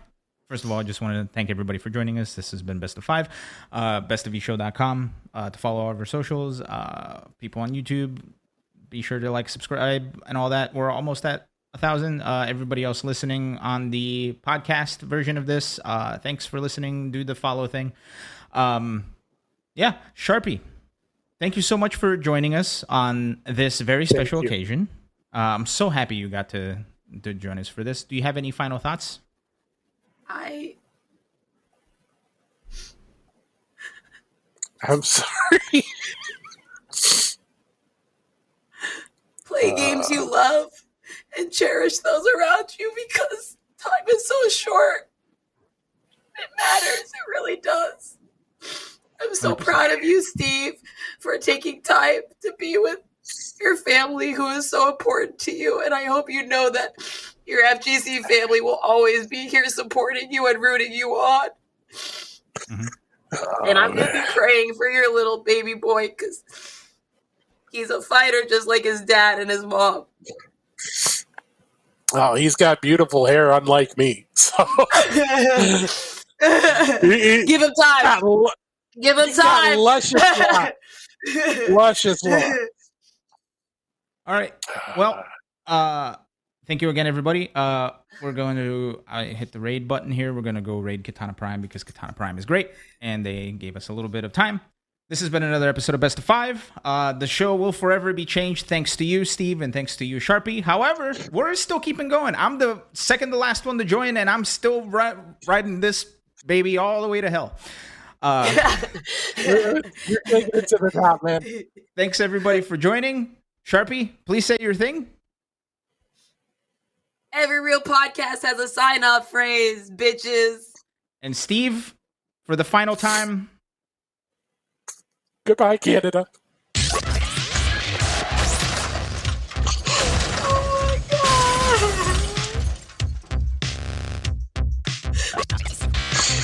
first of all, I just want to thank everybody for joining us. This has been Best of Five, uh, bestofeshow.com uh, to follow all of our socials. Uh, people on YouTube, be sure to like, subscribe, and all that. We're almost at a thousand. Uh, everybody else listening on the podcast version of this, uh, thanks for listening. Do the follow thing. Um, yeah, Sharpie. Thank you so much for joining us on this very special occasion. Uh, I'm so happy you got to to join us for this. Do you have any final thoughts? I I'm sorry. play games you love and cherish those around you because time is so short. It matters. It really does. I'm so 100%. proud of you, Steve, for taking time to be with your family who is so important to you. And I hope you know that your FGC family will always be here supporting you and rooting you on. Mm-hmm. And I'm oh, going to be praying for your little baby boy because he's a fighter just like his dad and his mom. Oh, he's got beautiful hair, unlike me. So he, Give him time. got lu- Give him he's got time. luscious locks. luscious locks. All right. Well, uh, thank you again, everybody. Uh, we're going to I hit the raid button here. We're going to go raid Katana Prime because Katana Prime is great, and they gave us a little bit of time. This has been another episode of Best of Five. Uh, the show will forever be changed thanks to you, Steve, and thanks to you, Sharpie. However, we're still keeping going. I'm the second to last one to join, and I'm still ri- riding this baby all the way to hell. Uh, You're, you're taking it to the top, man. thanks everybody for joining. Sharpie, please say your thing. Every real podcast has a sign off phrase, bitches. And Steve, for the final time, Goodbye, Canada.